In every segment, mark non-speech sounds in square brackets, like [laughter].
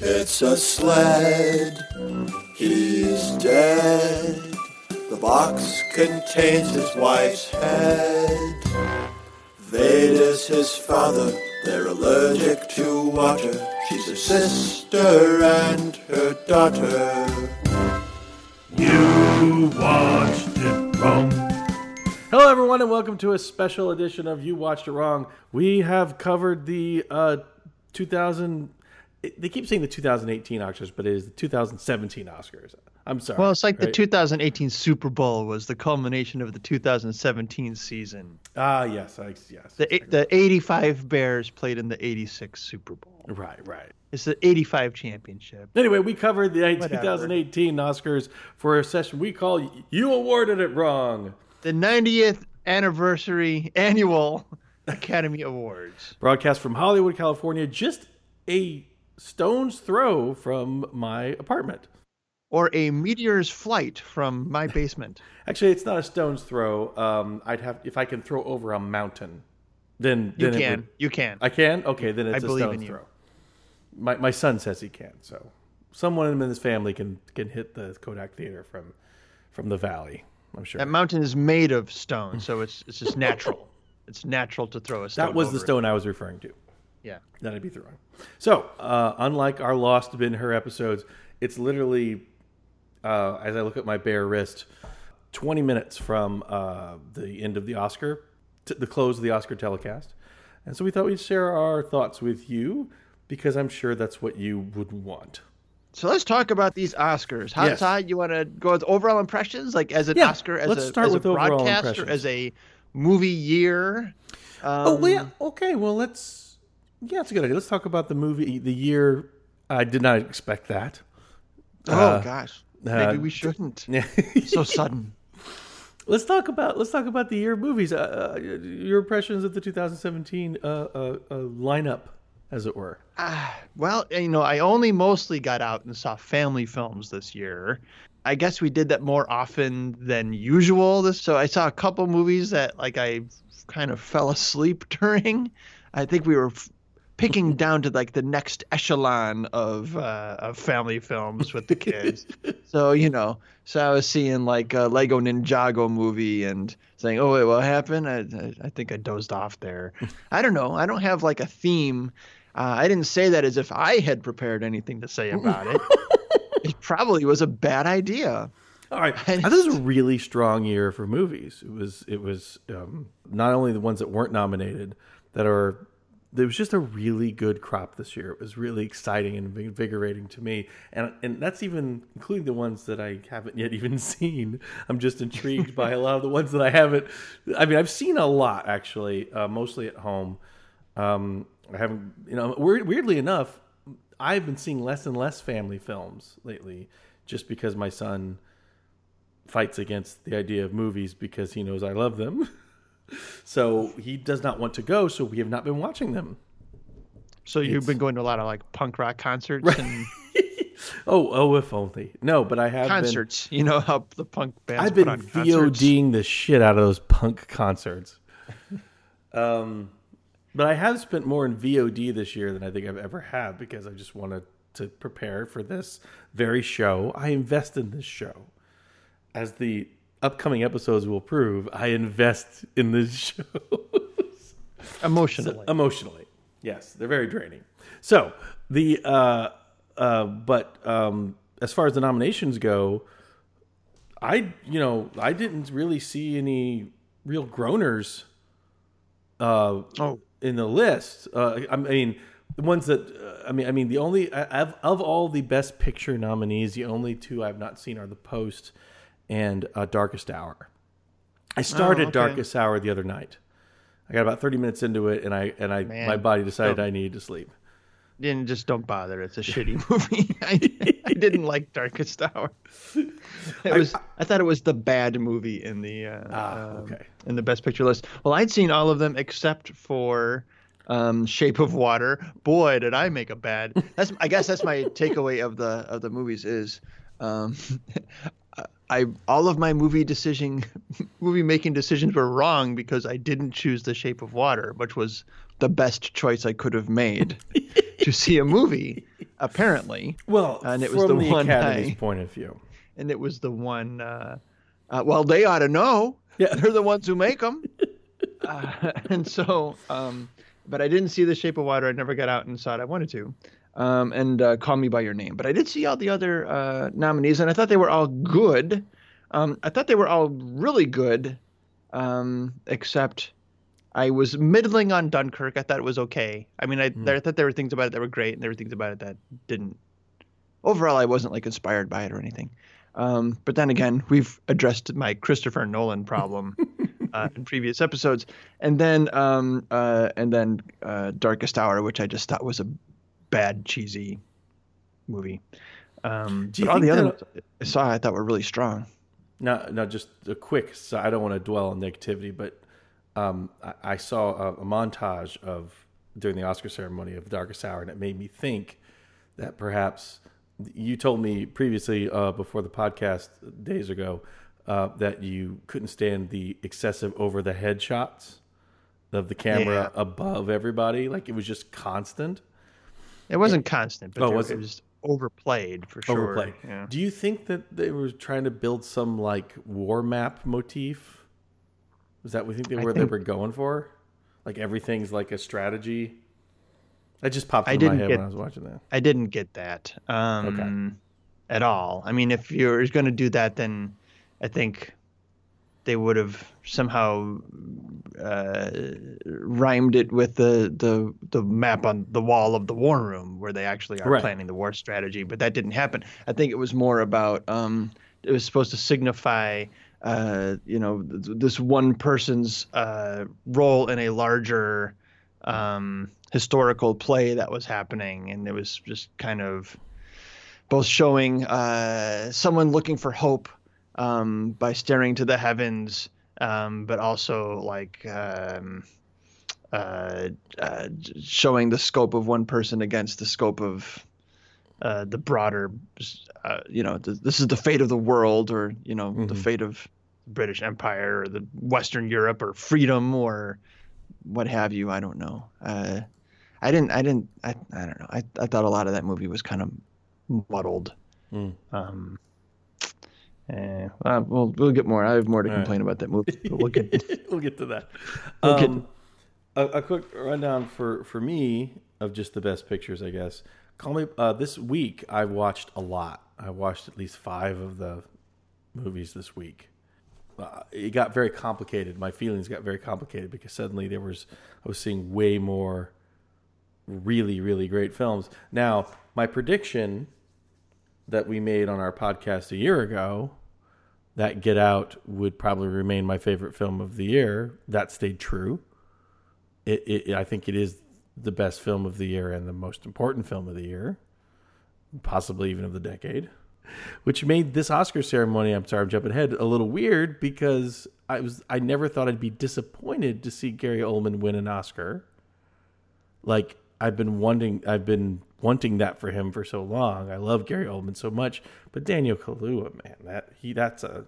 It's a sled. He's dead. The box contains his wife's head. Veda's his father. They're allergic to water. She's a sister and her daughter. You watched it wrong. Hello, everyone, and welcome to a special edition of You Watched It Wrong. We have covered the uh, 2000. They keep saying the 2018 Oscars, but it is the 2017 Oscars. I'm sorry. Well, it's like the 2018 Super Bowl was the culmination of the 2017 season. Ah, yes, I, yes. The the 85 Bears played in the 86 Super Bowl. right, right. It's the 85 championship. Anyway, we covered the Whatever. 2018 Oscars for a session we call "You Awarded It Wrong." The 90th anniversary annual [laughs] Academy Awards. Broadcast from Hollywood, California, just a stone's throw from my apartment. Or a meteor's flight from my basement. [laughs] Actually, it's not a stone's throw. Um, I'd have if I can throw over a mountain, then You then can. would- You can. I can. Okay, then it's I a stone's throw. My my son says he can. So someone in his family can can hit the Kodak Theater from from the valley. I'm sure That mountain is made of stone, so it's it's just natural. [laughs] it's natural to throw a stone. that was the over it. stone I was referring to. Yeah. that I'd be throwing. So, uh, unlike our Lost Ben-Hur episodes, it's literally, uh, as I look at my bare wrist, 20 minutes from uh, the end of the Oscar, the close of the Oscar telecast. And so we thought we'd share our thoughts with you because I'm sure that's what you would want. So let's talk about these Oscars. How Yes. Todd, you want to go with overall impressions, like as an Yeah, Oscar, as let's a, start as with a broadcast, or as a movie year? Um, Oh, well, yeah. Okay. Well, let's. Yeah, it's a good idea. Let's talk about the movie, the year. I did not expect that. Oh Uh, gosh, uh, maybe we shouldn't. [laughs] Yeah. so sudden. Let's talk about let's talk about the year of movies. Uh, uh, your impressions of the 2017 uh, uh, uh, lineup, as it were. Ah, well, you know, I only mostly got out and saw family films this year. I guess we did that more often than usual. This so I saw a couple movies that like I kind of fell asleep [laughs] during. I think we were picking down to like the next echelon of uh, of family films with the kids. [laughs] so you know, so I was seeing like a Lego Ninjago movie and saying, "Oh wait, what happened?" I I, I think I dozed off there. [laughs] I don't know. I don't have like a theme. Uh, I didn't say that as if I had prepared anything to say about it. [laughs] it probably was a bad idea. All right, this was a really strong year for movies. It was it was um, not only the ones that weren't nominated that are. There was just a really good crop this year. It was really exciting and invigorating to me, and and that's even including the ones that I haven't yet even [laughs] seen. I'm just intrigued by a lot of the ones that I haven't. I mean, I've seen a lot actually, uh, mostly at home. Um, I haven't, you know, weird, weirdly enough, I've been seeing less and less family films lately, just because my son fights against the idea of movies because he knows I love them. [laughs] so he does not want to go, so we have not been watching them. So you've It's- been going to a lot of like punk rock concerts and [laughs] Oh, oh, if only. No, but I have concerts. You know how the punk bands I've put been. VODing the shit out of those punk concerts. [laughs] um, but I have spent more in VOD this year than I think I've ever had because I just wanted to prepare for this very show. I invest in this show, as the upcoming episodes will prove. I invest in this [laughs] show. emotionally. emotionally yes they're very draining so the uh uh but um as far as the nominations go i you know i didn't really see any real groaners uh Oh. in the list uh i mean the ones that uh, i mean i mean the only of, of all the best picture nominees the only two i've not seen are the post and uh, darkest hour i started okay. darkest hour the other night I got about 30 minutes into it, and I and I Man. my body decided Oh. I needed to sleep. and just don't bother. It's a [laughs] shitty movie. [laughs] I, I didn't like Darkest Hour. It was. I, thought it was the bad movie in the uh, Ah, um, okay. in the best picture list. Well, I'd seen all of them except for um, Shape of Water. Boy, did I make a bad. That's. I guess that's my takeaway of the of the movies is. Um, [laughs] I all of my movie decision, [laughs] movie making decisions were wrong because I didn't choose The Shape of Water, which was the best choice I could have made [laughs] to see a movie. Apparently, Well, And it from was the the one Academy's I- point of view. and it was the one. Uh, uh, well, they ought to know. Yeah. They're the ones who make them. [laughs] uh, and so, um, but I didn't see The Shape of Water. I never got out and saw it. I wanted to. Um, and uh, Call Me by Your Name. But I did see all the other uh, nominees, and I thought they were all good. Um, I thought they were all really good, um, except I was middling on Dunkirk. I thought it was okay. I mean, I, I thought there were things about it that were great, and there were things about it that didn't. Overall, I wasn't like inspired by it or anything. Um, but then again, we've addressed my Christopher Nolan problem [laughs] uh, in previous episodes, and then um, uh, and then uh, Darkest Hour, which I just thought was a bad, cheesy movie. Um, Do you but all the other ones I saw, I thought were really strong. Now, now, just a quick. So I don't want to dwell on negativity, but um, I, I saw a, a montage of during the Oscar ceremony of Darkest Hour, and it made me think that perhaps you told me previously uh, before the podcast days ago uh, that you couldn't stand the excessive over the head shots of the camera Yeah. above everybody. Like it was just constant. It wasn't constant, but Oh, there- was it it? was overplayed for sure. overplay. Yeah. Do you think that they were trying to build some like war map motif? Was that what you think they I were they were going for? Like everything's like a strategy. That just popped I into my head get- when I was watching that. I didn't get that um, at all. I mean, if you're going to do that, then I think they would have somehow uh, rhymed it with the, the the map on the wall of the war room where they actually are Right. planning the war strategy. But that didn't happen. I think it was more about um, it was supposed to signify. Uh, you know, th- this one person's uh, role in a larger um, historical play that was happening, and it was just kind of both showing uh, someone looking for hope um, by staring to the heavens, um, but also like um, uh, uh, showing the scope of one person against the scope of uh, the broader, uh, you know, th- this is the fate of the world, or you know, the Mhm. fate of the British Empire, or the Western Europe, or freedom, or what have you. I don't know. Uh, I didn't. I didn't. I, I don't know. I, I thought a lot of that movie was kind of muddled. Mm. Um, eh, well, we'll we'll get more. I have more to All right. complain about that movie. But we'll get. [laughs] we'll get to that. We'll get- Um, a, a quick rundown for for me of just the best pictures, I guess. Call me uh, this week. I watched a lot. I watched at least five of the movies this week. Uh, it got very complicated. My feelings got very complicated because suddenly there was I was seeing way more really really great films. Now, my prediction that we made on our podcast a year ago that Get Out would probably remain my favorite film of the year. That stayed true. It, it, I think it is the best film of the year and the most important film of the year, possibly even of the decade. Which made this Oscar ceremony, I'm sorry, I'm jumping ahead, a little weird because I was I never thought I'd be disappointed to see Gary Oldman win an Oscar. Like I've been wanting I've been wanting that for him for so long. I love Gary Oldman so much, but Daniel Kaluuya, man, that he that's a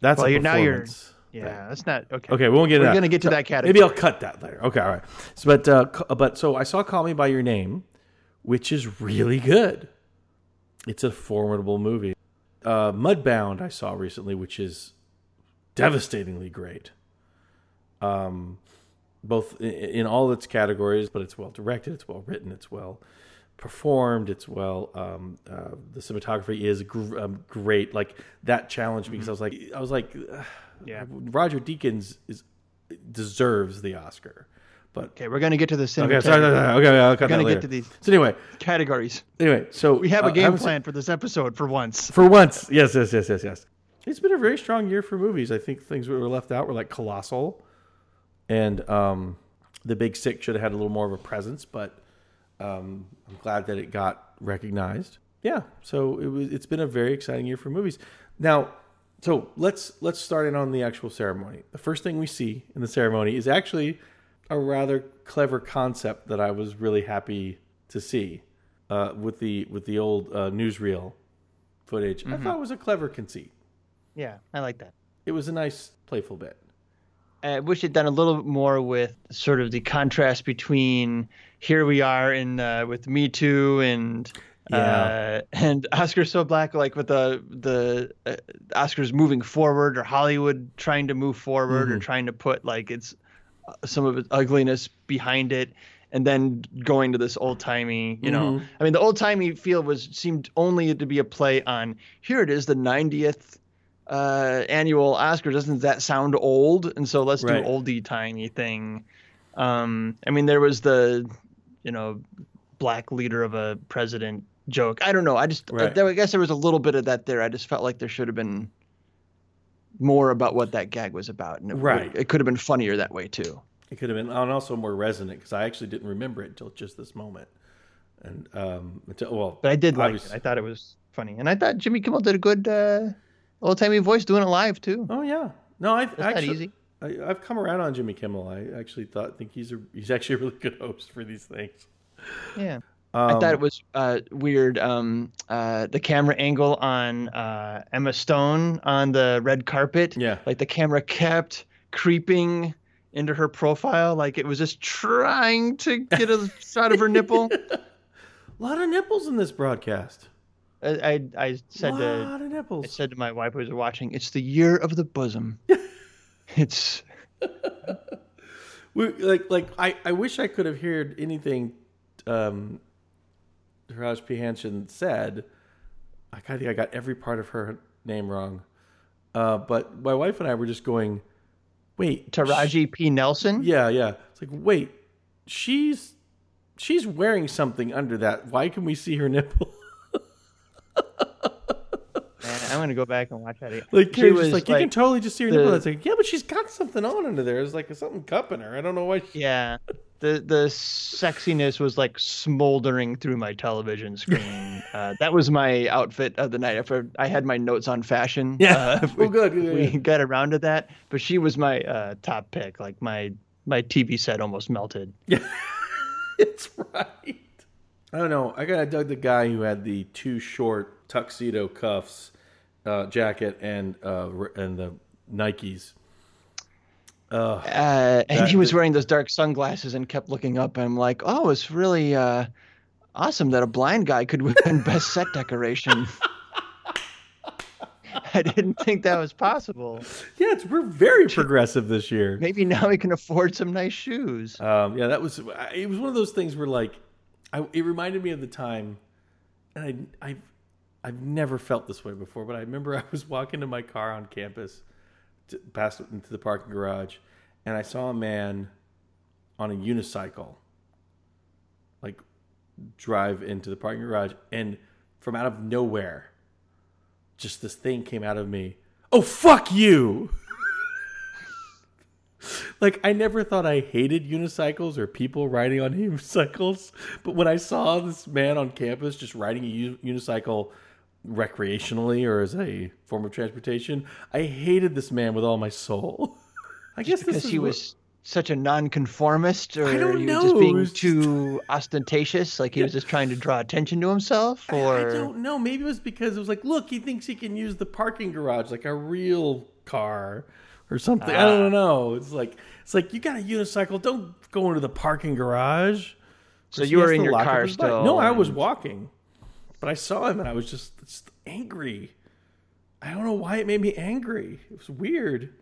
that's Well, a you're- now you're-. Yeah, that's not okay. Okay, we won't get We're that. gonna get to that category. Maybe I'll cut that later. Okay, all right. So, but uh, but so I saw Call Me by Your Name, which is really good. It's a formidable movie. Uh, Mudbound I saw recently, which is devastatingly great. Um, both in, all its categories, but it's well directed, it's well written, it's well performed, it's well. Um, uh, the cinematography is gr- um, great. Like that challenge because I was like, I was like, Yeah. Roger Deakins is deserves the Oscar. But Okay, we're gonna get to the okay, cinema sorry, sorry, sorry. okay, I'll cut We're gonna get later. to these So anyway, categories. anyway, so We have uh, a I game plan for this episode for once. for once. Yes, yes, yes, yes, yes. It's been a very strong year for movies. I think things that were left out were like Colossal, and um, The Big Sick should have had a little more of a presence, but um, I'm glad that it got recognized. Yeah, so it was. It's been a very exciting year for movies. Now, so let's let's start in on the actual ceremony. The first thing we see in the ceremony is actually a rather clever concept that I was really happy to see uh, with the with the old uh, newsreel footage. I thought it was a clever conceit. Yeah, I like that. It was a nice, playful bit. I wish it'd done a little bit more with sort of the contrast between here we are in uh, with Me Too and Yeah. uh, and Oscars so black, like with the the uh, Oscars moving forward or Hollywood trying to move forward or trying to put like its uh, some of its ugliness behind it. And then going to this old timey, you know, I mean, the old timey feel was seemed only to be a play on here it is, the 90th uh, annual Oscar, Doesn't that sound old? And so let's Right. do oldie tiny thing. Um, I mean, there was the, you know, black leader of a president joke. I don't know. I just, Right. I, I guess there was a little bit of that there. I just felt like there should have been more about what that gag was about, and it, would- Right. it could have been funnier that way too. It could have been, and also more resonant because I actually didn't remember it until just this moment. And um, until well, But I did like obvious- it. I thought it was funny, and I thought Jimmy Kimmel did a good uh, old timey voice doing it live too. Oh yeah, no, I not actually, easy. I, I've come around on Jimmy Kimmel. I actually thought think he's a he's actually a really good host for these things. Yeah. I Um, thought it was uh, weird. Um, uh, the camera angle on uh, Emma Stone on the red carpet. Yeah. Like the camera kept creeping into her profile, like it was just trying to get a [laughs] shot of her nipple. a lot of nipples in this broadcast. I, I, said to nipples. I said to my wife who was watching, "It's the year of the bosom." [laughs] it's [laughs] We, like like I, I wish I could have heard anything um Raj P. Hanshin said. I think I got every part of her name wrong. Uh, but my wife and I were just going, wait, Taraji P. Nelson. Yeah, yeah. It's like, wait, she's she's wearing something under that. Why can we see her nipple? Man, I'm gonna go back and watch that again. like, She was just like, you can totally just see her the- nipple. It's like, yeah, but she's got something on under there. It's like something cupping her. I don't know why. She... Yeah. The the sexiness was like smoldering through my television screen. [laughs] uh, that was my outfit of the night. After I had my notes on fashion. Yeah. Uh, [laughs] Oh, good, good, we good. got around to that, but she was my uh, top pick. Like my my TV set almost melted. Yeah, [laughs] it's right. I don't know. I gotta dug the guy who had the too short tuxedo cuffs, uh, jacket, and uh, and the Nikes. Uh, and That- he was wearing those dark sunglasses and kept looking up. And I'm like, oh, it's really uh, awesome that a blind guy could win best set decoration. [laughs] I didn't think that was possible. Yeah, it's, we're very progressive this year. Maybe now we can afford some nice shoes. Um, yeah, that was it. Was one of those things where like, I, it reminded me of the time, and I I I've never felt this way before, but I remember [laughs] I was walking to my car on campus, to, past into the parking garage, and I saw a man on a unicycle, like drive into the parking garage, and from out of nowhere, just this thing came out of me. Oh fuck you! [laughs] like I never thought I hated unicycles or people riding on [laughs] unicycles, but when I saw this man on campus just riding a unicycle recreationally or as a form of transportation, I hated this man with all my soul. [laughs] I guess this because he what- was such a nonconformist, or I don't he was just being was just- too ostentatious, like he was just trying to draw attention to himself, or I or don't know. Maybe it was because it was like, look, he thinks he can use the parking garage like a real car or something. I Ah. don't know. It's like it's like you got a unicycle. Don't go into the parking garage. So you were in your car still, No, I was walking, but I saw him and I was just, just angry. I don't know why it made me angry. It was weird.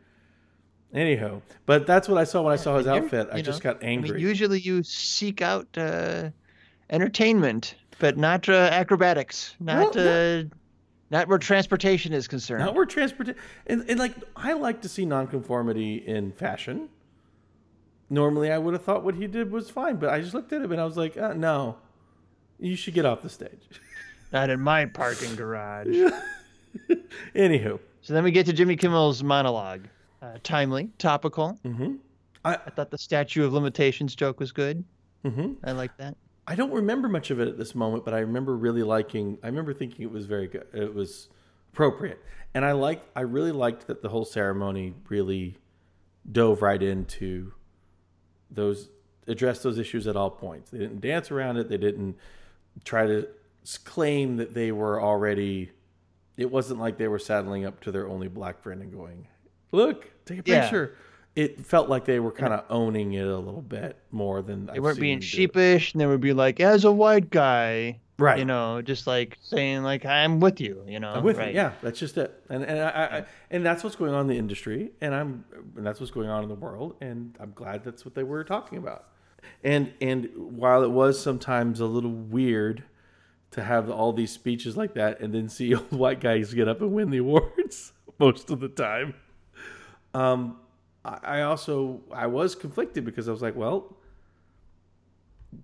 Anyhow, but that's what I saw when I saw his outfit. I you just know, got I mean, angry. usually you seek out uh, entertainment, but not uh, acrobatics, not Well, uh, not where transportation is concerned. Not where transportation and, and like I like to see nonconformity in fashion. Normally, I would have thought what he did was fine, but I just looked at him and I was like, uh, "No, you should get off the stage." [laughs] Not in my parking garage. [laughs] Anywho, So then we get to Jimmy Kimmel's monologue. Uh, timely, topical. mm-hmm. I I thought the statue of limitations joke was good. mm-hmm. I like that. I don't remember much of it at this moment, but I remember really liking. I remember thinking it was very good. It was appropriate, and I liked. I really liked that the whole ceremony really dove right into those addressed those issues at all points. They didn't dance around it. They didn't try to claim that they were already It wasn't like they were saddling up to their only black friend and going, "Look, take a Yeah. picture." It felt like they were kind of owning it a little bit more than They weren't being sheepish, and they would be like, "As a white guy, Right. You know, just like saying like, "I'm with you," you know. I'm with right. you. Yeah, that's just it. And and I, I, I and that's what's going on in the industry, and I'm and that's what's going on in the world, and I'm glad that's what they were talking about. And and while it was sometimes a little weird to have all these speeches like that, and then see [laughs] old white guys get up and win the awards [laughs] most of the time, um, I, also I was conflicted because I was like, well,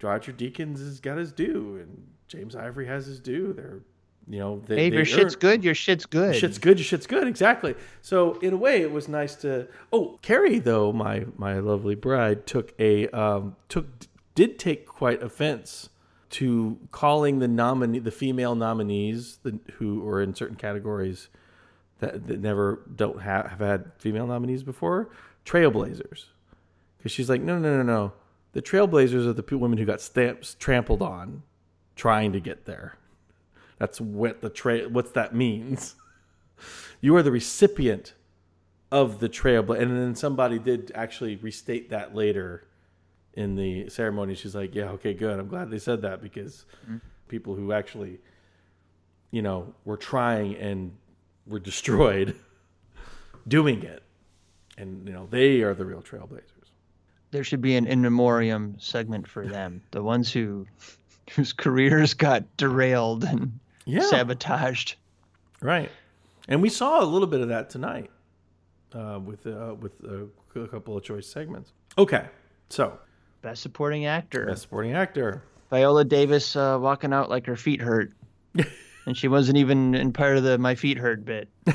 Roger Deakins has got his due, and James Ivory has his due. They're you know, they, Hey, they your shit's earn- good, your shit's good. Shit's good. Your shit's good. Exactly. So in a way, it was nice to. Oh, Carrie, though my my lovely bride took a um, took did take quite offense to calling the nominee the female nominees the, who are in certain categories that, that never don't have, have had female nominees before trailblazers because she's like no no no no the trailblazers are the women who got stamps trampled on trying to get there that's what the trail. What's that means? [laughs] You are the recipient of the trail, and then somebody did actually restate that later in the ceremony. She's like, "Yeah, okay, good. I'm glad they said that because people who actually, you know, were trying and were destroyed [laughs] doing it, and you know, they are the real trailblazers." there should be an in memoriam segment for [laughs] them, the ones who whose careers got derailed and Yeah, sabotaged. right. And we saw a little bit of that tonight uh, with uh, with uh, a couple of choice segments. Okay, so Best supporting actor. best supporting actor. Viola Davis uh, walking out like her feet hurt. [laughs] and she wasn't even in part of the my feet hurt bit. [laughs]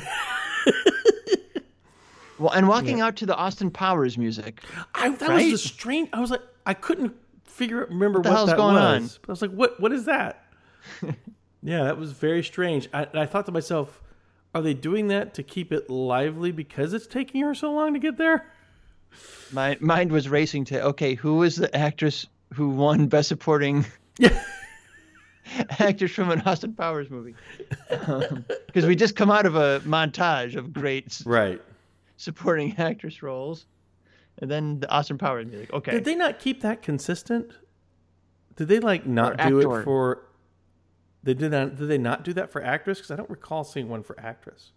well, and walking out to the Austin Powers music. I that Right? was a strange. I was like, I couldn't figure remember the what, hell's that going was. on? But I was like, what What is that? [laughs] yeah, that was very strange. I, I thought to myself, are they doing that to keep it lively because it's taking her so long to get there? My mind was racing to okay, who was the actress who won Best Supporting [laughs] actress from an Austin Powers movie? Um, because we just come out of a montage of great right. supporting actress roles, and then the Austin Powers music. Okay, Did they not keep that consistent? Did they like not For do actor. it for? They did not. Did they not do that for actress? Because I don't recall seeing one for actress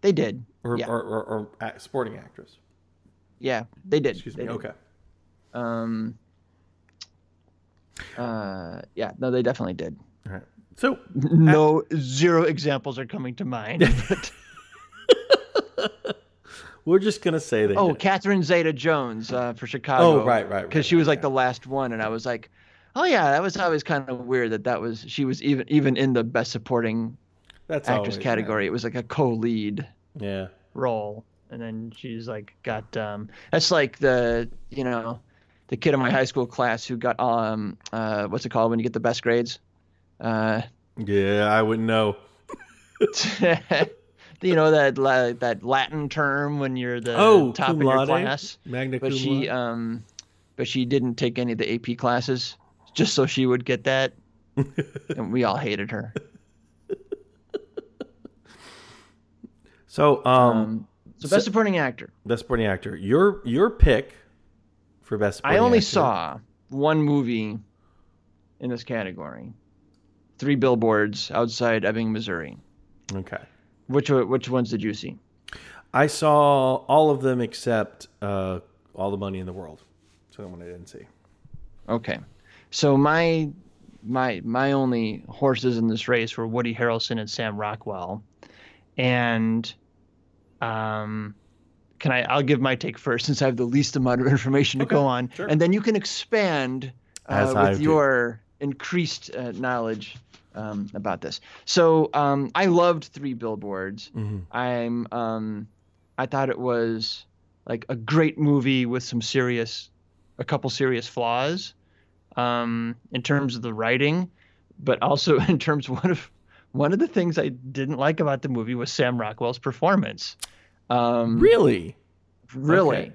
they did. or yeah, or, or, or act- sporting actress. Yeah, they did. Excuse They me. did. Okay. Um. Uh. Yeah. No, they definitely did. All right. So No, zero examples are coming to mind. [laughs] But, [laughs] we're just gonna say that. oh, did. Catherine Zeta-Jones uh, for Chicago. Oh, right, right, right, Because she was right, like the last one, and I was like, oh yeah, that was always kind of weird that that was she was even even in the best supporting that's actress always- category. It was like a co-lead Yeah. role, and then she's like got um. That's like the you know, the kid in my high school class who got um uh what's it called when you get the best grades. Uh, Yeah, I wouldn't know. [laughs] you know that la- that Latin term when you're the Oh, top in your class. Magna But she laude? um, but she didn't take any of the AP classes just so she would get that, [laughs] and we all hated her. So, um, Um, so best supporting actor. best supporting actor. Your your pick for best. I only actor. saw one movie in this category. Three billboards outside Ebbing, Missouri. Okay. Which which ones did you see? I saw all of them except uh, all the money in the world. So the one I didn't see. Okay. So my my my only horses in this race were Woody Harrelson and Sam Rockwell. And um can I I'll give my take first [laughs] since I have the least amount of information to go on. sure. And then you can expand As uh, I with do. your increased uh, knowledge um, about this. So um, I loved Three Billboards. I'm um, I thought it was like a great movie with some serious, a couple serious flaws, um, in terms of the writing, but also [laughs] in terms of one of one of the things I didn't like about the movie was Sam Rockwell's performance. Um, Really? Really. Okay.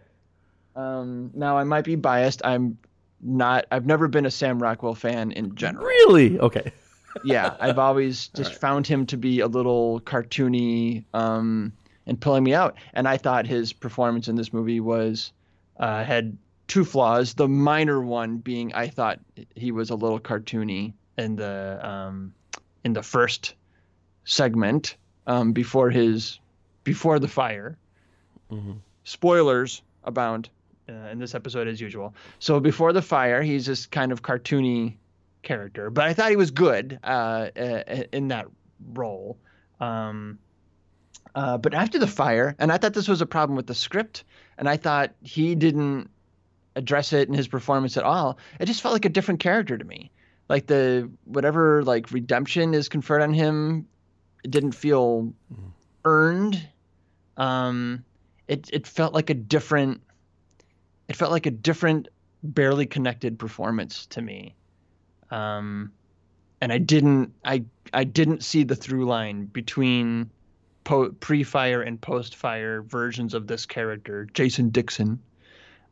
Um, now I might be biased. I'm not. I've never been a Sam Rockwell fan in general. Really? Okay. [laughs] yeah, I've always [laughs] just right. found him to be a little cartoony um, and pulling me out. And I thought his performance in this movie was uh, had two flaws. The minor one being I thought he was a little cartoony in the um, in the first segment um, before his before the fire. Spoilers abound uh, in this episode as usual. So before the fire, he's this kind of cartoony character, but I thought he was good uh, uh, in that role. Um, uh, but after the fire, and I thought this was a problem with the script, and I thought he didn't address it in his performance at all. It just felt like a different character to me. Like the whatever like redemption is conferred on him, it didn't feel earned. Um, it it felt like a different. It felt like a different, barely connected performance to me. Um, and I didn't I I didn't see the through line between po- pre-fire and post-fire versions of this character, Jason Dixon.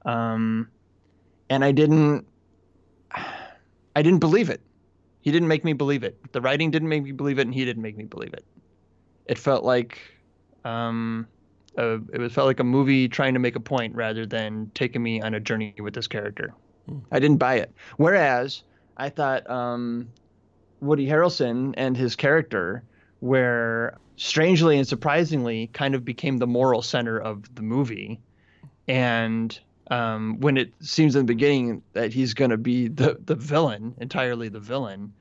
Um, and I didn't I didn't believe it. He didn't make me believe it. The writing didn't make me believe it, and he didn't make me believe it. It felt like um, uh, it felt like a movie trying to make a point rather than taking me on a journey with this character. I didn't buy it. Whereas I thought um, Woody Harrelson and his character were strangely and surprisingly kind of became the moral center of the movie. And um, when it seems in the beginning that he's going to be the, the villain, entirely the villain,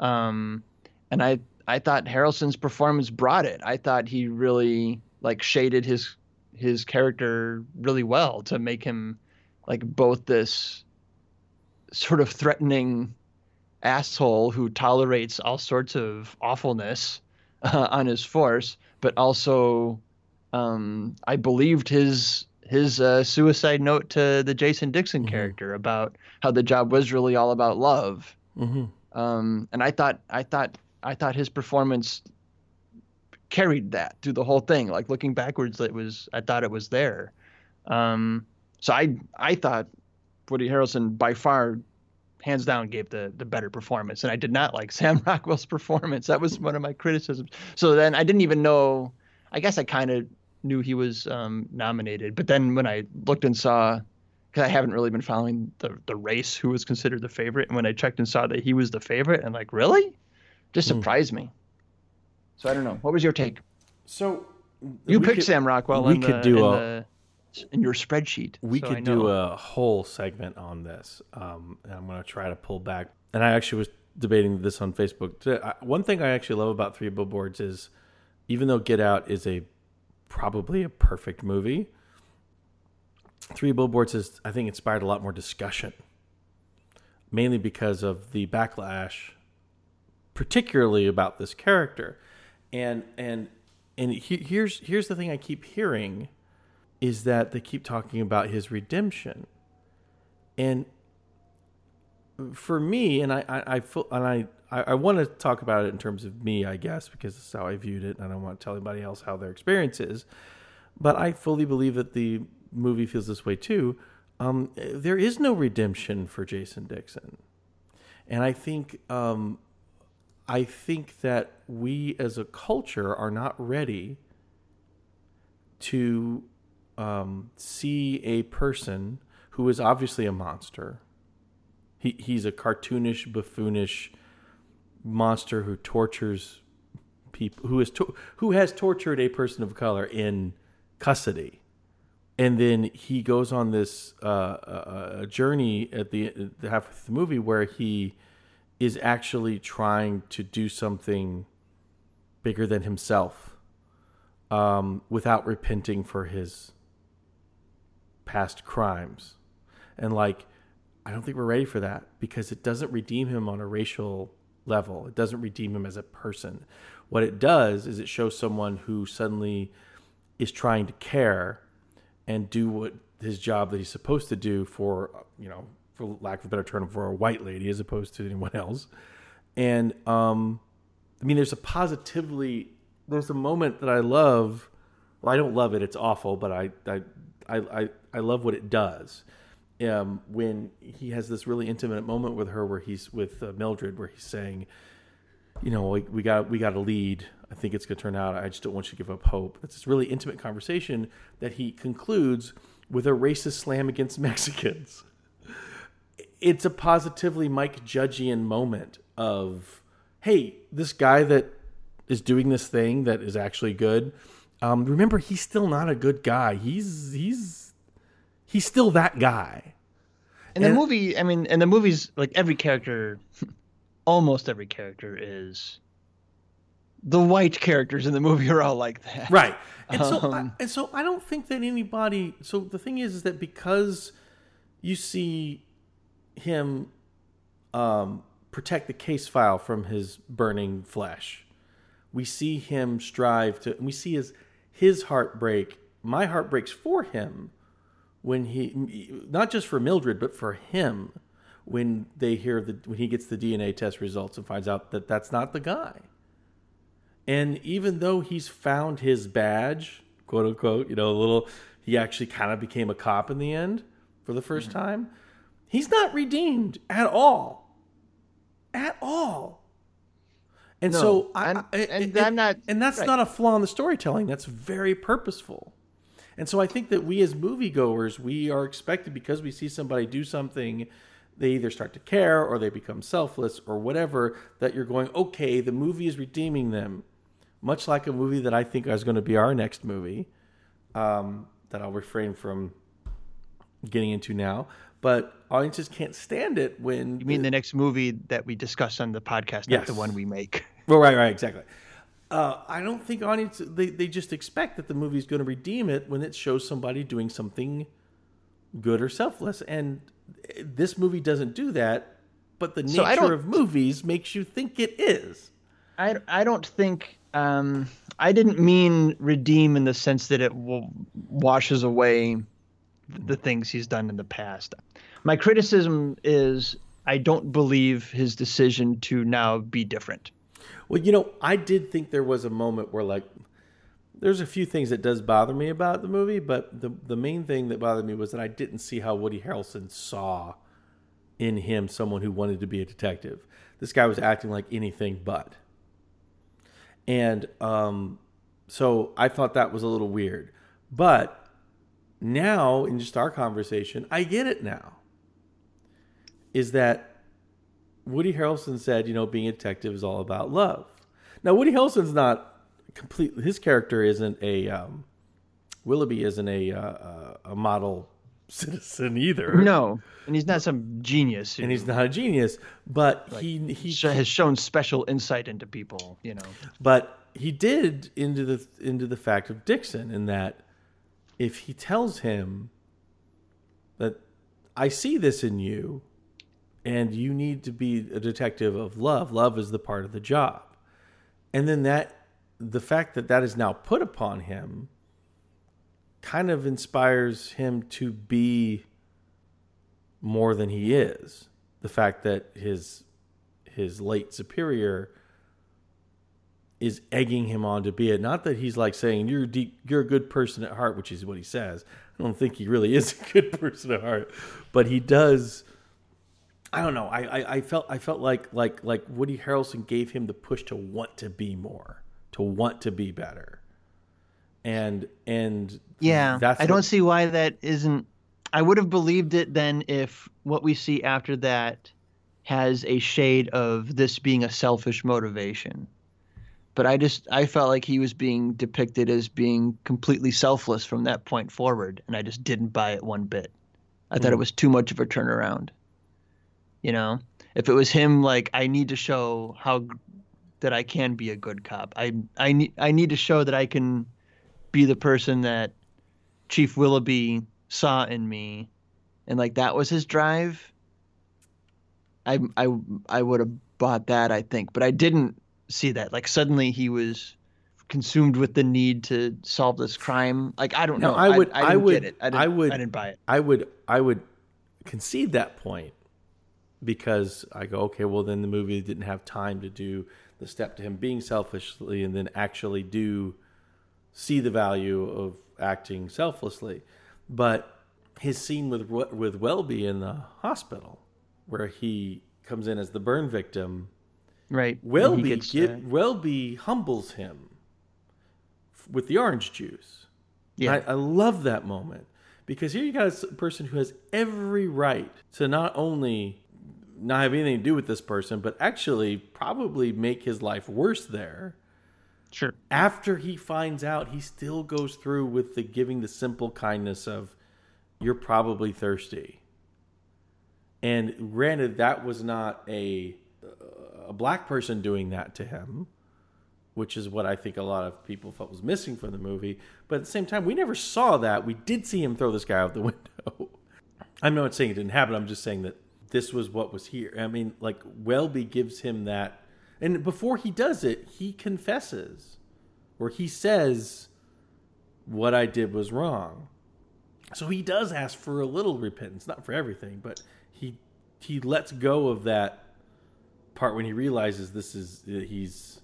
um, and I I thought Harrelson's performance brought it. I thought he really like shaded his his character really well to make him like both this sort of threatening asshole who tolerates all sorts of awfulness uh, on his force, but also um, I believed his his uh, suicide note to the Jason Dixon character about how the job was really all about love. Mm-hmm. Um, and I thought I thought I thought his performance carried that through the whole thing. Like looking backwards, it was I thought it was there. Um, so I I thought Woody Harrelson by far, hands down, gave the the better performance, and I did not like [laughs] Sam Rockwell's performance. That was one of my criticisms. So then I didn't even know. I guess I kind of knew he was um, nominated, but then when I looked and saw. Because I haven't really been following the the race, who was considered the favorite, and when I checked and saw that he was the favorite, and like, really, just surprised me. So I don't know. What was your take? So You picked could- Sam Rockwell. we in could the, do in, a- the, in your spreadsheet. We so could do a whole segment on this. Um, and I'm going to try to pull back. And I actually was debating this on Facebook. today. I- One thing I actually love about Three Billboards is, even though Get Out is a probably a perfect movie, Three Billboards is I think inspired a lot more discussion, mainly because of the backlash, particularly about this character, and and and he, here's here's the thing I keep hearing is that they keep talking about his redemption. And for me, and I, I, I feel, and I, I, I want to talk about it in terms of me, I guess, because that's how I viewed it, and I don't want to tell anybody else how their experience is. But I fully believe that the movie feels this way too. Um, there is no redemption for Jason Dixon, and I think, um, I think that we as a culture are not ready to um, see a person who is obviously a monster. He he's a cartoonish, buffoonish monster who tortures people who is to, who has tortured a person of color in custody, and then he goes on this uh, uh, journey at the, the half of the movie where he is actually trying to do something bigger than himself um, without repenting for his past crimes. And like, I don't think we're ready for that because it doesn't redeem him on a racial level. It doesn't redeem him as a person. What it does is it shows someone who suddenly is trying to care and do what his job that he's supposed to do for, you know, for lack of a better term, for a white lady as opposed to anyone else. And um, I mean, there's a positively, there's a moment that I love. Well, I don't love it; it's awful, but I, I, I, I, love what it does. Um, when he has this really intimate moment with her, where he's with uh, Mildred, where he's saying, you know, we got we got a lead. I think it's going to turn out. I just don't want you to give up hope. It's this really intimate conversation that he concludes with a racist slam against [laughs] Mexicans. It's a positively Mike Judgian moment of, hey, this guy that is doing this thing that is actually good. Um, remember, he's still not a good guy. He's he's he's still that guy. And the movie, I mean, and the movies, like every character, [laughs] almost every character is. The white characters in the movie are all like that. right and so I, Um, and so i don't think that anybody so the thing is is that because you see him um protect the case file from his burning flesh. We see him strive to we see his his heart break. My heart breaks for him when he not just for mildred but for him when they hear the when he gets the dna test results and finds out that that's not the guy. And even though he's found his badge, quote unquote, you know, a little, he actually kind of became a cop in the end for the 1st time. He's not redeemed at all, at all. And No, so, I, and- I- and I'm not- and that's right. not a flaw in the storytelling. That's very purposeful. And so I think that we as moviegoers, we are expected because we see somebody do something, they either start to care or they become selfless or whatever, that you're going, okay, the movie is redeeming them. Much like a movie that I think is going to be our next movie, um, that I'll refrain from getting into now. But audiences can't stand it when You mean the next movie that we discuss on the podcast, Yes. not the one we make? [laughs] Well, right, right, exactly. Uh, I don't think audiences they, they just expect that the movie's going to redeem it when it shows somebody doing something good or selfless, and this movie doesn't do that. But the nature don't- of movies makes you think it is. I, I don't think um, I didn't mean redeem in the sense that it will, washes away the things he's done in the past. My criticism is I don't believe his decision to now be different. Well, you know, I did think there was a moment where like there's a few things that does bother me about the movie, but the the main thing that bothered me was that I didn't see how Woody Harrelson saw in him someone who wanted to be a detective. This guy was acting like anything but. And um so I thought that was a little weird. But now in just our conversation, I get it now. Is that Woody Harrelson said, you know, being a detective is all about love. Now, Woody Harrelson's not complete. His character isn't a um, Willoughby isn't a uh, uh, a model [laughs] citizen either. No, and he's not some genius. Who and he's not a genius, but he he has shown special insight into people. You know, but he did into the into the fact of Dixon in that if he tells him that I see this in you and you need to be a detective of love love is the part of the job and then that the fact that that is now put upon him kind of inspires him to be more than he is the fact that his his late superior is egging him on to be it. Not that he's like saying you're deep, you're a good person at heart, which is what he says. I don't think he really is a good [laughs] person at heart, but he does. I don't know. I, I, I felt I felt like like like Woody Harrelson gave him the push to want to be more, to want to be better, and and yeah, that's I don't see why that isn't. I would have believed it then if what we see after that has a shade of this being a selfish motivation. But I just I felt like he was being depicted as being completely selfless from that point forward, and I just didn't buy it one bit. I thought it mm. was too much of a turnaround. You know, if it was him, like I need to show how that I can be a good cop. I I need I need to show that I can be the person that Chief Willoughby saw in me, and like that was his drive. I I I would have bought that, I think, but I didn't see that. Like suddenly he was consumed with the need to solve this crime. Like I don't No, know. I would- I, I didn't would- it. I, didn't, I would- I didn't buy it. I would I would concede that point because I go okay well then the movie didn't have time to do the step to him being selfishly and then actually do see the value of acting selflessly but his scene with with Welby in the hospital where he comes in as the burn victim Right. Welby gets, get, uh, Welby humbles him with the orange juice. Yeah. I, I love that moment because here you got a person who has every right to not only not have anything to do with this person, but actually probably make his life worse there. sure. After he finds out, he still goes through with the giving the simple kindness of, "You're probably thirsty." And granted, that was not a a black person doing that to him, which is what I think a lot of people felt was missing from the movie. But at the same time, we never saw that. We did see him throw this guy out the [laughs] window. I'm not saying it didn't happen. I'm just saying that this was what was here. I mean, like Welby gives him that, and before he does it, he confesses, or he says, "What I did was wrong." So he does ask for a little repentance, not for everything, but he he lets go of that part when he realizes this is he's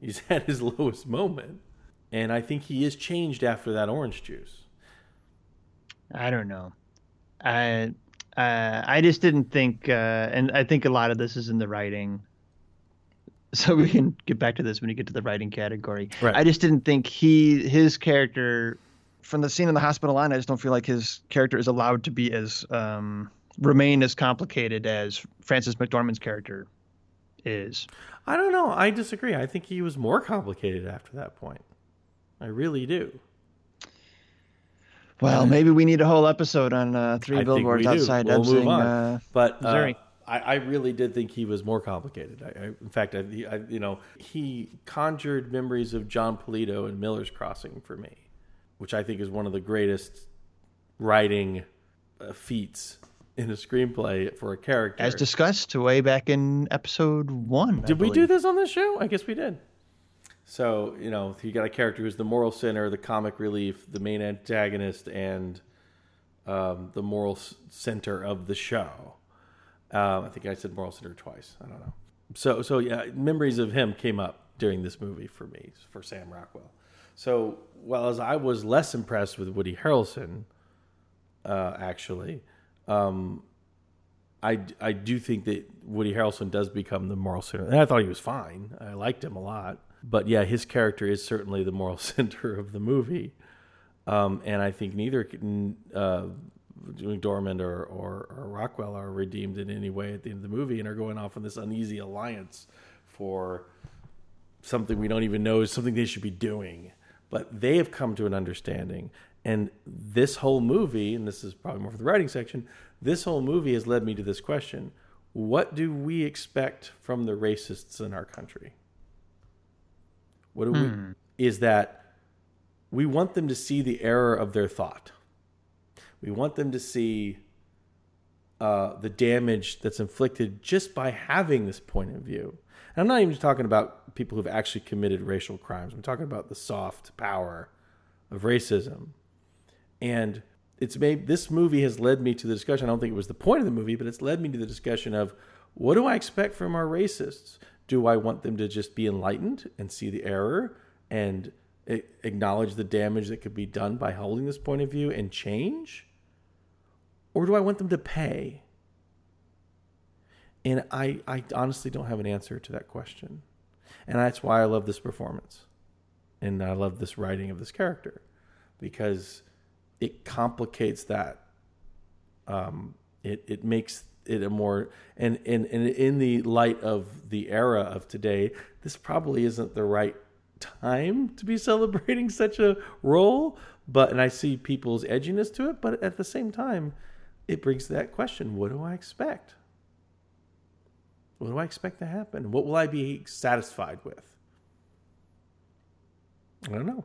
he's [laughs] at his lowest moment, and I think he is changed after that orange juice. I don't know. I uh, I just didn't think, uh, and I think a lot of this is in the writing. [laughs] So we can get back to this when you get to the writing category. Right. I just didn't think he his character from the scene in the hospital line. I just don't feel like his character is allowed to be as um, remain as complicated as Frances McDormand's character is. I don't know. I disagree. I think he was more complicated after that point. I really do. Well, maybe we need a whole episode on uh, three I think billboards we outside We'll move Ebbing, on. uh, But uh, Missouri. I, I really did think he was more complicated. I, I, in fact, I, I, you know, he conjured memories of Jon Polito and Miller's Crossing for me, which I think is one of the greatest writing uh, feats in a screenplay for a character. as discussed way back in episode one. I Did we do this on the show? I guess we did. So, you know, you got a character who's the moral center, the comic relief, the main antagonist, and um, the moral center of the show. Um, I think I said moral center twice. I don't know. So, so yeah, memories of him came up during this movie for me, for Sam Rockwell. So, while as I was less impressed with Woody Harrelson, uh, actually, um, I, I do think that Woody Harrelson does become the moral center. And I thought he was fine. I liked him a lot. But yeah, his character is certainly the moral [laughs] center of the movie. Um, and I think neither uh, or, or, or Rockwell are redeemed in any way at the end of the movie and are going off on this uneasy alliance for something we don't even know is something they should be doing. But they have come to an understanding. And this whole movie, and this is probably more for the writing section, this whole movie has led me to this question What do we expect from the racists in our country? What do we, is that we want them to see the error of their thought. We want them to see uh, the damage that's inflicted just by having this point of view. And I'm not even talking about people who've actually committed racial crimes. I'm talking about the soft power of racism. And it's made this movie has led me to the discussion. I don't think it was the point of the movie, but it's led me to the discussion of what do I expect from our racists? Do I want them to just be enlightened and see the error and acknowledge the damage that could be done by holding this point of view and change? Or do I want them to pay? And I, I honestly don't have an answer to that question. And that's why I love this performance. And I love this writing of this character because it complicates that. Um, it, it makes it a more, and, and, and in the light of the era of today, this probably isn't the right time to be [laughs] celebrating such a role. But, and I see people's edginess to it, but at the same time, it brings that question what do I expect? What do I expect to happen? What will I be satisfied with? I don't know.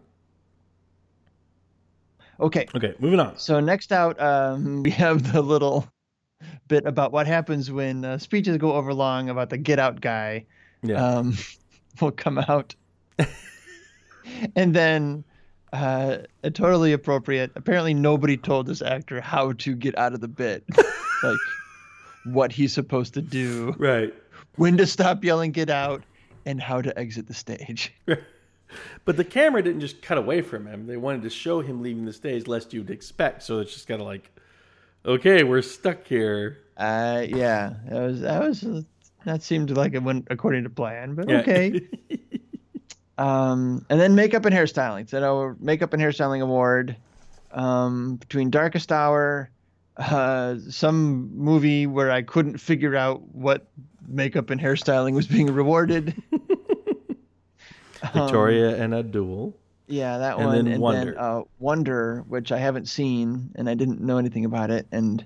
Okay. Okay, moving on. So next out, um, [laughs] we have the little bit about what happens when uh, speeches go over long about the Get Out guy. Yeah. Um, [laughs] will come out, [laughs] and then uh, a totally appropriate. Apparently, nobody told this actor how to get out of the bit, [laughs] like what he's supposed to do, right. when to stop yelling "Get out," and how to exit the stage. But the camera didn't just cut away from him. They wanted to show him leaving the stage, lest you'd expect. So it's just kind of like, okay, we're stuck here. Uh, yeah, that was that was that seemed like it went according to plan, but Yeah. okay. [laughs] Um, and then makeup and hairstyling. So our makeup and hairstyling award um, between Darkest Hour, uh, some movie where I couldn't figure out what makeup and hairstyling was being rewarded. Um, [laughs] Victoria and a duel. Yeah, that and one. then and Wonder. then uh, Wonder, which I haven't seen and I didn't know anything about it. And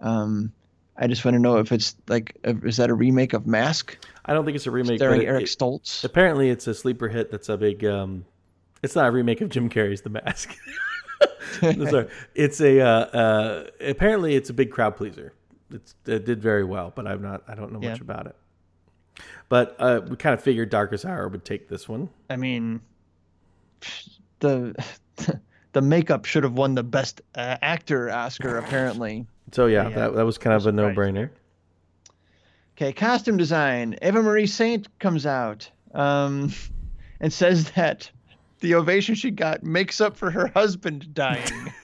um, I just want to know if it's like, is that a remake of Mask I don't think it's a remake. starring but it- Eric it- Stoltz? apparently, it's a sleeper hit. That's a big. Um, it's not a remake of Jim Carrey's The Mask. [laughs] No, sorry, it's a. Uh, uh, apparently, it's a big crowd pleaser. It's, it did very well, but I'm not. I don't know much about it. But uh, we kind of figured Darkest Hour would take this one. I mean, the the makeup should have won the best uh, actor Oscar apparently. So yeah, Yeah. that that was kind of a no brainer. Okay, costume design. Eva Marie Saint comes out um, and says that the ovation she got makes up for her husband dying. [laughs]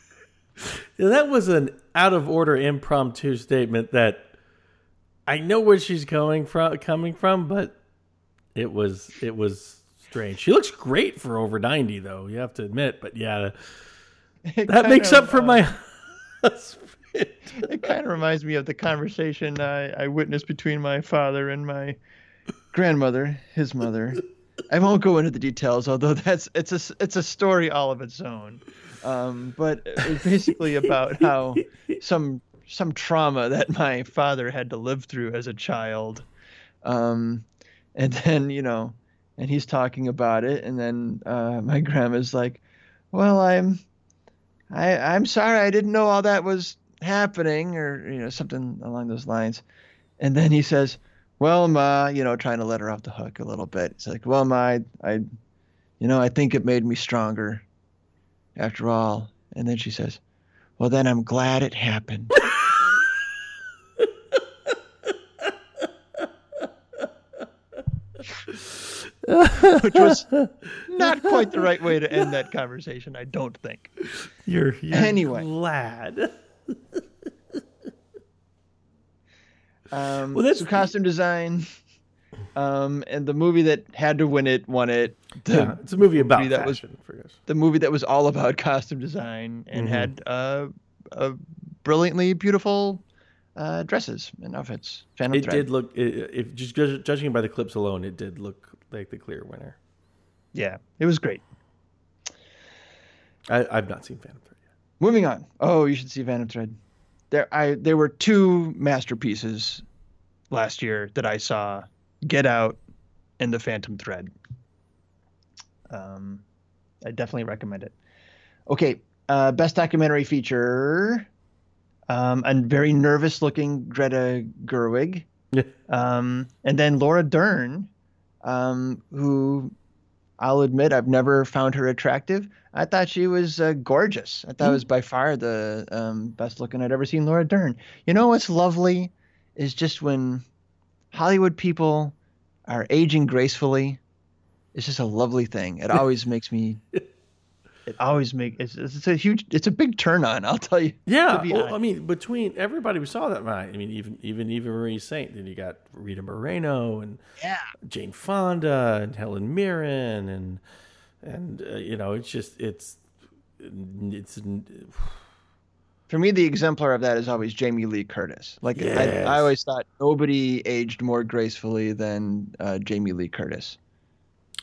Yeah, that was an out of order impromptu statement that I know where she's going from coming from, but it was it was strange. She looks great for over 90 though, you have to admit, but yeah, that makes of, up for uh, my [laughs] husband. It kind of reminds me of the conversation I, I witnessed between my father and my grandmother, his mother. I won't go into the details, although that's it's a it's a story all of its own. Um, but it's basically about how some some trauma that my father had to live through as a child, um, and then you know, and he's talking about it, and then uh, my [laughs] grandma's like, "Well, I'm, I I'm sorry, I didn't know all that was happening, or you know, something along those lines," and then he says, "Well, ma, you know, trying to let her off the hook a little bit. It's like, well, ma, I, I you know, I think it made me stronger, after all." And then she says, "Well, then I'm glad it happened." [laughs] [laughs] Which was not quite the right way to end that conversation, I don't think. You're, you're Anyway. glad. [laughs] Um, Well, that's- so costume design, um, and the movie that had to win it won it. The, Yeah, it's a movie about that fashion us. the movie that was all about costume design and Mhm. had uh, uh, brilliantly beautiful uh, dresses and outfits. Phantom It Thread. did look i- if just judg- judging by the clips alone, it did look like the clear winner. Yeah, it was great. I, I've not seen Phantom Thread yet. Moving on. Oh, you should see Phantom Thread. There, I there were two masterpieces last year that I saw: Get Out and The Phantom Thread. Um, I definitely recommend it. Okay, uh, best documentary feature. Um, a very nervous-looking Greta Gerwig, Yeah. um, and then Laura Dern, um, who I'll admit I've never found her attractive. I thought she was uh, gorgeous. I thought it was by far the um, best looking I'd ever seen Laura Dern. You know what's lovely is just when Hollywood people are aging gracefully. It's just a lovely thing. It [laughs] always makes me. It always makes it's, it's a huge. It's a big turn on. I'll tell you. Yeah, well. I mean, between everybody we saw that night, I mean, even even even Marie Saint, then you got Rita Moreno and Yeah. Jane Fonda and Helen Mirren and and uh, you know, it's just it's it's For me, the exemplar of that is always Jamie Lee Curtis. Like Yes. I, I always thought nobody aged more gracefully than uh, Jamie Lee Curtis.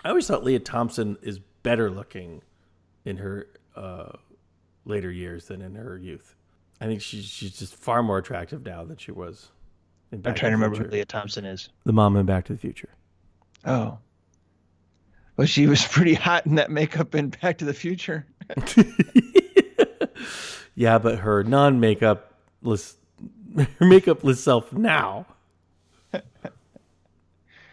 I always thought Leah Thompson is better looking in her uh, later years than in her youth. I think she's she's just far more attractive now than she was. In I'm trying to the remember who Future. Leah Thompson is. the mom in Back to the Future. Oh. Well, she was pretty hot in that makeup in Back to the Future. [laughs] yeah, but her non-makeup less her makeupless self now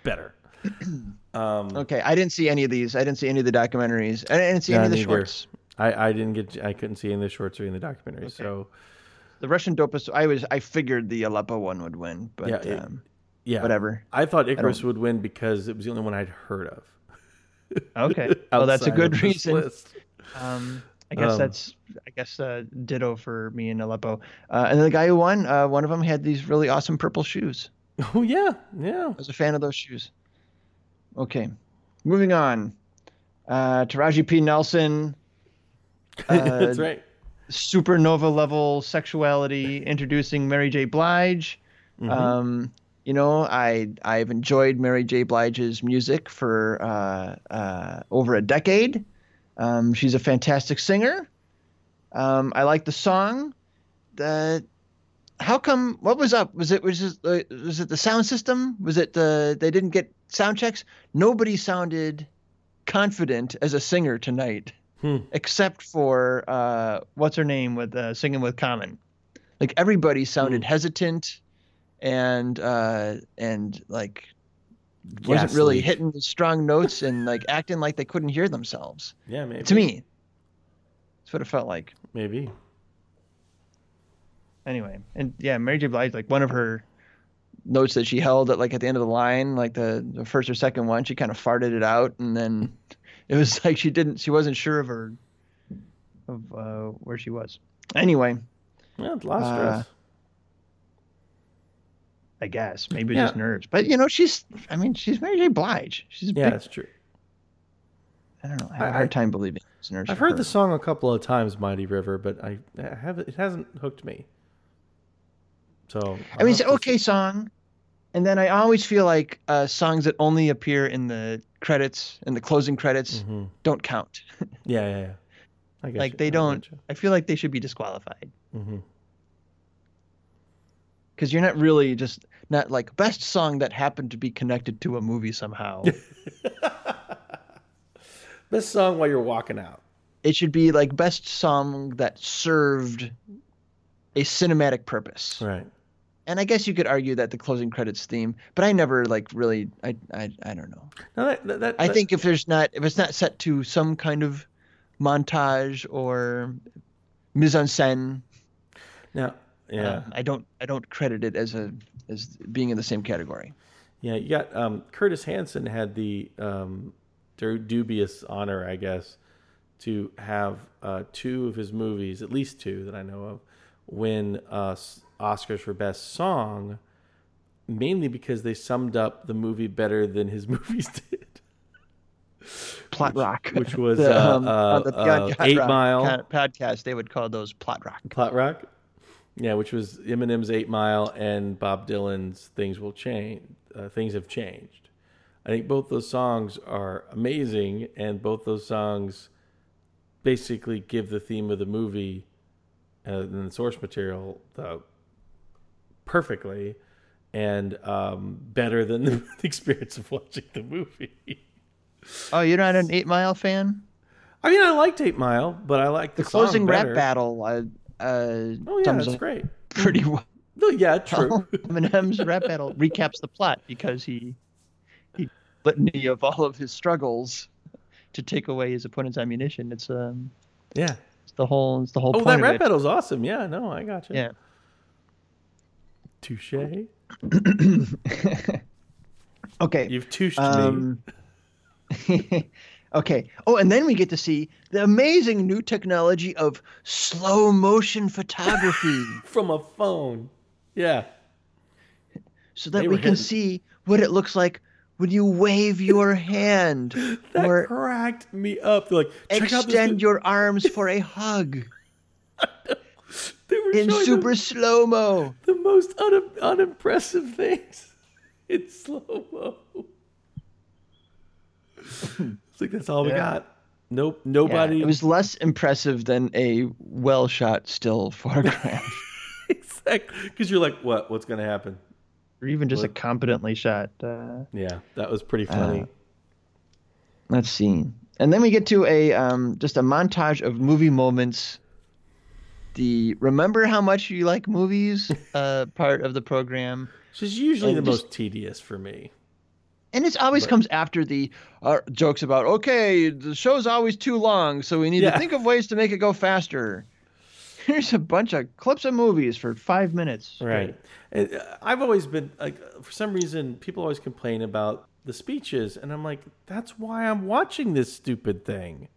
better. [clears throat] Um, Okay, I didn't see any of these. I didn't see any of the documentaries. I didn't see any of the neither. shorts. I, I didn't get I couldn't see any of the shorts or any of the documentary. So The Russian dopest. I was. I figured the Aleppo one would win, but Yeah, it- um, yeah, whatever. I thought Icarus would win because it was the only one I'd heard of. [laughs] Okay. [laughs] well, that's a good reason. Um, I guess Um, that's. I guess uh, ditto for me in Aleppo. Uh, and then the guy who won, uh, one of them had these really awesome purple shoes. [laughs] Oh yeah, yeah. I was a fan of those shoes. Okay, moving on. Uh, Taraji P. Nelson, [laughs] That's right. supernova level sexuality, introducing Mary J. Blige. Um, you know, I I've enjoyed Mary J. Blige's music for uh, uh, over a decade. Um, she's a fantastic singer. Um, I like the song. The how come? What was up? Was it was it, uh, was it the sound system? Was it the they didn't get sound checks? Nobody sounded confident as a singer tonight, Hmm. except for uh, what's her name with uh, singing with Common. Like everybody sounded Hmm. hesitant and uh, and like wasn't really hitting the strong notes and like [laughs] acting like they couldn't hear themselves. Yeah, maybe. To me, that's what it felt like. maybe. anyway and yeah mary j blige like one of her notes that she held at like at the end of the line like the, the first or second one she kind of farted it out and then [laughs] it was [laughs] like she didn't she wasn't sure of her of uh, where she was anyway Yeah, a of Uh, stress. i guess maybe Yeah. just nerves but you know she's i mean she's mary j blige she's yeah, big, that's true. i don't know i have a I- hard time believing it's nerves I've heard her. the song a couple of times, "Mighty River," but I, I have it hasn't hooked me. So I mean, it's an okay song, and then I always feel like uh, songs that only appear in the credits and the closing credits hmm don't count. [laughs] Yeah, yeah, yeah. I like you. they I don't. I feel like they should be disqualified because you're not really just not like best song that happened to be connected to a movie somehow. [laughs] Best song while you're walking out. it should be like best song that served a cinematic purpose. Right. And I guess you could argue that the closing credits theme, but I never like really. I I, I don't know. No, that, that, that, I think if there's not if it's not set to some kind of montage or mise en scène, now. Yeah. um, I don't I don't credit it as a as being in the same category. Yeah, you got um, Curtis Hanson had the um, dubious honor, I guess, to have uh, two of his movies, at least two that I know of, win uh, Oscars for Best Song, mainly because they summed up the movie better than his [laughs] movies did. Plot rock, which was, The, uh, um, uh, the Beyond uh, Eight Rock Mile. podcast. They would call those plot rock. Plot Rock. Yeah, which was Eminem's Eight Mile and Bob Dylan's Things Will Change. Uh, Things Have Changed. I think both those songs are amazing, and both those songs basically give the theme of the movie uh, and the source material uh, perfectly and um, better than the [laughs] experience of watching the movie. Oh, you're not an Eight Mile fan? I mean, I liked Eight Mile, but I like the, The closing song rap battle. Uh, uh, Oh yeah, that's great. pretty [laughs] well. No, yeah, true. [laughs] Eminem's rap battle recaps the plot because he he litany of all of his struggles to take away his opponent's ammunition. It's um yeah. it's the whole it's the whole Oh, that rap battle's awesome. Yeah, no, I got you. Yeah. Touche. [coughs] Okay. You've touched me Um, [laughs] okay. Oh, and then we get to see the amazing new technology of slow motion photography, [laughs] from a phone. Yeah. so that we can hitting- see what it looks like when you wave your [laughs] hand That or cracked me up. They're like, check out this. extend your arms for a hug in super the, slow mo. the most un- unimpressive things [laughs] in slow mo. it's like that's all we got. Nope. Yeah, Nobody. it was less impressive than a well shot still [laughs] photograph, exactly because you're like, what? What's gonna happen? or even just a competently shot. Uh, Yeah, that was pretty funny. let's see. And then we get to a um, just a montage of movie moments. The remember how much you like movies [laughs] uh, part of the program, Which is usually and the just- most tedious for me. and it always comes after the uh, jokes about okay, the show's always too long, so we need Yeah. to think of ways to make it go faster. [laughs] Here's a bunch of clips of movies for five minutes. Right. And uh, I've always been like, for some reason, people always complain about the speeches, and I'm like, that's why I'm watching this stupid thing.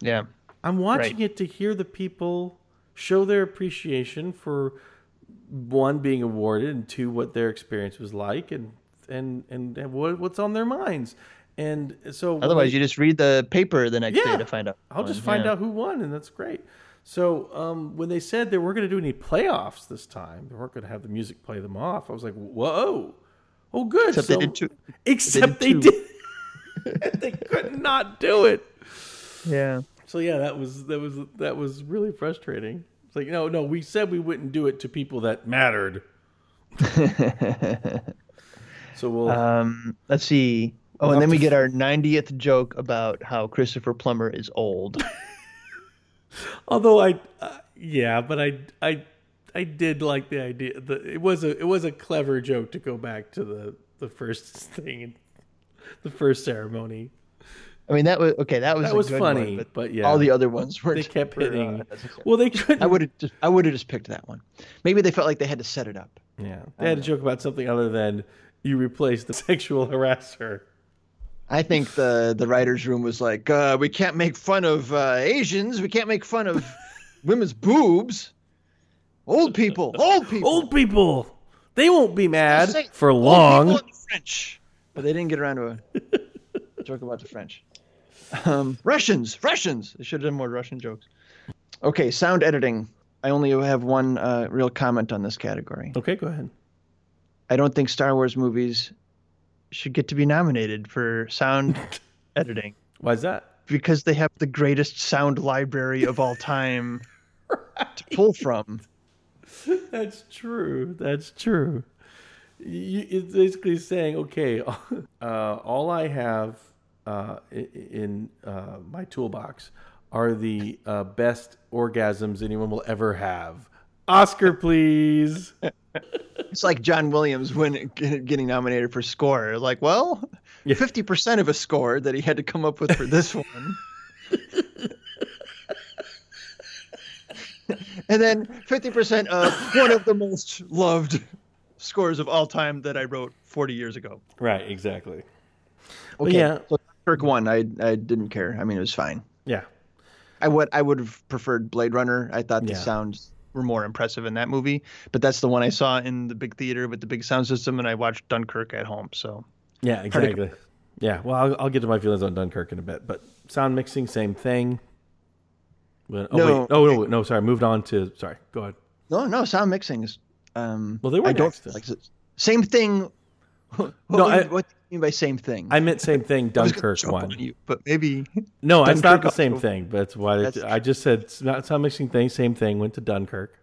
Yeah. I'm watching Right. it to hear the people show their appreciation for one being awarded and two what their experience was like and and and, and what, what's on their minds. And so Otherwise, you just read the paper the next Yeah. day to find out. I'll just find out who won, and that's great. So um, when they said they weren't going to do any playoffs this time, they weren't going to have the music play them off. I was like, "Whoa, oh, good." Except so, they did two. Except they did did. [laughs] they could not do it. Yeah. So yeah, that was that was that was really frustrating. It's like, no, no, we said we wouldn't do it to people that mattered. [laughs] so we'll Um, let's see. Oh, We'll and then we get our 90th joke about how Christopher Plummer is old. [laughs] Although I, uh, yeah, but I, I, I did like the idea. The, it was a, it was a clever joke to go back to the the first [laughs] thing, the first ceremony. I mean, that was okay. That was That was good funny, one, but yeah, All the other ones were. they kept were, hitting. well, they couldn't. I would have just. I would have just picked that one. Maybe they felt like they had to set it up. yeah, they had a joke about something other than you replaced the [laughs] sexual harasser. I think the the writers' room was like, uh, we can't make fun of uh, Asians. We can't make fun of [laughs] women's boobs. Old people. Old [laughs] people. Old people, they won't be mad for long. French. But they didn't get around to a joke about the French. Um, Russians. Russians. They should have done more Russian jokes. Okay, sound editing. I only have one uh, real comment on this category. Okay, go ahead. I don't think Star Wars movies Should get to be nominated for sound [laughs] editing Why is that? because they have the greatest sound library of all time [laughs] to pull from. That's true. That's true. You, it's basically saying, okay, [laughs] uh, all I have uh, in uh, my toolbox are the uh, best orgasms anyone will ever have. Oscar, please. [laughs] It's like John Williams when [laughs] getting nominated for score. Like, well, Yeah. fifty percent of a score that he had to come up with for this [laughs] one, and then fifty percent of one of the most loved. Scores of all time that I wrote 40 years ago. right, exactly. But Okay, yeah, so Kirk one, I I didn't care. I mean, it was fine. yeah, I would I would have preferred Blade Runner. I thought the Yeah. sounds. Were more impressive in that movie, but that's the one I saw in the big theater with the big sound system, and I watched Dunkirk at home. So yeah, exactly. Yeah, well, I'll, I'll get to my feelings on Dunkirk in a bit, but sound mixing, same thing. When, oh, No. wait. Oh, no, no, sorry. Moved on to, sorry, go ahead. No, no, sound mixing is. Um, Well, they were I don't next. like same thing. [laughs] What, No, what, I- what mean by same thing? I meant same thing, [laughs] I was gonna Dunkirk one. on you. but maybe [laughs] No, it's not the same also- thing. But that's why I just said it's not sound mixing thing. Same thing. Went to Dunkirk.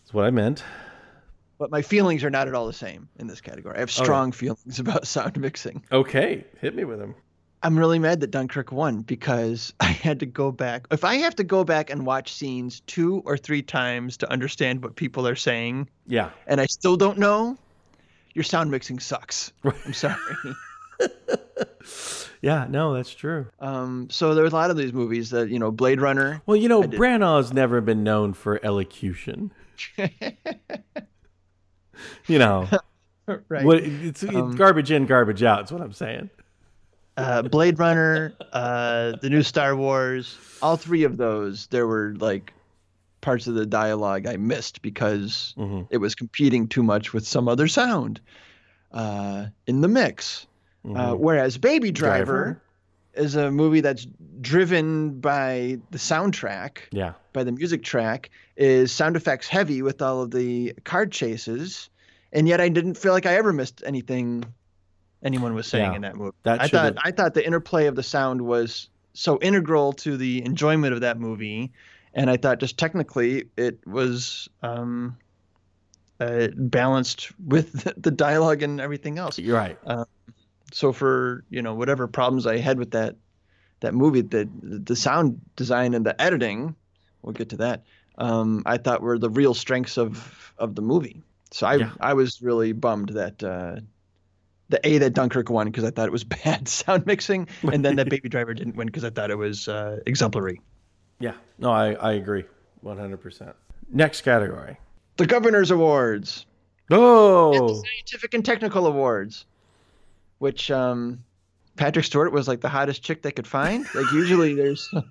That's what I meant. But my feelings are not at all the same in this category. I have oh, yeah. strong feelings [laughs] about sound mixing. Okay, hit me with them. I'm really mad that Dunkirk won because I had to go back. If I have to go back and watch scenes two or three times to understand what people are saying, Yeah, and I still don't know, your sound mixing sucks. [laughs] I'm sorry. [laughs] yeah. No, that's true. um, so there's a lot of these movies that you know, Blade Runner. Well, you know. Branagh's never been known for elocution. [laughs] you know, right. what it's, it's Um, garbage in, garbage out. Is what I'm saying. uh, Blade Runner, uh, the new Star Wars. all three of those there were like parts of the dialogue i missed because Mhm. it was competing too much with some other sound uh, in the mix uh, whereas baby driver, Driver. is a movie that's driven by the soundtrack Yeah, by the music track is sound effects heavy with all of the card chases and yet i didn't feel like i ever missed anything Anyone was saying Yeah. in that movie. That I thought I thought the interplay of the sound was so integral to the enjoyment of that movie, and I thought just technically it was um, uh, balanced with [laughs] the dialogue and everything else. you're right. so for you know whatever problems I had with that that movie, the the sound design and the editing, we'll get to that. Um, I thought were the real strengths of of the movie. So I Yeah. I was really bummed that uh, the A that Dunkirk won because I thought it was [laughs] bad sound mixing, and then that Baby Driver didn't win because I thought it was uh, exemplary. Yeah, no, I I agree, 100. percent Next category. the governors awards and the Oh, scientific and technical awards which um, patrick stewart was like the hottest chick they could find like usually there's [laughs] I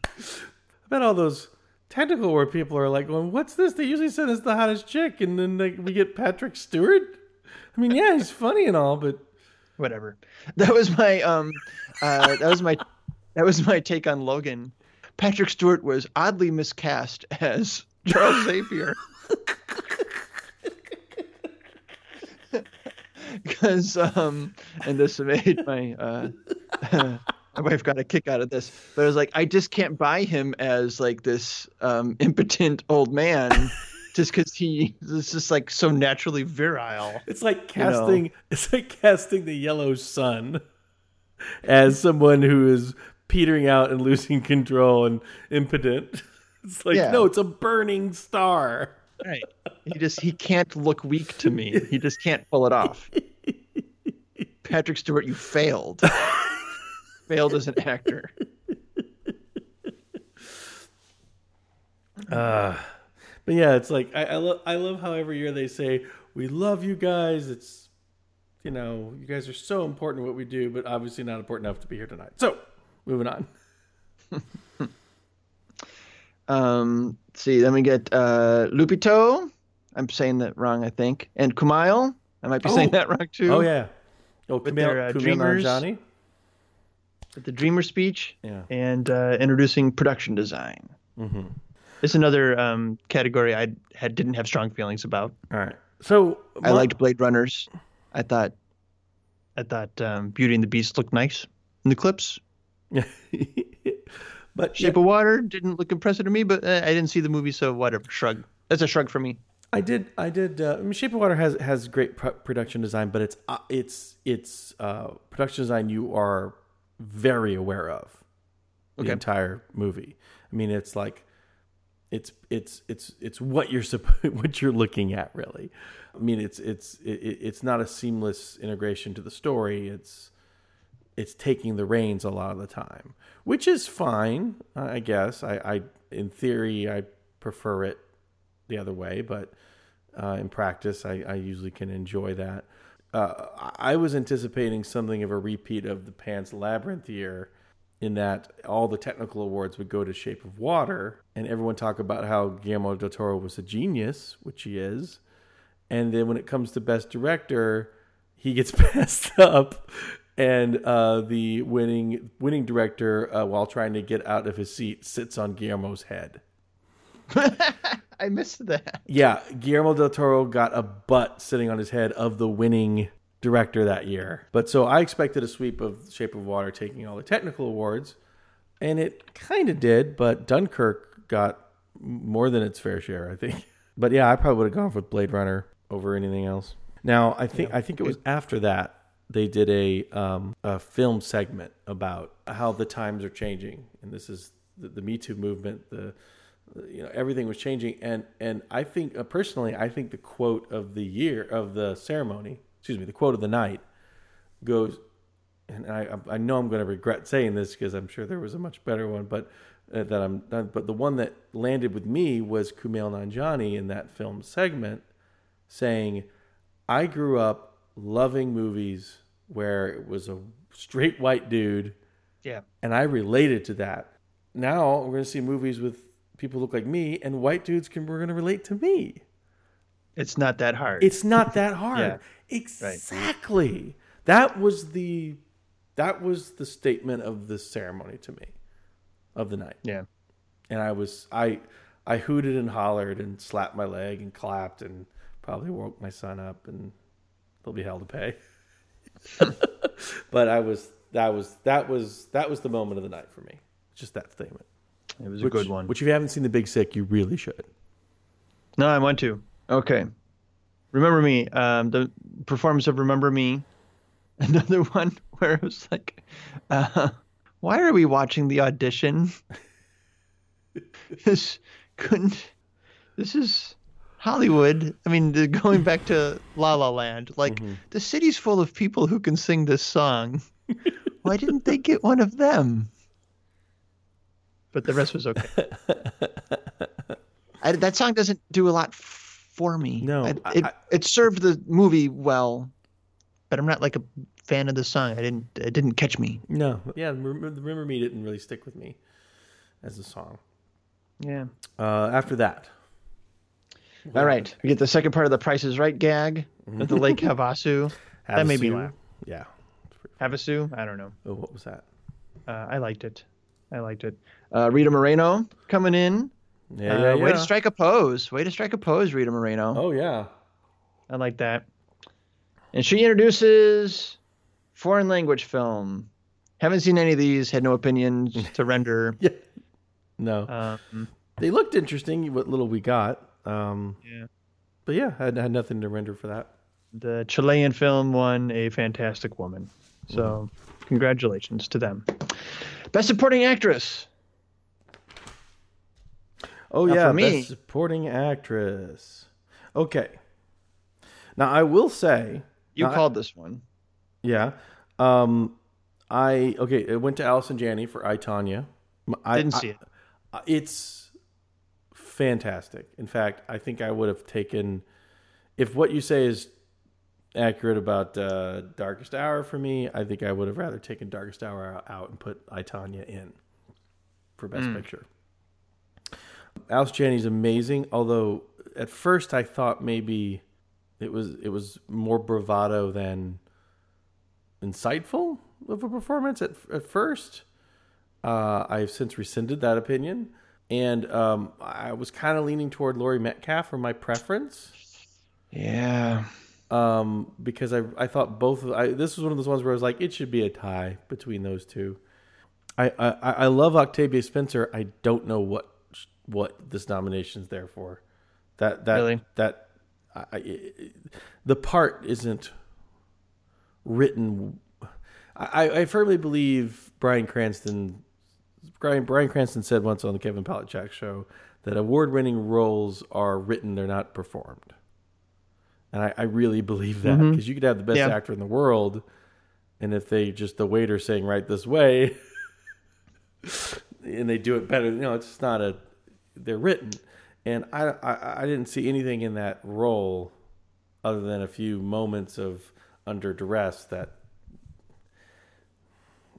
bet all those technical where people are like, "Well, what's this?" They usually send us the hottest chick, and then like, we get Patrick Stewart. I mean, yeah, he's funny and all, but Whatever. That was my um, uh, that was my that was my take on Logan. Patrick Stewart was oddly miscast as Charles [laughs] Xavier. Because um, and this made my uh, [laughs] my wife got a kick out of this, but I was like, I just can't buy him as like this um, impotent old man, [laughs] just because he is just like so naturally virile. it's like You know. casting it's like casting the Yellow Sun as someone who is petering out and losing control and impotent. [laughs] It's like Yeah. no, it's a burning star. Right. He just he can't look weak to me. He just can't pull it off. [laughs] Patrick Stewart, you failed. failed as an actor. Uh, but yeah, it's like I I, lo- I love how every year they say we love you guys. It's you know you guys are so important what we do, but obviously not important enough to be here tonight. So moving on. [laughs] Um, let's see, then we get uh, Lupito. I'm saying that wrong, I think. And Kumail. I might be saying Oh. that wrong too. Oh yeah. Oh, Kumail, their, uh, Kumail Dreamers. Nanjiani? With the Dreamer speech Yeah. and uh, introducing production design. Mm-hmm. It's another um, category I had didn't have strong feelings about. All right. So I liked Blade Runners. I thought I thought um, Beauty and the Beast looked nice in the clips. [laughs] but Shape of Water didn't look impressive to me, but uh, I didn't see the movie, so whatever. Shrug. That's a shrug for me. I did. I did. Uh, I mean, Shape of Water has has great pro- production design, but it's uh, it's it's uh, production design you are very aware of the Okay. entire movie. I mean, it's like it's it's it's it's what you're supposed [laughs] what you're looking at really. I mean, it's it's it, it's not a seamless integration to the story. It's it's taking the reins a lot of the time, which is fine, I guess. I, I in theory I prefer it the other way, but uh, in practice, I, I usually can enjoy that. Uh, I was anticipating something of a repeat of the Pan's Labyrinth year, in that all the technical awards would go to Shape of Water, and everyone talk about how Guillermo del Toro was a genius, which he is, and then when it comes to Best Director, he gets [laughs] passed up, and uh, the winning winning director, uh, while trying to get out of his seat, sits on Guillermo's head. [laughs] I missed that. Yeah, Guillermo del Toro got a butt sitting on his head of the winning director that year. But so I expected a sweep of Shape of Water taking all the technical awards, and it kind of did, but Dunkirk got more than its fair share, I think. [laughs] But yeah, I probably would have gone with Blade Runner over anything else. Now, I think I think it was after that they did a um, a film segment about how the times are changing, and this is the, the Me Too movement, the you know everything was changing. And and i think uh, personally i think the quote of the year of the ceremony excuse me the quote of the night goes and i i know i'm going to regret saying this because i'm sure there was a much better one but uh, that i'm but the one that landed with me was kumail nanjiani in that film segment saying i grew up loving movies where it was a straight white dude Yeah. and I related to that. Now we're going to see movies with people look like me, and white dudes can we're going to relate to me. It's not that hard. It's not that [laughs] hard. Yeah. Exactly. That was the that was the statement of the ceremony to me of the night. yeah. And I was I I hooted and hollered and slapped my leg and clapped and probably woke my son up and there'll be hell to pay. [laughs] [laughs] but I was that was that was that was the moment of the night for me. Just that statement. It was Which, a good one. Which if you haven't seen The Big Sick, you really should. No, I want to. okay. Remember Me, um, the performance of Remember Me. [laughs] Another one [laughs] where it was like, uh, why are we watching the audition? this couldn't. This is Hollywood. I mean, [laughs] going back to La La Land, like Mm-hmm. the city's full of people who can sing this song. [laughs] Why didn't they get one of them? But the rest was okay. [laughs] I, that song doesn't do a lot for me. No, I- it I- it served the movie well. But I'm not like a fan of the song. I didn't. It didn't catch me. No, yeah, Remember, Remember Me didn't really stick with me as a song. Yeah. Uh, after that, All right. We get the second part of the Price is Right gag at the Lake [laughs] Havasu. That made me laugh. Yeah. Havasu? I don't know. Oh, what was that? Uh, I liked it. I liked it. Uh, Rita Moreno coming in. Yeah, Uh, yeah, Way yeah. to strike a pose. Way to strike a pose, Rita Moreno. Oh yeah. I like that. And she introduces foreign language film. Haven't seen any of these. Had no opinions to render. [laughs] Yeah. No, Um, they looked interesting. What little we got. Um, Yeah. But yeah, I had, had nothing to render for that. the Chilean film won a Fantastic Woman. So, congratulations to them. Best Supporting Actress. Oh Now, yeah, best supporting actress. Okay. Now I will say, You I- called this one. yeah, um, I okay. It went to Allison Janney for I Tonya. I Didn't see it. I- It's fantastic. In fact, I think I would have taken if what you say is accurate about uh, Darkest Hour for me. I think I would have rather taken Darkest Hour out and put I Tonya in for Best Hmm. Picture. Alice Janney's amazing. Although at first I thought maybe it was it was more bravado than insightful of a performance at at first. Uh, I've since rescinded that opinion, and um, I was kind of leaning toward Laurie Metcalf for my preference Yeah. um, because I I thought both. Of, I, this was one of those ones where I was like, it should be a tie between those two. I I, I love Octavia Spencer. I don't know what what this nomination's there for. That that Really? that I, I, the part isn't written. I, I firmly believe Bryan Cranston. Bryan, Bryan Cranston said once on the Kevin Pollak's Chat show that award-winning roles are written; they're not performed. And I, I really believe that mm-hmm. because you could have the best Yeah. actor in the world, and if they just the waiter saying right this way, [laughs] and they do it better, you know, it's just not a. They're written, and I, I I didn't see anything in that role, other than a few moments of under duress that.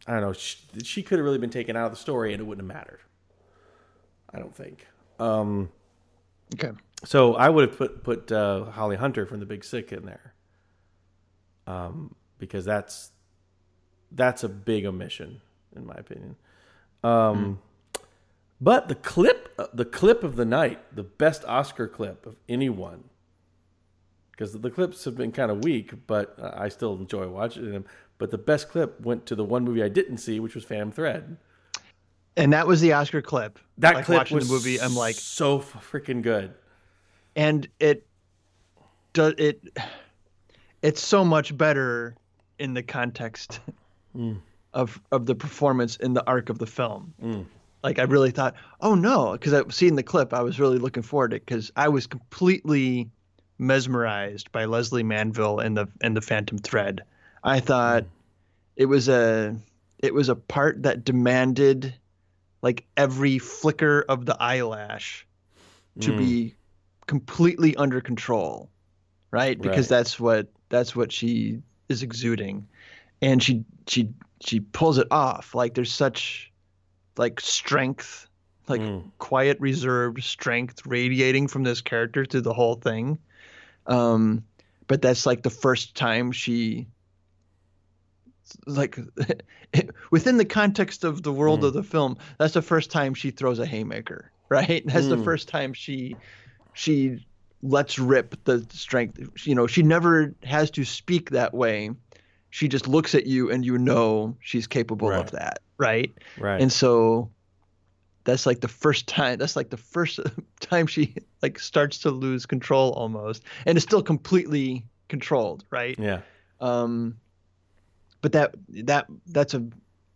I don't know. She, she could have really been taken out of the story, and it wouldn't have mattered. I don't think. Um, Okay. so I would have put put uh, Holly Hunter from The Big Sick in there, um, because that's that's a big omission in my opinion. Um, But the clip, the clip of the night, the best Oscar clip of anyone, because the clips have been kind of weak, but I still enjoy watching them. But the best clip went to the one movie I didn't see, which was Phantom Thread. And that was the Oscar clip. That like clip watching was the movie. I'm like, so freaking good. and it does it. It's so much better in the context mm. of of the performance in the arc of the film. Mm. Like I really thought, oh no, because I've seen the clip. I was really looking forward to it because I was completely mesmerized by Lesley Manville and the and the Phantom Thread. I thought it was a it was a part that demanded like every flicker of the eyelash to be completely under control right? Because Right. that's what that's what she is exuding. And she she she pulls it off. Like there's such like strength like Mm. quiet reserved strength radiating from this character through the whole thing. Um but that's like the first time she like [laughs] within the context of the world of the film that's the first time she throws a haymaker [laughs] right that's the Mm. first time she she lets rip the strength you know she never has to speak that way she just looks at you and you know she's capable Right. of that right Right. and so that's like the first time that's like the first [laughs] time she like starts to lose control almost and is still completely controlled right yeah. um but that that that's a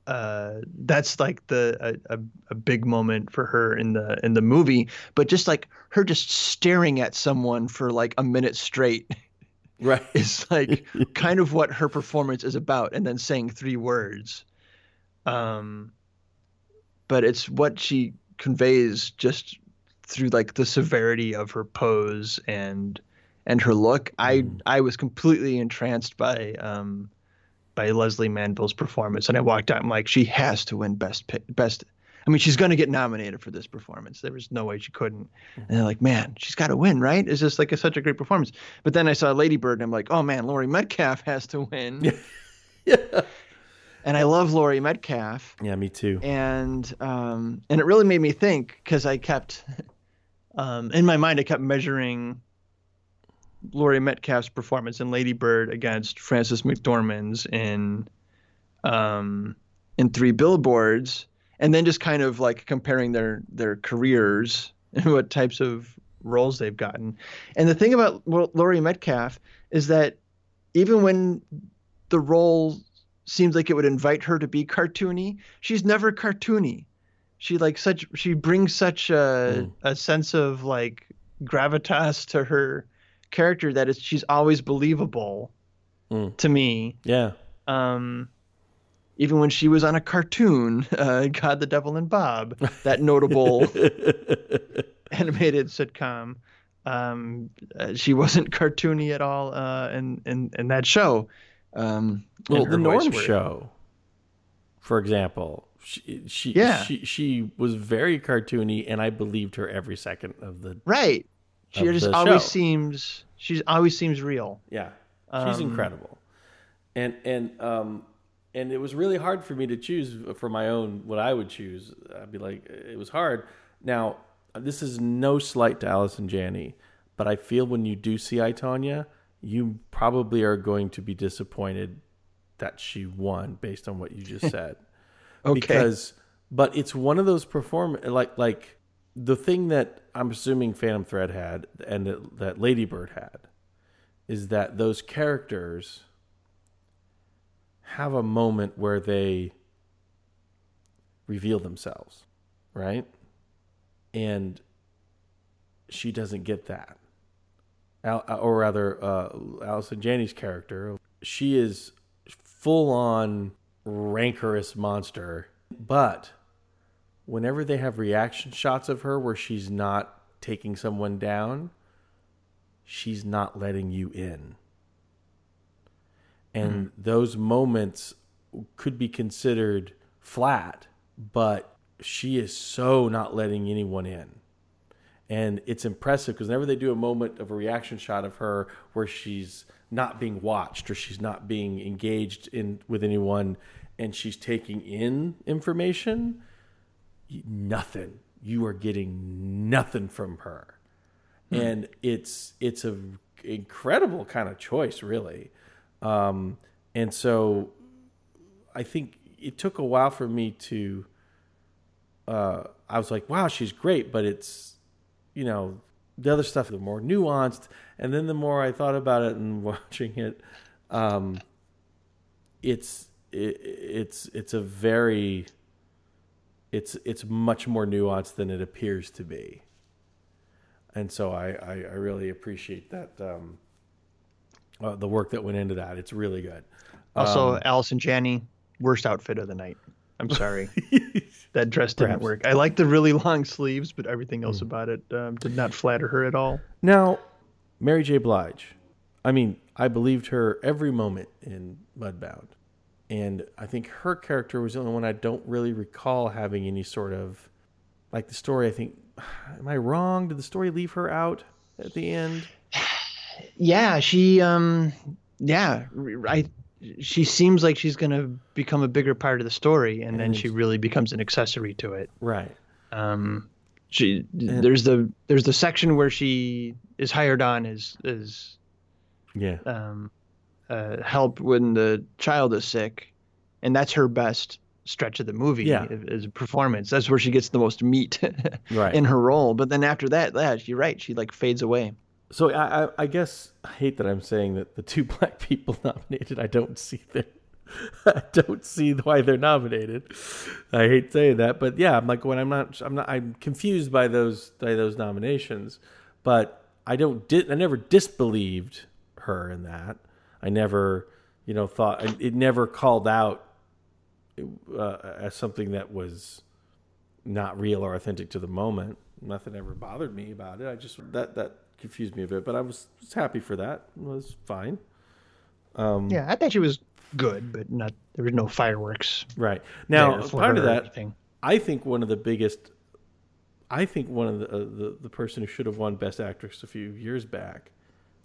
uh that's like the a, a, a big moment for her in the in the movie but just like her just staring at someone for like a minute straight [laughs] Right. is like kind of what her performance is about and then saying three words. Um but it's what she conveys just through like the severity of her pose and and her look. I i was completely entranced by um by lesley manville's performance and i walked out i'm like she has to win best best I mean, she's going to get nominated for this performance. There was no way she couldn't. And they're like, man, she's got to win, right? Is this like a, such a great performance. But then I saw Lady Bird, and I'm like, oh man, Laurie Metcalf has to win. [laughs] yeah. And I love Laurie Metcalf. Yeah, me too. And um, and it really made me think because I kept [laughs] um, in my mind, I kept measuring Laurie Metcalf's performance in Lady Bird against Frances McDormand's in um, in Three Billboards, and then just kind of like comparing their their careers [laughs] and what types of roles they've gotten. And the thing about Laurie Metcalf is that even when the role seems like it would invite her to be cartoony, she's never cartoony. She like such she brings such a mm. a sense of like gravitas to her character that is she's always believable mm. to me. Yeah. Um even when she was on a cartoon, [laughs] uh, God, the Devil, and Bob, that notable [laughs] animated sitcom, um, uh, she wasn't cartoony at all uh, in, in in that show. Um, well, the Norm Show, for example, she she, yeah. she she was very cartoony, and I believed her every second of the right. She just always show. seems she's always seems real. Yeah, she's um, incredible, and and um and it was really hard for me to choose for my own what I would choose. I'd be like, it was hard. Now, this is no slight to Allison Janney, but I feel when you do see I, Tonya, you probably are going to be disappointed that she won based on what you just [laughs] said. okay. Because, but it's one of those perform like like the thing that I'm assuming Phantom Thread had and that, that Lady Bird had is that those characters have a moment where they reveal themselves, right? And she doesn't get that. Al, uh, or rather, uh, Allison Janney's character, she is full on rancorous monster. But whenever they have reaction shots of her where she's not taking someone down, she's not letting you in and mm-hmm. those moments could be considered flat, but she is so not letting anyone in. And it's impressive because whenever they do a moment of a reaction shot of her where she's not being watched or she's not being engaged in with anyone and she's taking in information, nothing. You are getting nothing from her. Mm. And it's it's a incredible kind of choice, really. Um, and so I think it took a while for me to. Uh, I was like, wow, she's great, but it's, you know, the other stuff the more nuanced. And then the more I thought about it and [laughs] watching it, um, it's it, it's it's a very it's it's much more nuanced than it appears to be. And so I, I, I really appreciate that um, uh, the work that went into that. It's really good. Also, um, Allison Janney, worst outfit of the night. I'm sorry, [laughs] that dress didn't Perhaps. work. I like the really long sleeves, but everything else mm. about it um, did not flatter her at all. Now, Mary J. Blige. I mean, I believed her every moment in Mudbound, and I think her character was the only one I don't really recall having any sort of like the story. I think, [sighs] am I wrong? Did the story leave her out at the end? [sighs] yeah, she um yeah, I she seems like she's going to become a bigger part of the story and, and then she really becomes an accessory to it. Right. Um she and, there's the there's the section where she is hired on as as yeah. Um uh help when the child is sick and that's her best stretch of the movie yeah. as a performance. That's where she gets the most meat [laughs] right. in her role. But then after that, yeah, you're right. She like fades away. So I, I, guess I hate that I'm saying that the two [laughs] black people [laughs] nominated. I don't see their, I don't see why they're nominated. I hate saying that, but yeah, I'm like when I'm not, I'm not, I'm confused by those by those nominations. But I don't, I never disbelieved her in that. I never, you know, thought it never called out uh, as something that was not real or authentic to the moment. Nothing ever bothered me about it. I just that that confused me a bit, but I was, was happy for that. It was fine. Um, yeah, I thought she was good, but not there was no fireworks. Right now, part of that, I think one of the biggest. I think one of the, uh, the the person who should have won Best Actress a few years back,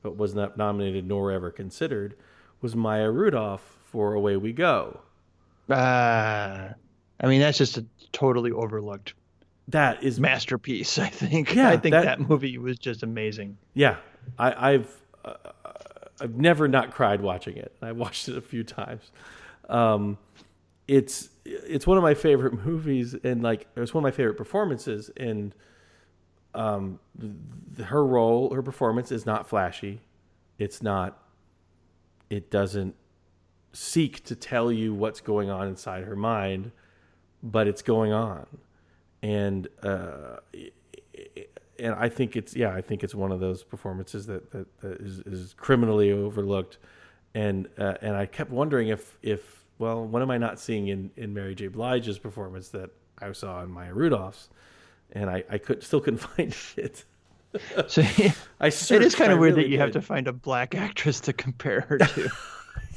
but was not nominated nor ever considered, was Maya Rudolph for Away We Go. Uh, I mean, that's just a totally overlooked That is masterpiece. I think. Yeah, I think that- that, movie was just amazing. Yeah, I, I've uh, I've never not cried watching it. I watched it a few times. Um, it's it's one of my favorite [laughs] movies, and like it's one of my favorite performances. And um, her role, her performance is not flashy. It's not. It doesn't seek to tell you what's going on inside her mind, but it's going on, and uh, and I think it's yeah, I think it's one of those performances that that, that is, is criminally overlooked, and uh, and I kept wondering if if well, what am I not seeing in in Mary J. Blige's performance that I saw in Maya Rudolph's, and I I could still couldn't [laughs] find it. So [laughs] I it searched, is kind I of weird really that you have to find a black [laughs] actress to compare her to.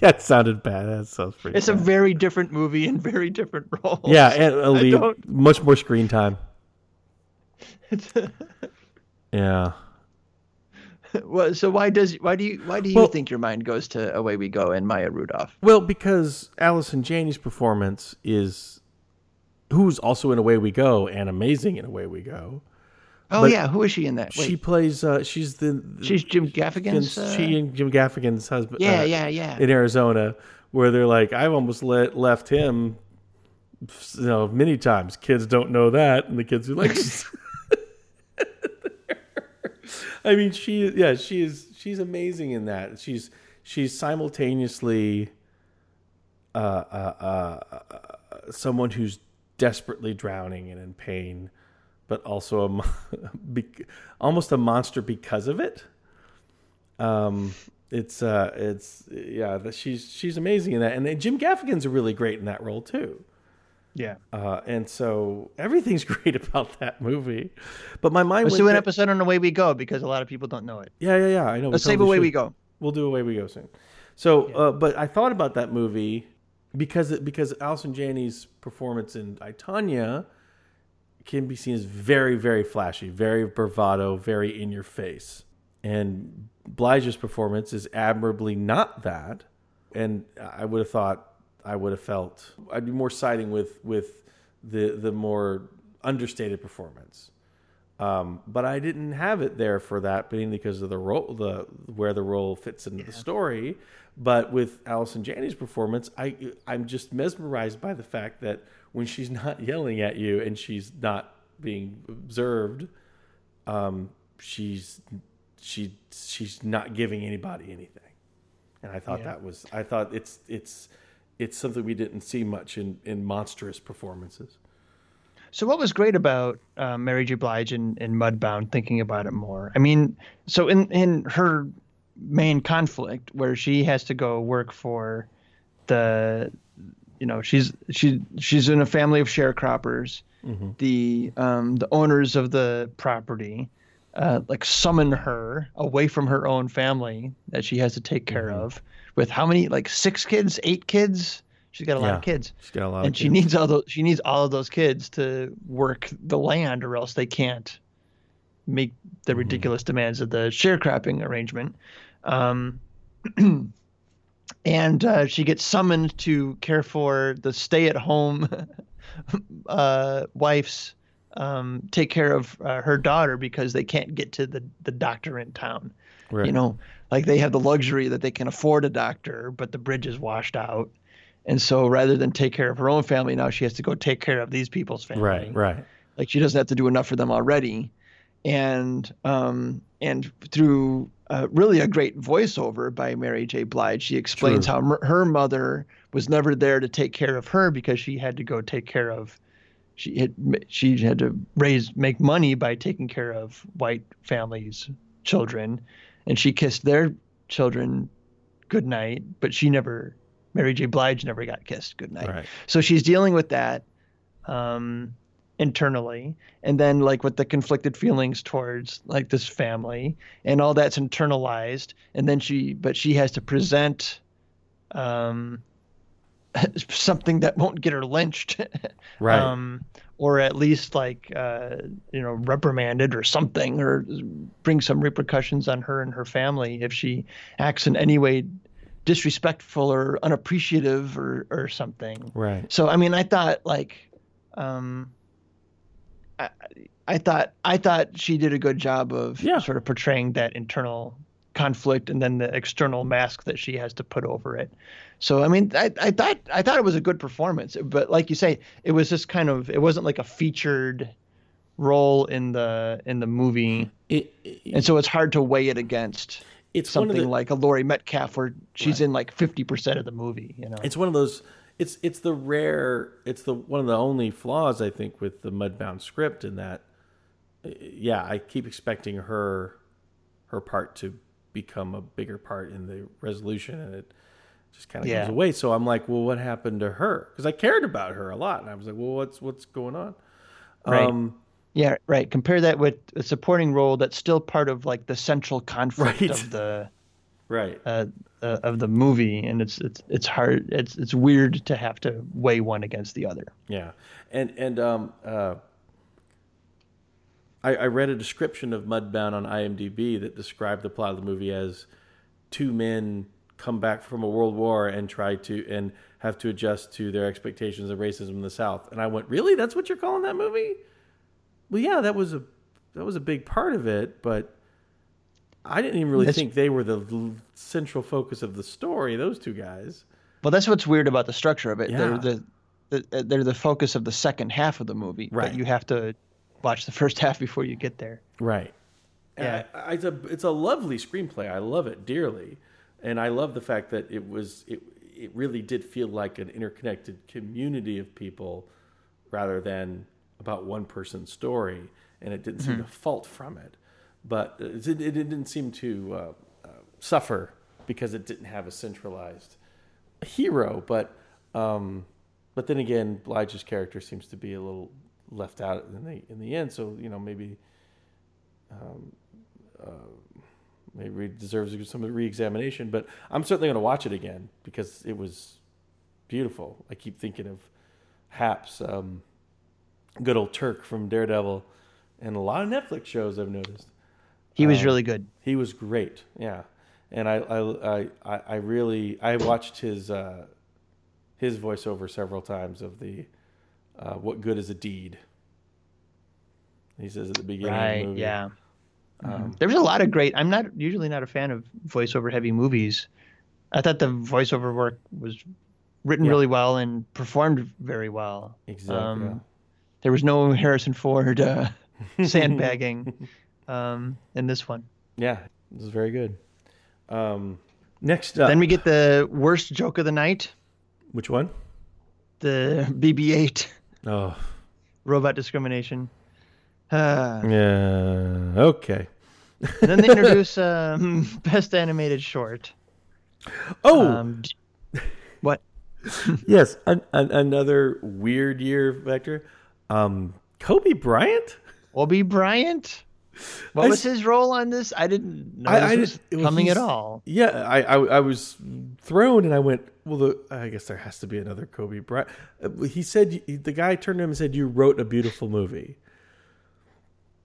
That sounded bad. That sounds pretty. it's a very different movie and very different roles. yeah, and a lead, much more screen time. Yeah. Well, so why does why do you why do you Well- think your mind goes to Away We Go and Maya Rudolph? Well, because Allison Janney's performance is, who's also in Away We Go and amazing in Away We Go. Oh But yeah, who is she in that? Wait, She plays. Uh, she's the. she's Jim Gaffigan's. Uh, she and Jim Gaffigan's husband. yeah, uh, yeah, yeah. In Arizona, where they're like, I've almost let, left him. You know, many times kids don't know that, and the kids are like. [laughs] [laughs] I mean, she yeah, she is she's amazing in that. She's she's simultaneously uh, uh, uh, uh, someone who's desperately drowning and in pain, but also a mo- [laughs] almost a monster because of it. Um, it's uh, it's yeah, that she's she's amazing in that, and then Jim Gaffigan's really great in that role too. yeah. Uh, and so everything's [laughs] great about that movie, but my mind Let's do an episode on Away We Go because a lot of people don't know it. yeah, yeah, yeah. I know. we Let's save totally Away should. We Go. We'll do away we go soon. So, uh, but I thought about that movie because because Allison Janney's performance in I Tonya can be seen as very very flashy, very bravado, very in your face, and Blige's performance is admirably not that. And I would have thought I would have felt I'd be more siding with with the the more understated performance. Um, but I didn't have it there for that, being because of the role, the where the role fits into the story. But with Allison Janney's performance, I I'm just mesmerized by the fact that when she's [laughs] not yelling at you and she's not being observed, um, she's she she's not giving anybody anything. And I thought that was I thought it's it's it's something we didn't see much in in monstrous performances. So what was great about uh, Mary J. Blige in, in Mudbound? Thinking about it more, I mean, so in in her main conflict where she has to go work for the, you know, she's she she's in a family of sharecroppers. The um, the owners of the property, uh, like summon her away from her own family that she has to take care of. With how many? Like six kids, eight kids. She's got a lot Yeah. of kids She's got a lot and of she kids. needs all those she needs all of those kids to work the land or else they can't make the Mm-hmm. ridiculous demands of the sharecropping arrangement um, [clears throat] and uh, she gets summoned to care for the stay-at-home [laughs] uh, wife's um, take care of uh, her daughter because they can't get to the, the doctor in town Right. you know like they have the luxury that they can afford a doctor but the bridge is washed out and so rather than take care of her own family now she has to go take care of these people's family Right, right. like she doesn't have to do enough for them already and um and through uh, really a great voiceover by Mary J. Blige, she explains True. how mer- her mother was never there to take care of her because she had to go take care of she had she had to raise make money by taking care of white families' children, and she kissed their children goodnight, but she never Mary J. Blige never got kissed goodnight. Right. So she's dealing with that um, internally, and then like with the conflicted feelings towards like this family, and all that's internalized, and then she, but she has to present um, [laughs] something that won't get her lynched, [laughs] Right. um, or at least like uh, you know reprimanded or something, or bring some repercussions on her and her family if she acts in any way disrespectful or unappreciative or or something. Right. So I mean, I thought like, um, I, I thought I thought she did a good job of Yeah. sort of portraying that internal conflict and then the external mask that she has to put over it. So I mean, I, I thought I thought it was a good performance, but like you say, it was just kind of it wasn't like a featured role in the in the movie, It, it- and so it's hard to weigh it against it's one of something the, like a Laurie Metcalf where she's in like fifty percent of the movie. You know, it's one of those it's it's the rare it's the one of the only flaws i think with the mudbound script in that uh, yeah i keep expecting her her part to become a bigger part in the resolution and it just kind of Yeah. goes away so i'm like well what happened to her because i cared about her a lot and i was like well what's what's going on Right. um Yeah, right. Compare that with a supporting role that's still part of like the central conflict Right. of the right uh, uh, of the movie, and it's it's it's hard. It's it's weird to have to weigh one against the other. Yeah, and and um, uh, I, I read a description of Mudbound on IMDb that described the plot of the movie as two men come back from a world war and try to and have to adjust to their expectations of racism in the South. And I went, really? That's what you're calling that movie? Well, yeah, that was a that was a big part of it, but I didn't even really That's- think they were the central focus of the story. Those two guys. Well, that's what's weird about the structure of it. Yeah. They're the, the uh, they're the focus of the second half of the movie, Right. but you have to watch the [laughs] first half before you get there. Right. Yeah. Yeah. I, it's a it's a lovely screenplay. I love it dearly, and I love the fact that it was it it really did feel like an interconnected community of people, rather than about one person's story, and it didn't seem to fault from it, but it, it, didn't seem to uh, uh, suffer because it didn't have a centralized hero. But um, but then again, Blige's character seems to be a little left out in the in the end. So you know maybe maybe it deserves some re-examination. But I'm certainly going to watch it again because it was beautiful. I keep thinking of Haps, um, good old Turk from Daredevil, and a lot of Netflix shows I've noticed. He was Um, really good. He was great, yeah. And I, I, I, I- really, I watched his, uh, his voiceover several times of the, uh, "What good is a deed?" He says at the beginning of the Right. movie. Yeah. Um, There was a lot of great. I'm not usually not a fan of voiceover heavy movies. I thought the voiceover work was written Yeah. really well and performed very well. Exactly. Um, There was no Harrison Ford uh, [laughs] sandbagging um, in this one. Yeah, this is very good. Um, next up, Then we get the worst joke of the night, which one? the BB-8 Oh, robot discrimination. Uh, yeah. Okay. then they introduce [laughs] um, best animated short. Oh, Um, what? [laughs] yes, an, an, another weird year vector. Um, Kobe Bryant. Obi Bryant. What I was his role on this? I didn't know I- I was coming at all. Yeah, I, I I was thrown, and I went. Well, the, I guess there has to be another Kobe Bryant. Uh, He said the guy turned to him and said, "You wrote a beautiful movie."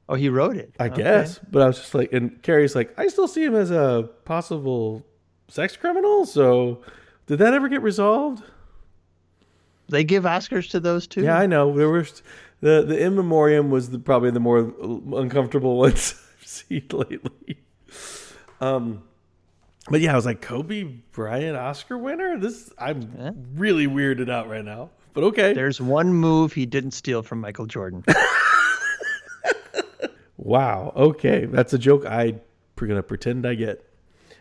Oh, he wrote it. I Okay. guess, but I was just like, and Carrie's like, I still see him as a possible sex criminal. So, did that ever get resolved? They give Oscars to those two. Yeah, I know. There was the the in memoriam was the, probably the more uncomfortable [laughs] ones I've seen lately. Um, but yeah, I was like Kobe Bryant Oscar winner. This I'm Yeah. really weirded out right now. But okay, There's one move he didn't steal from Michael Jordan. [laughs] wow. Okay, that's a joke. I we're gonna pretend I get.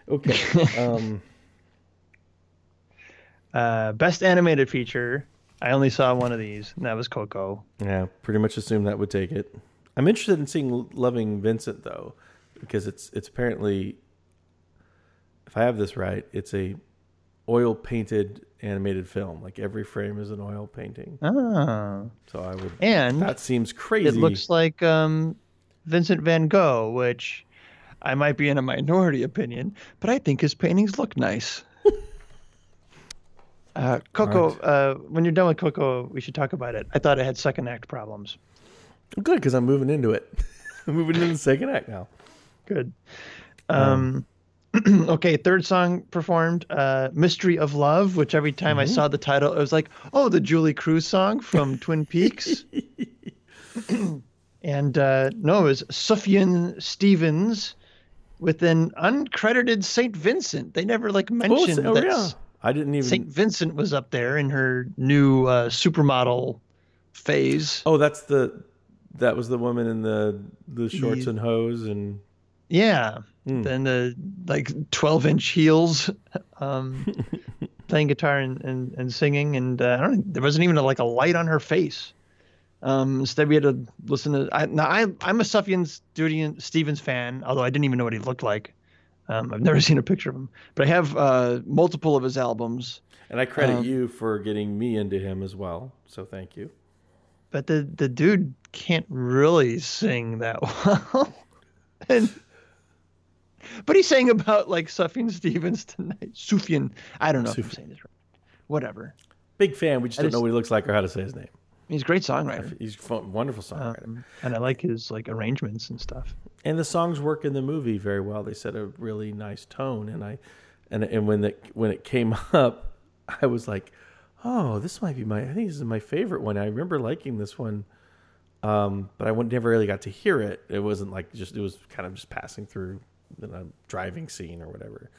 Okay. [laughs] Um, uh, best animated feature. I only saw one of these, and that was Coco. yeah, pretty much assumed that would take it. I'm interested in seeing Loving Vincent though, because it's it's apparently, if I have this right, it's a oil painted animated film. Like every frame is an oil painting. Oh, So I would. and That seems crazy. it looks like um, Vincent Van Gogh, which I might be in a minority opinion, but I think his paintings look nice. Uh, Coco, uh, when you're done with Coco, we should talk about it. I thought it had second act problems. Good because I'm moving into it. [laughs] I'm moving into the second act now. Good. Um, [clears throat] okay, third song performed, uh, "Mystery of Love," which every time I saw the title, it was like, "Oh, the Julee Cruise song from [laughs] Twin Peaks." [clears throat] and uh, no, it was Sufjan Stevens with an uncredited Saint Vincent. They never like Oh, mentioned oh that yeah. I didn't even. Saint Vincent was up there in her new uh, supermodel phase. Oh, that's the. That was the woman in the the shorts and hose and. Yeah. Hmm. Then the like 12 inch heels, um, [laughs] playing guitar and, and, and singing. And uh, I don't there wasn't even a, like a light on her face. Um, instead, we had to listen to. I, now, I, I'm a Sufjan Studi- Stevens fan, although I didn't even know what he looked like. Um, I've never [laughs] seen a picture of him, but I have uh, multiple of his albums. And I credit Um, you for getting me into him as well. So thank you. But the, the dude can't really sing that [laughs] well. and but he sang about like Sufjan Stevens tonight. Sufjan. I don't know if I'm saying this right. Whatever. Big fan. We just I don't just- know what he looks like or how to say his name. He's a great songwriter. He's a wonderful songwriter. Um, and I like his like arrangements and stuff. And the songs work in the movie very well. They set a really nice tone, and I, and and when it when it came [laughs] up, I was like, oh, this might be my. I think this is my favorite one. I remember liking this one, um, but I never really got to hear it. It wasn't like just it was kind of just passing through in a driving scene or whatever.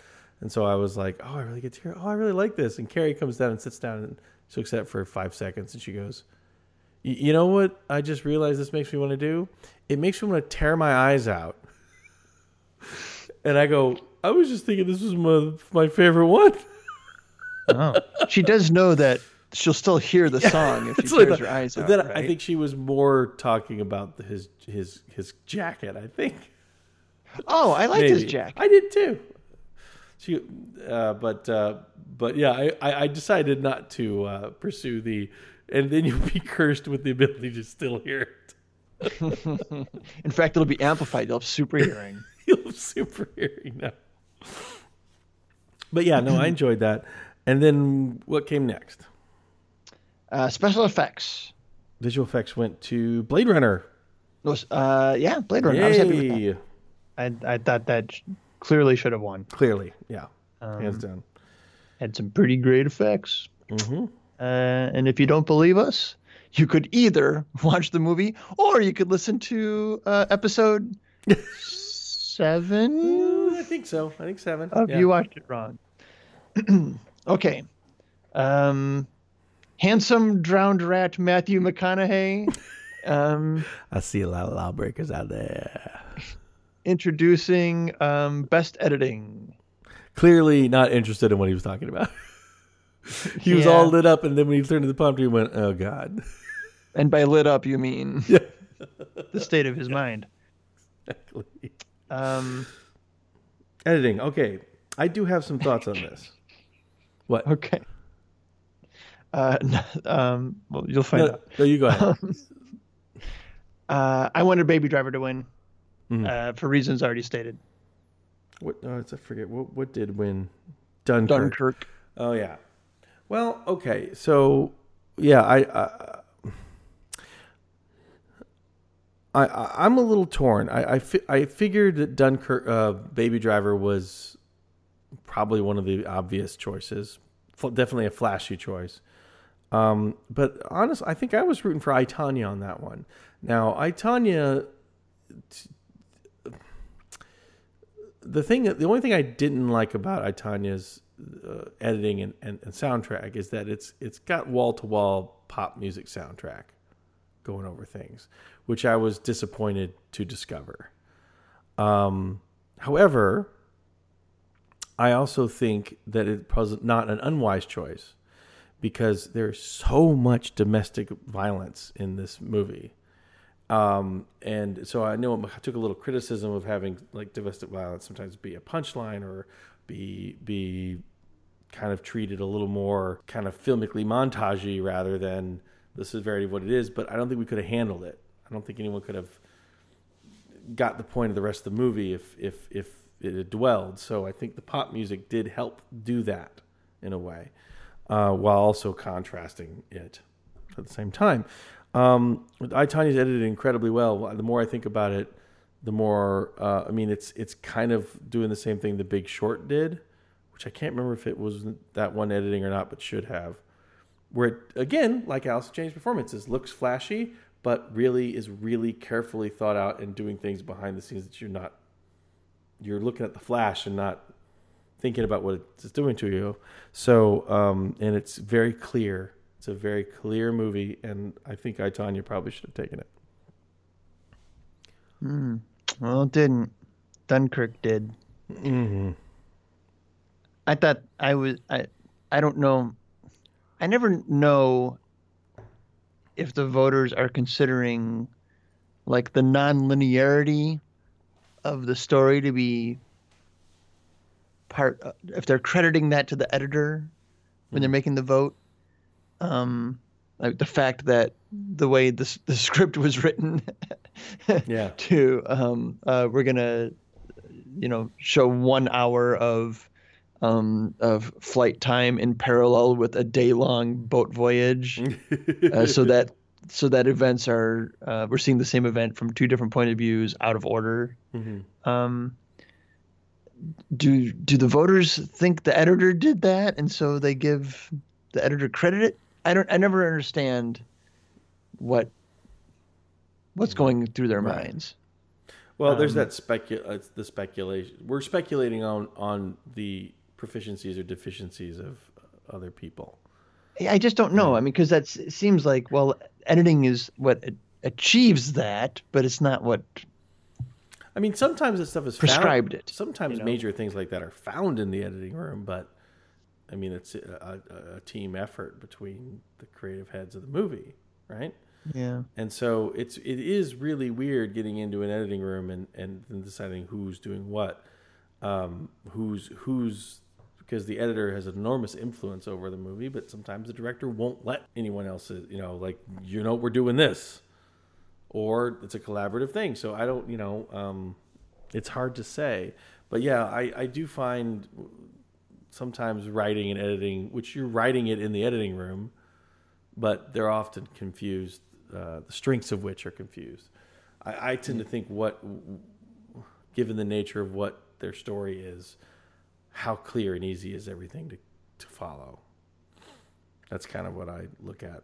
And so I was like, oh, I really get to hear. It. Oh, I really like this. And Carrie comes down and sits down and at it for five seconds, and she goes. "Y- You know what? I just realized this makes me want to do. It makes me want to tear my eyes out. And I go, I was just thinking this was my my favorite one. [laughs] Oh. she does know that she'll still hear the song if [laughs] she tears thought. her eyes out. then right? I think she was more talking about his his his jacket. I think. Oh, I liked his jacket. I did too. She, uh, but uh, but yeah, I, I, I decided not to uh, pursue the, and then you'll be cursed with the ability to still hear it. [laughs] In fact, it'll be amplified. You'll have super hearing. [laughs] You'll have super hearing now. But yeah, no, I enjoyed that. And then what came next? Uh, special effects. Visual effects went to Blade Runner. Was, uh, yeah, Blade Runner. I was happy with that. Yay! I, I thought that clearly should have won. Clearly, yeah, hands Um, down. Had some pretty great effects. hmm Uh, and if you don't believe us, you could either [laughs] watch the movie or you could listen to uh, episode [laughs] seven I think so. I think seven. of yeah. You Watched It Wrong. [clears throat] okay. Um, handsome drowned rat Matthew McConaughey [laughs] um, I see a lot of lawbreakers out there. introducing um, best editing. Clearly not interested in what he was talking about. [laughs] he was Yeah. all lit up, and then when he turned to the prompter, he went, "Oh God." And by lit up, you mean [laughs] Yeah. the state of his mind. Exactly. Um, Editing. Okay, I do have some thoughts on this. What? okay. Uh, [laughs] um, well, you'll find No, out. no, you go ahead. Uh, I wanted Baby Driver to win Mhm. uh, for reasons already stated. what? Oh, I forget. What? What did win? Dunkirk. Dunkirk. Oh yeah. Well, okay. So yeah, I I, I, I'm a little torn. I I, fi- I figured that Dunkirk, uh, Baby Driver was probably one of the obvious choices. F- Definitely a flashy choice. Um, but honestly, I think I was rooting for I, Tonya on that one. Now, I, Tonya, the thing, the only thing I didn't like about I, Tonya's uh, editing and, and, and soundtrack is that it's it's got wall to wall pop music soundtrack going over things, which I was disappointed to discover. Um, however, I also think that it was not an unwise choice because there's so much domestic violence in this movie. Um, and so I know I took a little criticism of having like domestic violence sometimes be a punchline or be be kind of treated a little more kind of filmically montagey rather than the severity of what it is. But I don't think we could have handled it. I don't think anyone could have got the point of the rest of the movie if if if it had dwelled. So I think the pop music did help do that in a way. uh, while also contrasting it at the same time. Um, I, Tonya's edited incredibly well. The more I think about it, the more uh, I mean, it's it's kind of doing the same thing The Big Short did, which I can't remember if it was that one editing or not, but should have. Where it, again, like Allison Janney's performances, looks flashy, but really is really carefully thought out and doing things behind the scenes that you're not. You're looking at the flash and not thinking about what it's doing to you. So, um, and it's very clear. It's a very clear movie, and I think I, Tonya, probably should have taken it. Well, it didn't. Dunkirk did. Mm-hmm. I thought I was. I. I don't know. I never know if the voters are considering like the non-linearity of the story to be part if they're crediting that to the editor when they're making the vote um like the fact that the way the, the script was written [laughs] Yeah. to um uh we're gonna you know show one hour of um of flight time in parallel with a day long boat voyage [laughs] uh, so that so that events are uh, we're seeing the same event from two different point of views out of order Mm-hmm. um, do do the voters think the editor did that and so they give the editor credit i don't i never understand what what's going through their Right. minds Well, there's Um, that specu- uh, the speculation. We're speculating on on the proficiencies or deficiencies of other people. i just don't know i mean because that seems like well editing is what achieves that but it's not what I mean, sometimes this stuff is Prescribed found, it, Sometimes you know? major things like that are found in the editing room, but I mean, it's a, a, a team effort between the creative heads of the movie, right? yeah And so it's it is really weird getting into an editing room and and then deciding who's doing what, um, who's who's because the editor has enormous influence over the movie, but sometimes the director won't let anyone else, you know, like you know we're doing this, or it's a collaborative thing. So I don't, you know, um, it's hard to say, but yeah, I I do find sometimes writing and editing, which you're writing it in the editing room but they're often confused. Uh, the strengths of which are confused. I, I tend to think what, given the nature of what their story is, how clear and easy is everything to to follow. That's kind of what I look at,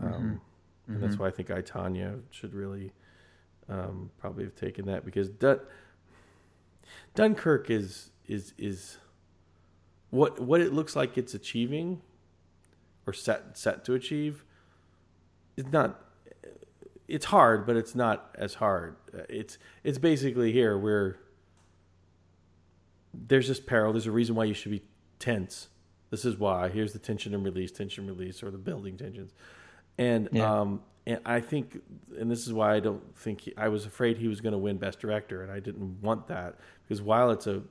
um, and that's why I think I, Tonya should really um, probably have taken that because Dun- Dunkirk is is is what what it looks like it's achieving or set set to achieve is not it's hard but it's not as hard. Uh, it's it's basically here where there's this peril. There's a reason why you should be tense. This is why. Here's the tension and release tension release or the building tensions. And Yeah. um and i think and this is why i don't think he, i was afraid he was going to win best director and i didn't want that because while it's a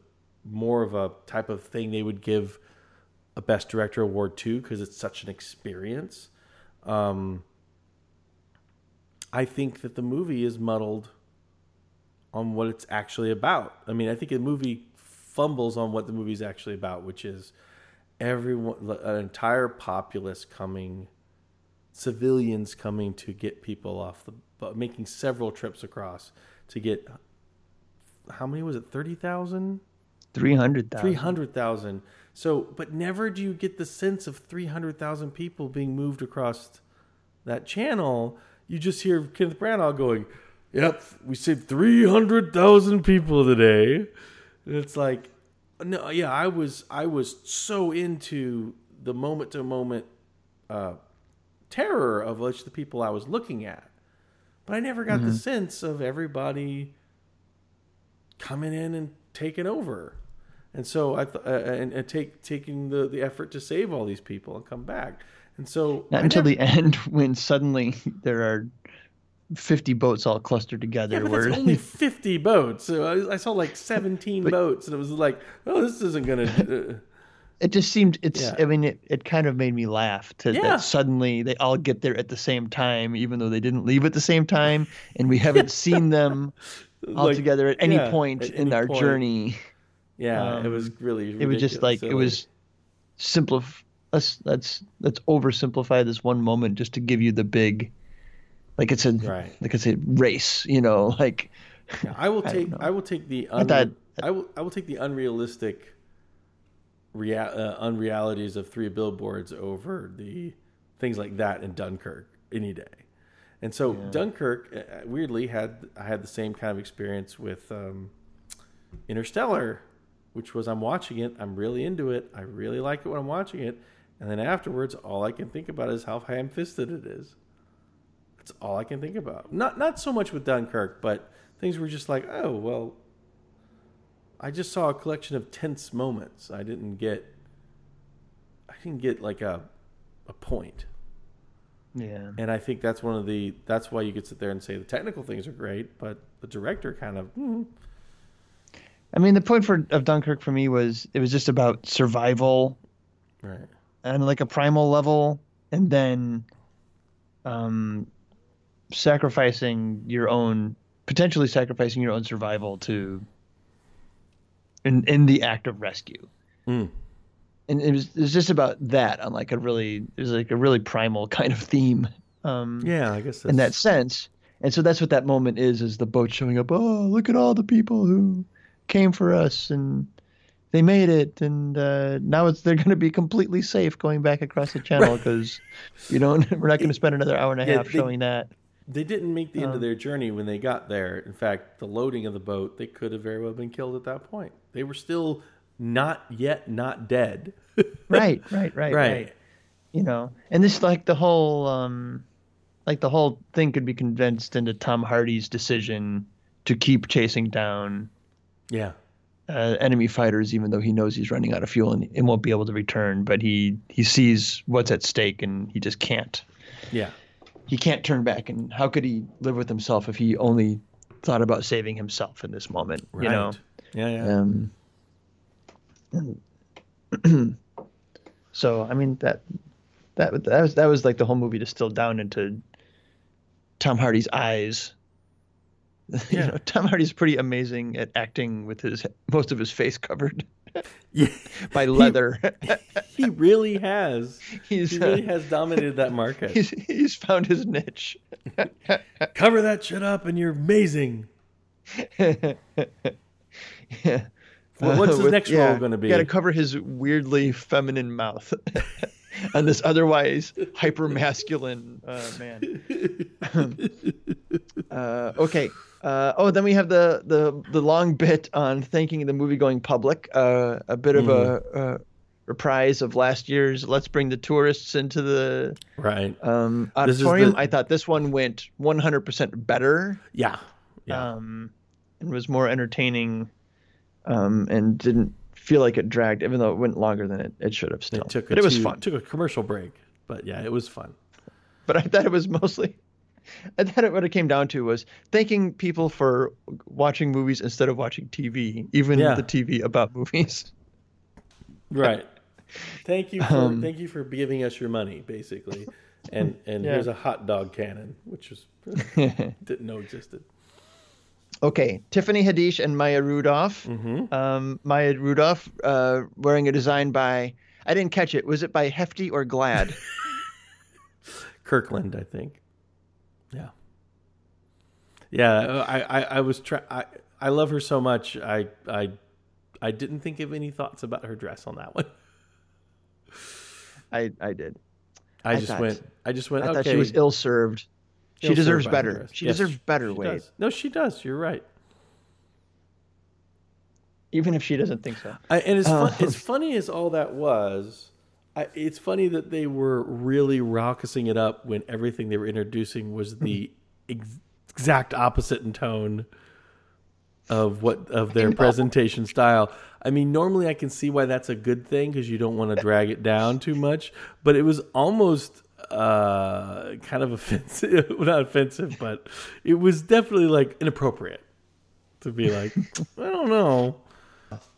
more of a type of thing they would give a best director award to because it's such an experience um i think that the movie is muddled on what it's actually about. I mean i think the movie fumbles on what the movie's actually about which is everyone an entire populace coming civilians coming to get people off the but making several trips across to get how many was it 30,000 300000 300,000 so but never do you get the sense of 300,000 people being moved across that channel. You just hear Kenneth Branagh going yep we saved 300,000 people today and it's like no yeah I was I was so into the moment to moment uh terror of which the people I was looking at but I never got the sense of everybody coming in and taking over. And so I th- uh, and, and take taking the, the effort to save all these people and come back. And so not I until never- the [laughs] end when suddenly there are 50 boats all clustered together yeah, but where [laughs] only fifty boats. So I, I saw like seventeen But- boats, and it was like, oh, this isn't gonna. [laughs] Uh, it just seemed it's Yeah. i mean it, it kind of made me laugh to Yeah. that suddenly they all get there at the same time even though they didn't leave at the same time and we haven't [laughs] seen them all like, together at any yeah, point at in any our point. journey Yeah, it Um, was really. it was just like it silly. was simplif- let's let's let's oversimplify this one moment just to give you the big, like it's a Right. like it's a race, you know, [laughs] like Yeah, I will take know. I, will take the I unre- thought- I will I will take the unrealistic rea- uh, unrealities of three billboards over the things like that in Dunkirk any day. And so Dunkirk uh, weirdly had I had the same kind of experience with um, Interstellar, which was I'm watching it, I'm really into it, I really like it when I'm watching it, and then afterwards all I can think about is how ham fisted it is. That's all I can think about. Not not so much with Dunkirk, but things were just like, oh well. I just saw a collection of tense moments. I didn't get. I didn't get like a, a point, yeah. and I think that's one of the. That's why you could sit there and say the technical things are great, but the director kind of. hmm, I mean, the point for of Dunkirk for me was it was just about survival right. And like a primal level, and then um, sacrificing your own potentially sacrificing your own survival to in in the act of rescue. Mm. And it was it was just about that on like a really it was like a really primal [laughs] kind of theme. Um, Yeah, I guess that's, in that sense. And so that's what that moment is: is the boat showing up. Oh, look at all the people who came for us, and they made it, and uh, now it's they're going to be completely safe going back across the channel because [laughs] you know [laughs] we're not going to spend another hour and a Yeah, half they- showing that. They didn't make the end Um, of their journey when they got there. In fact, the loading of the boat, they could have very well been killed at that point. They were still not yet not dead. [laughs] Right, right, right, right. You know, and this like the whole um, like the whole thing could be condensed into Tom Hardy's decision to keep chasing down Yeah. uh, enemy fighters, even though he knows he's running out of fuel and, and won't be able to return. But he he sees what's at stake and he just can't. Yeah. He can't turn back. And how could he live with himself if he only thought about saving himself in this moment? Right. You know. Yeah, yeah. Um, [clears throat] so I mean that that that was that was like the whole movie distilled down into Tom Hardy's eyes. [laughs] you Yeah. know, Tom Hardy's pretty amazing at acting with his most of his face covered yeah. [laughs] by leather. [laughs] He really has. [laughs] he's He really uh, has dominated that market. he's he's found his niche. Cover that shit up and you're amazing. yeah. Well, what's his with- next yeah, role going to be? Got to cover his weirdly feminine mouth on this otherwise hyper masculine uh, man. [laughs] uh, okay. Uh, oh, then we have the, the the long bit on thanking the movie going public. Uh, a bit of a, a reprise of last year's "Let's Bring the Tourists into the right. um, auditorium." the- I thought this one went 100% better Yeah. Yeah. um, and was more entertaining um, and didn't feel like it dragged, even though it went longer than it, it should have still. it took but it was two- fun. Took a commercial break, but yeah, it was fun. But I thought it was mostly. [laughs] I thought it, what it came down to was thanking people for watching movies instead of watching TV, even Yeah. the TV about movies. [laughs] Right. Thank you for Um, thank you for giving us your money, basically. And and Yeah. here's a hot dog cannon, which was [laughs] didn't know existed. Okay, Tiffany Haddish and Maya Rudolph. Mm-hmm. Um, Maya Rudolph uh, wearing a design by. I didn't catch it. Was it by Hefty or Glad? [laughs] Kirkland, I think. Yeah. Yeah, I, I, I was try I, I love her so much. I I I didn't think of any thoughts about her dress on that one. I I did. I, I just thought- went I just went I okay. thought she was ill served. She deserves better. She Yes, deserves better. she Wade. does. No, she does. You're right. even if she doesn't think so. I, and as, uh, fun, as [laughs] funny as all that was, I, it's funny that they were really raucousing it up when everything they were introducing was the [laughs] ex- exact opposite in tone of what of their presentation style. I mean, normally I can see why that's a good thing because you don't want to drag it down too much, but it was almost uh kind of offensive [laughs] not offensive but it was definitely like inappropriate to be like [laughs] i don't know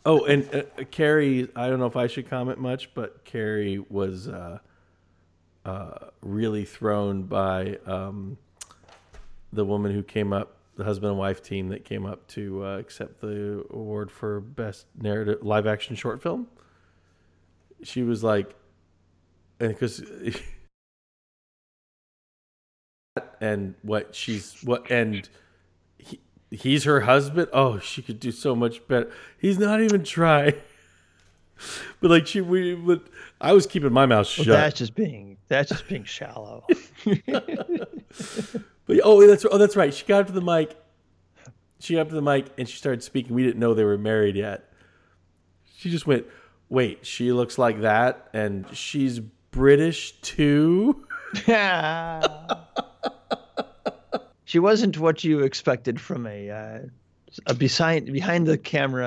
Oh, and uh, Carrie, I don't know if I should comment much, but Carrie was uh, uh, really thrown by um, the woman who came up, the husband and wife team that came up to uh, accept the award for best narrative live action short film. She was like, and because [laughs] and what she's what and he, he's her husband. Oh, she could do so much better. He's not even trying. [laughs] But like she, we, but I was keeping my mouth Well, shut. that's just being that's just being shallow. [laughs] [laughs] But oh, that's oh, that's right. She got up to the mic. She got up to the mic and she started speaking. We didn't know they were married yet. She just went, "Wait, she looks like that, and she's British too." She wasn't what you expected from a uh, a behind behind the camera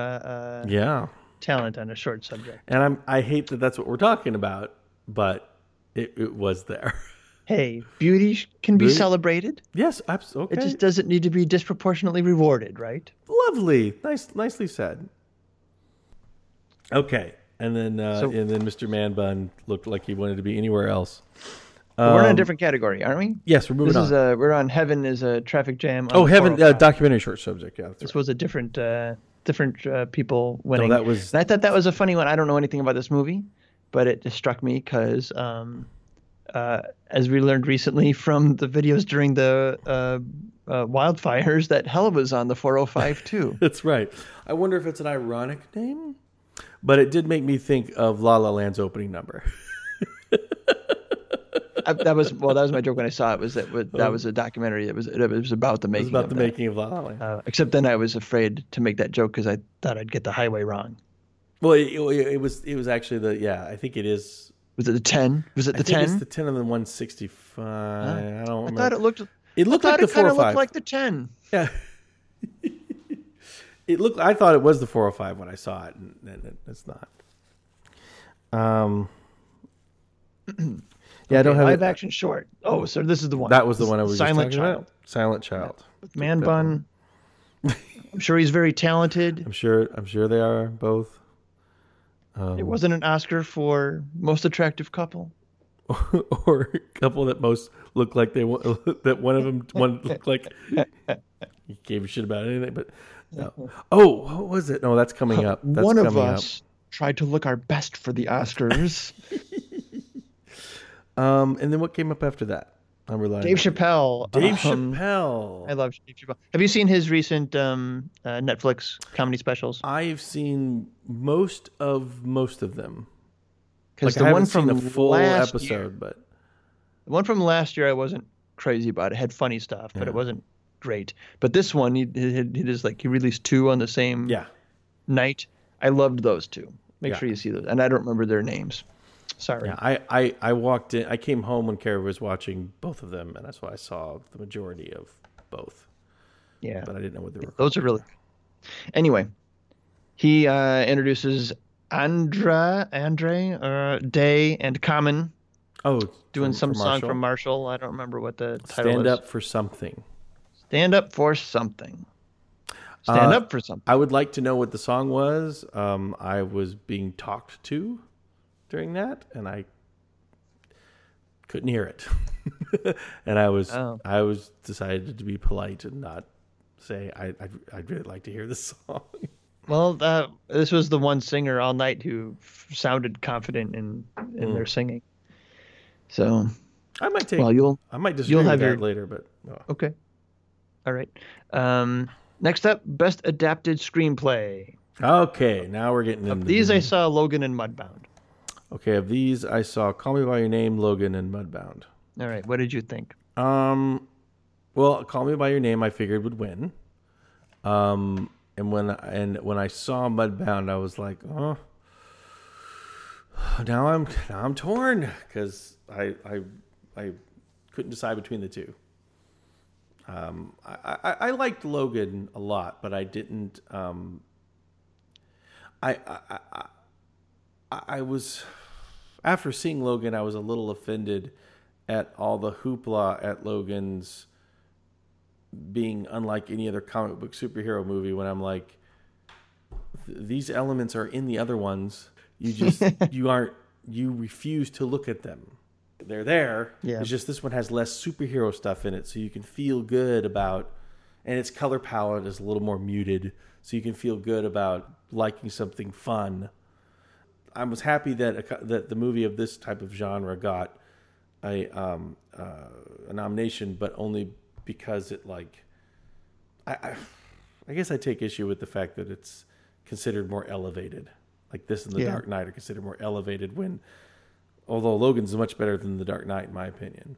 uh, Yeah, talent on a short subject. and I'm I hate that that's what we're talking about, but it, it was there. [laughs] Hey, beauty can be Beauty- celebrated. yes, absolutely. It just doesn't need to be disproportionately rewarded, right? lovely, nice, nicely said. Okay, and then uh, So- and then Mr. Man Bun looked like he wanted to be anywhere else. We're in a Um, different category, aren't we? Yes, we're moving This on. is a we're on heaven is a traffic jam. on oh, heaven, uh, documentary short subject. Yeah, This right. was a different uh, different uh, people winning. No, that was- And I thought that was a funny one. I don't know anything about this movie, but it just struck me because um, uh, as we learned recently from the videos during the uh, uh, wildfires, that Hella was on the 405 [laughs] too. That's right. I wonder if it's an ironic name, but it did make me think of La La Land's opening number. [laughs] I, that was well, that was my joke when I saw it. Was that was- that was a documentary? It was it was about the It making was about of the that. making of La La Land. uh, Except then I was afraid to make that joke because I thought I'd get the highway wrong. well, it, it, it was it was actually the yeah. I think it is. was it the 10? Was it the think it's 10? the ten and the one sixty five. I don't I remember. thought it looked. It looked I like thought the it four of looked five. like the 10. yeah. [laughs] it looked. I thought it was the four hundred five when I saw it, and, and it, it's not. Um. [clears throat] yeah, I don't have live it. action short. Oh, so this is the one. That was the one I was Silent just Child. about. Silent Child. Man that bun. I'm sure he's very talented. I'm sure. I'm sure they are both. Um, It wasn't an Oscar for most attractive couple. [laughs] or couple that most look like they [laughs] that one of them one looked like he gave a shit about anything. But no. oh, what was it? No, that's coming up. That's One of us tried to look our best for the Oscars. [laughs] Um, and then what came up after that? I'm relying. Dave Chappelle. Dave um, Chappelle. I love Dave Chappelle. Have you seen his recent um, uh, Netflix comedy specials? I've seen most of most of them. Because Like the I one haven't seen from a full episode, year, but The one from last year, I wasn't crazy about. It had funny stuff, but Yeah. it wasn't great. But this one, he, he, he just like he released two on the same yeah, night. I loved those two. Make Yeah. sure you see those. And I don't remember their names. Sorry. yeah. I, I I walked in. I came home when Kara was watching both of them, and that's why I saw the majority of both. Yeah. But I didn't know what they were. Those are really Anyway, He uh, introduces Andra, Andre, uh, Day, and Common Oh, doing from- some from song Marshall? from Marshall. I don't remember what the title Stand is. up for something. Stand up. for something. Stand Uh, up for something. I would like to know what the song was. Um, I was being talked to during that, and I couldn't hear it. [laughs] and I was Oh. I was decided to be polite and not say I I'd, I'd really like to hear this [laughs] song. Well, uh, this was the one singer all night who f- sounded confident in in Hmm. their singing. So, I might take. well, you'll I might disagree you'll with have that your- later, but oh. Okay. All right. Um, next up, best adapted screenplay. okay. Now we're getting into These the- I saw Logan and Mudbound. Okay, of these I saw "Call Me by Your Name," Logan, and Mudbound. All right. What did you think? Um, well, "Call Me by Your Name" I figured would win. Um, and when and when I saw Mudbound, I was like, oh, now I'm now I'm torn because I I I couldn't decide between the two. Um, I, I, I liked Logan a lot, but I didn't. Um, I, I, I, I, I was after seeing Logan, I was a little offended at all the hoopla at Logan's being unlike any other comic book superhero movie. When I'm like, these elements are in the other ones. You just [laughs] you aren't you refuse to look at them. They're there. Yeah. It's just this one has less superhero stuff in it, so you can feel good about. And its color palette is a little more muted, so you can feel good about liking something fun. I was happy that a, that the movie of this type of genre got a um, uh, a nomination, but only because it like I, I I guess I take issue with the fact that it's considered more elevated. Like this and The Yeah. Dark Knight are considered more elevated when although Logan's much better than The Dark Knight in my opinion.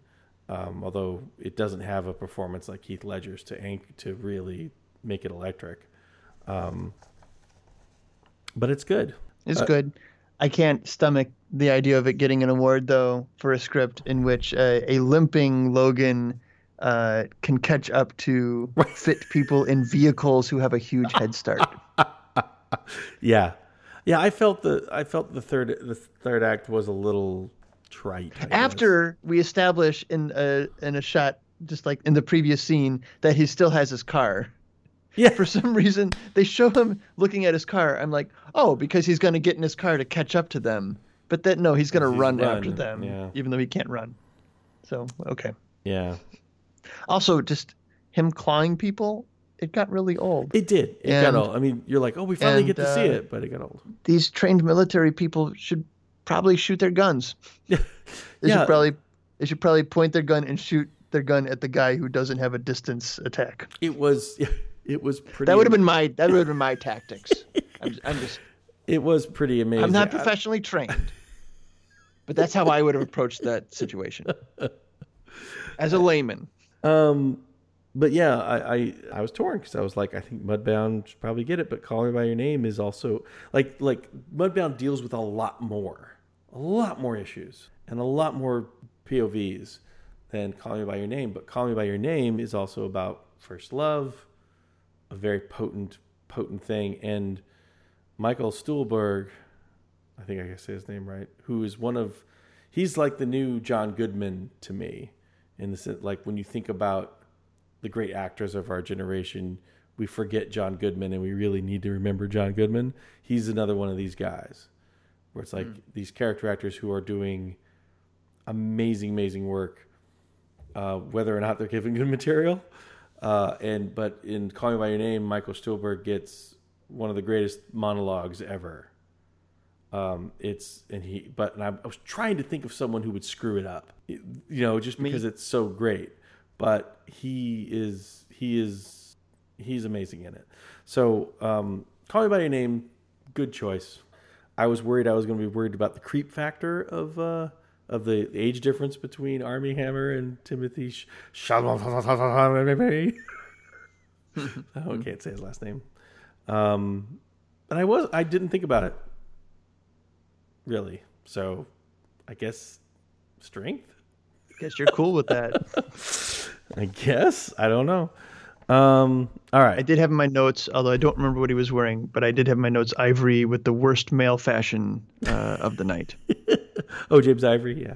Um, although it doesn't have a performance like Heath Ledger's to anch- to really make it electric. Um, but it's good. It's Uh, good. I can't stomach the idea of it getting an award though for a script in which uh, a limping Logan uh, can catch up to [laughs] fit people in vehicles who have a huge head start. [laughs] Yeah, yeah. I felt the I felt the third the third act was a little trite. I guess. After we establish in a in a shot, just like in the previous scene, that he still has his car. Yeah, For some reason, they show him looking at his car. I'm like, oh, because he's going to get in his car to catch up to them. But then no, he's going to run, run, after them, yeah. even though he can't run. So okay. yeah. Also, just him clawing people, it got really old. It did. It And- got old. I mean, you're like, oh, we finally and, get to see uh, it, but it got old. These trained military people should probably shoot their guns. [laughs] They Yeah. should probably they should probably point their gun and shoot their gun at the guy who doesn't have a distance attack. It was. It was pretty. That would have been my that would have been my tactics. [laughs] I'm, I'm just It was pretty amazing. I'm not professionally trained, but that's how I would have approached that situation as a layman. Um, but yeah, I I, I was torn because I was like, I think Mudbound should probably get it, but Call Me by Your Name is also like like Mudbound deals with a lot more, a lot more issues and a lot more POVs than Call Me by Your Name. But Call Me by Your Name is also about first love, a very potent potent thing, and Michael Stuhlbarg, I think I can say his name right, who is one of he's like the new John Goodman to me in the sense like when you think about the great actors of our generation, we forget John Goodman and we really need to remember John Goodman. He's another one of these guys where it's like these character actors who are doing amazing, amazing work, uh, whether or not they're given good material. Uh, and but in Call Me by Your Name, Michael Stuhlbarg gets one of the greatest monologues ever. Um, it's and he, but and I, I was trying to think of someone who would screw it up, you know, just because it's so great. But he is, he is, he's amazing in it. So, um, Call Me by Your Name, good choice. I was worried I was going to be worried about the creep factor of uh, of the age difference between Armie Hammer and Timothée Sh- Chalamet. [laughs] I can't say his last name. Um, and I was I didn't think about it really. So I guess strength. I guess you're cool with that. [laughs] I guess I don't know. Um, all I did have in my notes, although I don't remember what he was wearing, but I did have my notes Ivory with the worst male fashion uh, of the night. [laughs] [laughs] Oh, James Ivory. Yeah.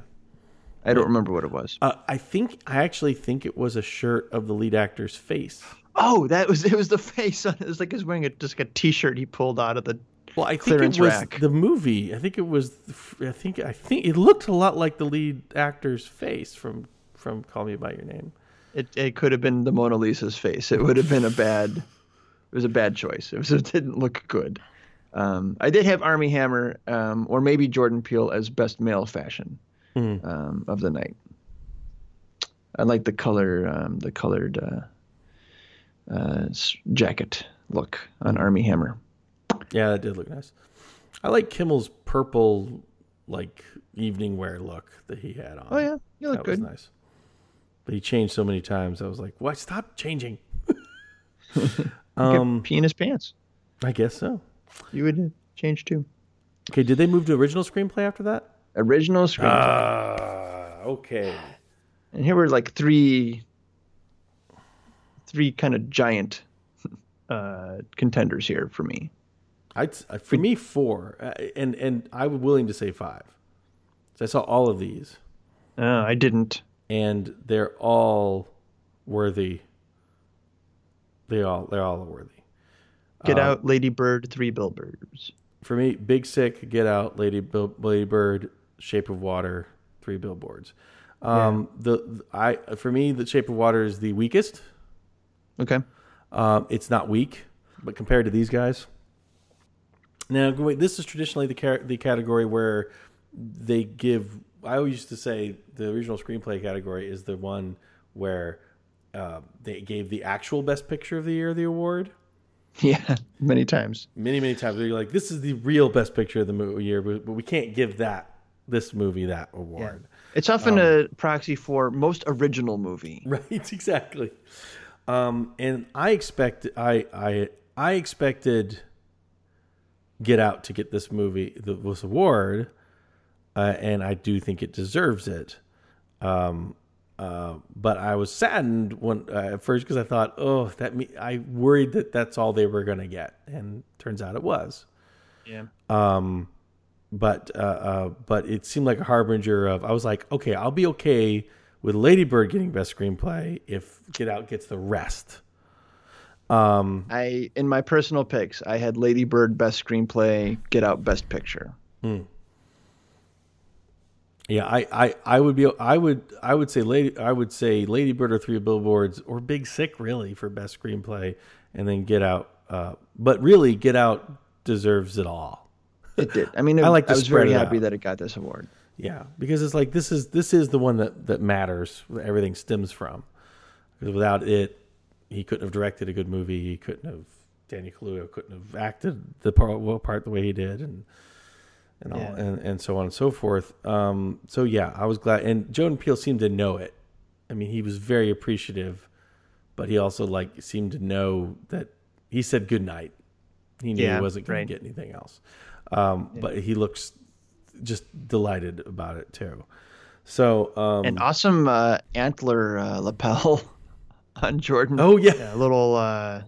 I don't remember what it was. Uh, I think I actually think it was a shirt of the lead actor's face. Oh, that was it. Was the face on it? Was like he was wearing a, just like a T-shirt he pulled out of the. Well, I think it was rack. the movie. I think it was. I think I think it looked a lot like the lead actor's face from from Call Me by Your Name. It it could have been the Mona Lisa's face. It would have been a bad. It was a bad choice. It was it didn't look good. Um, I did have Armie Hammer, um, or maybe Jordan Peele as best male fashion Mhm. um, of the night. I like the color, um, the colored uh, uh, jacket look on Armie Hammer. Yeah, that did look nice. I like Kimmel's purple, like evening wear look that he had on. Oh yeah, you look that good. was nice. But he changed so many times. I was like, "Why? Stop changing." [laughs] Um, his pants. I guess so. You would change too. Okay, did they move to original screenplay after that? Original screenplay. Ah, okay. And here were like three, three kind of giant [laughs] uh, contenders here for me. I'd for me four, uh, and and I was willing to say five. So I saw all of these, Uh, I didn't. and they're all worthy. They all they're all worthy. Get Uh, out, Lady Bird, three billboards. For me, Big Sick, Get Out, Lady Bill, Lady Bird, Shape of Water, three billboards. Um, the, the I for me, the Shape of Water is the weakest. Okay. Um, it's not weak, but compared to these guys, Now, wait, this is traditionally the car- the category where they give. I always used to say the original screenplay category is the one where uh, they gave the actual best picture of the year the award. [laughs] Yeah, many times. Many, many times they're like, "This is the real best picture of the year," but, we can't give that this movie that award. It's often a proxy for most original movie. [laughs] Right, exactly. Um, and I expect I I I expected Get Out to get this movie this award, uh, and I do think it deserves it. Um, uh, but I was saddened when uh, at first because I thought, oh, that me I worried that that's all they were going to get, and turns out it was. Yeah. Um, but uh, uh, but it seemed like a harbinger of I was like, okay, I'll be okay with Lady Bird getting best screenplay if Get Out gets the rest. Um, I in my personal picks, I had Lady Bird best screenplay, Get Out best picture. Yeah, I, I, I would be I would I would say Lady I would say Lady Bird or Three Billboards or Big Sick really for best screenplay, and then Get Out. Uh, but really, Get Out deserves it all. It did. I mean, it, [laughs] I like I was very happy out. that it got this award. Yeah, because it's like this is this is the one that that matters. that Everything stems from. Because without it, he couldn't have directed a good movie. He couldn't have. Danny Kaluuya couldn't have acted the part, well, part the way he did, and and all Yeah. and, and so on and so forth. Um, so yeah, I was glad. And Jordan Peele seemed to know it. I mean, he was very appreciative, but he also like seemed to know that he said good night. He knew Yeah, he wasn't going right. to get anything else. Um, But he looks just delighted about it too. So um, An awesome uh, antler uh, lapel [laughs] on Jordan. oh yeah, Yeah, a little uh,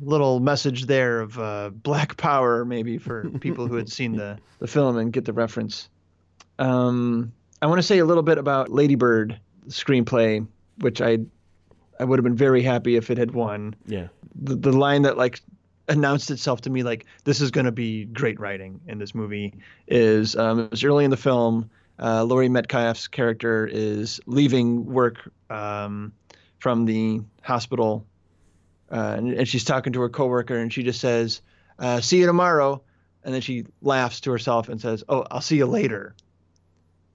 little message there of uh, black power, maybe for people who had seen [laughs] the. the film and get the reference. Um, I want to say a little bit about Lady Bird screenplay, which I I would have been very happy if it had won. yeah, The, the line that like announced itself to me like this is going to be great writing in this movie is um, it was early in the film. Uh, Laurie Metcalf's character is leaving work um, from the hospital, uh, and, and she's talking to her coworker, and she just says, uh, "See you tomorrow," and then she laughs to herself and says, "Oh, I'll see you later."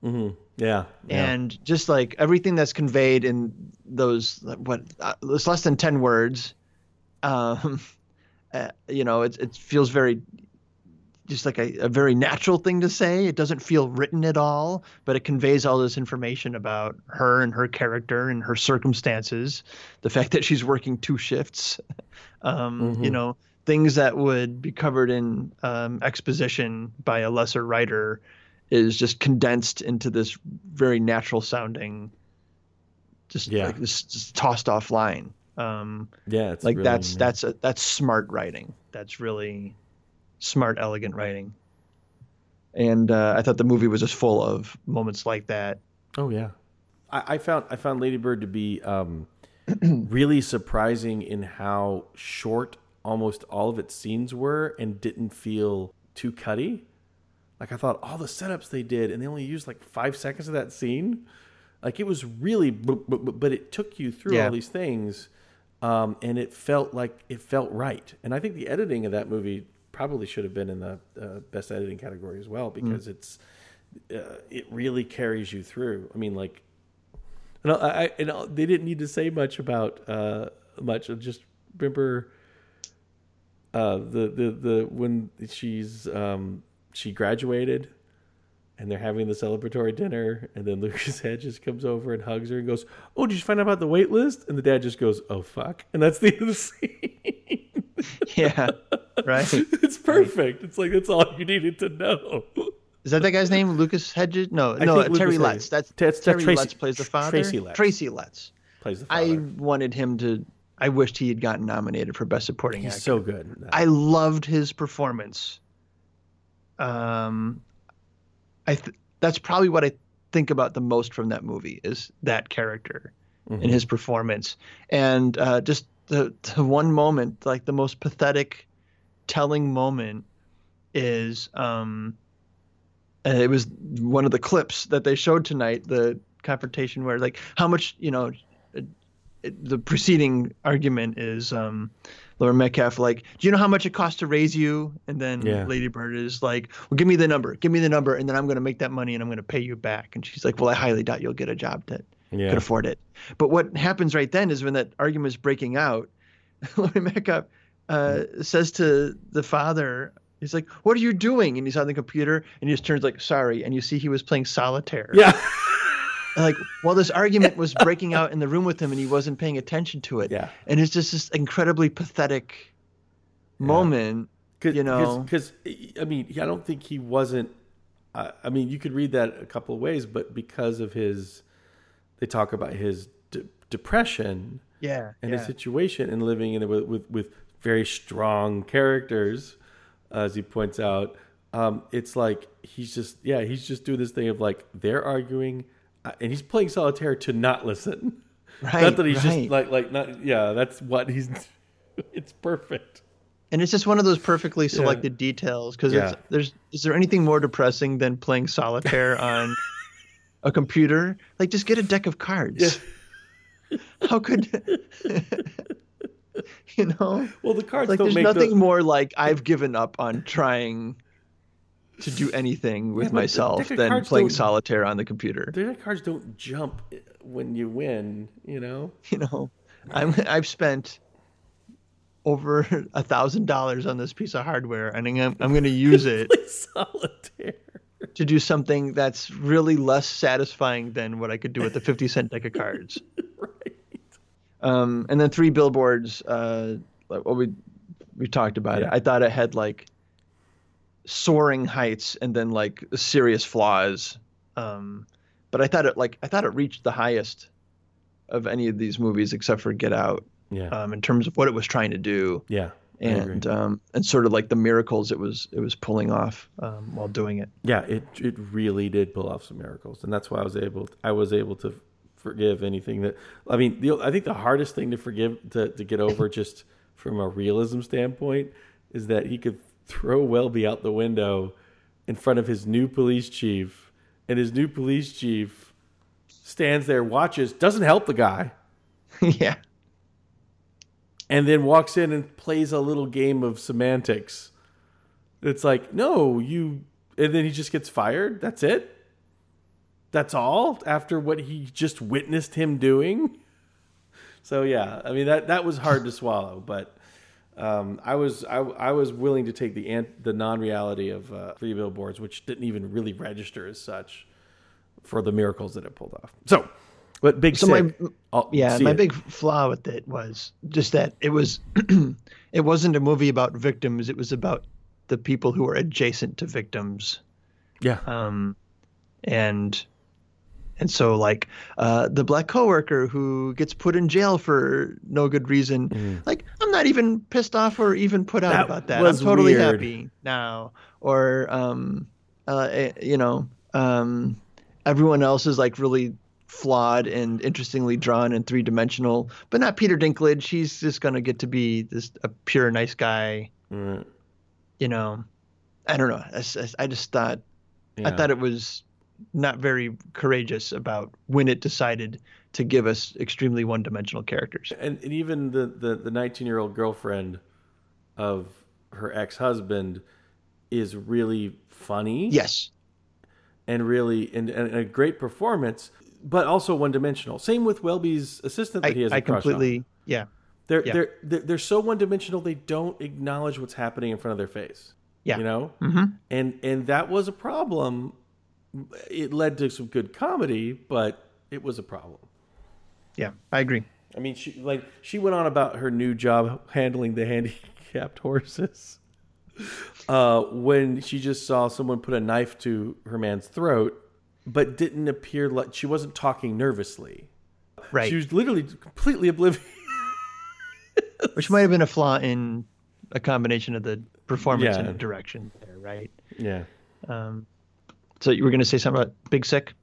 hmm yeah, yeah. and just like everything that's conveyed in those what uh, it's less than 10 words um [laughs] uh, you know it, it feels very just like a, a very natural thing to say it doesn't feel written at all but it conveys all this information about her and her character and her circumstances the fact that she's working two shifts [laughs] um you Mhm. know things that would be covered in um, exposition by a lesser writer is just condensed into this very natural sounding just Yeah. like this just tossed off line um yeah. It's like really that's neat. that's a, that's smart writing that's really smart elegant writing and uh, i thought the movie was just full of moments like that Oh yeah, I, I found I found Lady Bird to be um, [clears throat] really surprising in how short almost all of its scenes were, and didn't feel too cutty. Like I thought all the setups they did, and they only used like five seconds of that scene. Like it was really, but, it took you through Yeah. all these things, um, and it felt like it felt right. And I think the editing of that movie probably should have been in the uh, best editing category as well because it's uh, it really carries you through. I mean, like, know, I, I- you know, they didn't need to say much about uh, much. I just remember uh, the the the when she's um, she graduated, and they're having the celebratory dinner, and then [laughs] Lucas Hedges comes over and hugs her and goes, "Oh, did you find out about the wait list?" And the dad just goes, "Oh fuck," and that's the end of the scene. [laughs] yeah Right? [laughs] it's perfect. It's like that's all you needed to know. Is that that guy's name? Lucas Hedges? No, I no, uh, Terry. Letts. That's, That's- Terry Tracy- Letts plays the father. Tracy Letts. Tracy Letts. Plays the father. i wanted him to i wished he had gotten nominated for best supporting He's actor so good. I loved his performance. Um, I th- that's probably what I think about the most from that movie is that character Mhm. and his performance, and uh, just the the one moment, like the most pathetic, telling moment, is um, it was one of the clips that they showed tonight, the confrontation where like how much you know. uh, it, the preceding argument is um, Laura Metcalf like, do you know how much it costs to raise you? And then Yeah. Lady Bird is like, well, give me the number, give me the number, and then I'm going to make that money and I'm going to pay you back. And she's like, well, I highly doubt you'll get a job that Yeah. could afford it. But what happens right then is when that argument is breaking out, [laughs] Laura Metcalf uh, says to the father. He's like, "What are you doing?" And he's on the computer, and he just turns like, "Sorry." And you see he was playing solitaire. Yeah. [laughs] Like while this argument was breaking out in the room with him and he wasn't paying attention to it Yeah. and it's just this incredibly pathetic moment Cause, You know? because I mean, I don't think he wasn't. I I mean, you could read that a couple of ways, but because of his, they talk about his de- depression yeah and his situation and living in it with, with with very strong characters, as he points out. Um, it's like he's just yeah, he's just doing this thing of like they're arguing, uh, and he's playing solitaire to not listen. [laughs] right not that he's right. just like like not yeah, that's what he's. [laughs] It's perfect. and it's just one of those perfectly selected details because Yeah. there's is there anything more depressing than playing solitaire [laughs] on a computer like just get a deck of cards how could [laughs] you know Well, the cards like don't there's make nothing the, more like I've given up on trying to do anything with Yeah, myself than playing solitaire on the computer. the cards don't jump when you win. You know. [laughs] You know, I'm I've spent over [laughs] a thousand dollars on this piece of hardware, and I'm I'm going to use it solitaire. to do something that's really less satisfying than what I could do with the fifty cent deck of cards. right. Um, and then three billboards. Uh, like what we we talked about it. I thought it had like soaring heights and then like serious flaws. Um, but I thought it like I thought it reached the highest of any of these movies except for Get Out Yeah. um, in terms of what it was trying to do yeah. I and um, and sort of like the miracles it was it was pulling off um, while doing it. yeah, it it really did pull off some miracles, and that's why I was able I was able to forgive anything that I mean. The, I think the hardest thing to forgive to to get over [laughs] just from a realism standpoint is that he could throw Welby out the window in front of his new police chief, and his new police chief stands there, watches, doesn't help the guy. [laughs] yeah, and then walks in and plays a little game of semantics. It's like, no, you, and then he just gets fired. That's it. That's all after what he just witnessed him doing. So yeah, I mean that that was hard to swallow, but um, I was I, I was willing to take the ant, the non reality of uh, three billboards, which didn't even really register as such for the miracles that it pulled off. So, but big So my- sick. I'll yeah. My it. big flaw with it was just that it was [clears throat] it wasn't a movie about victims. It was about the people who are adjacent to victims. yeah um, and and so like uh, the black coworker who gets put in jail for no good reason, like I'm not even pissed off or even put out Mm. That about that. I'm totally weird. happy now. Or um, uh, eh, you know, um, everyone else is like really flawed and interestingly drawn and three dimensional, but not Peter Dinklage. He's just gonna get to be this a pure nice guy. Mm, You know, I don't know. I just thought I thought it was not very courageous about when it decided to give us extremely one-dimensional characters. and, and even the the the 19 year old girlfriend of her ex husband is really funny. Yes. and really and, and a great performance, but also one dimensional. Same with Welby's assistant that I, he has. a I crush completely On. yeah. They're, yeah. they're they're they're so one dimensional. They don't acknowledge what's happening in front of their face. Yeah. you know, Mm-hmm. and and that was a problem. It led to some good comedy, but it was a problem. Yeah, I agree. I mean, she like she went on about her new job handling the [laughs] handicapped horses. Uh, when she just saw someone put a knife to her man's throat, but didn't appear like she wasn't talking nervously. Right. She was literally completely oblivious. [laughs] Which might have been a flaw in a combination of the performance Yeah. and the direction there, right? Yeah, Um, so you were going to say something about Big Sick?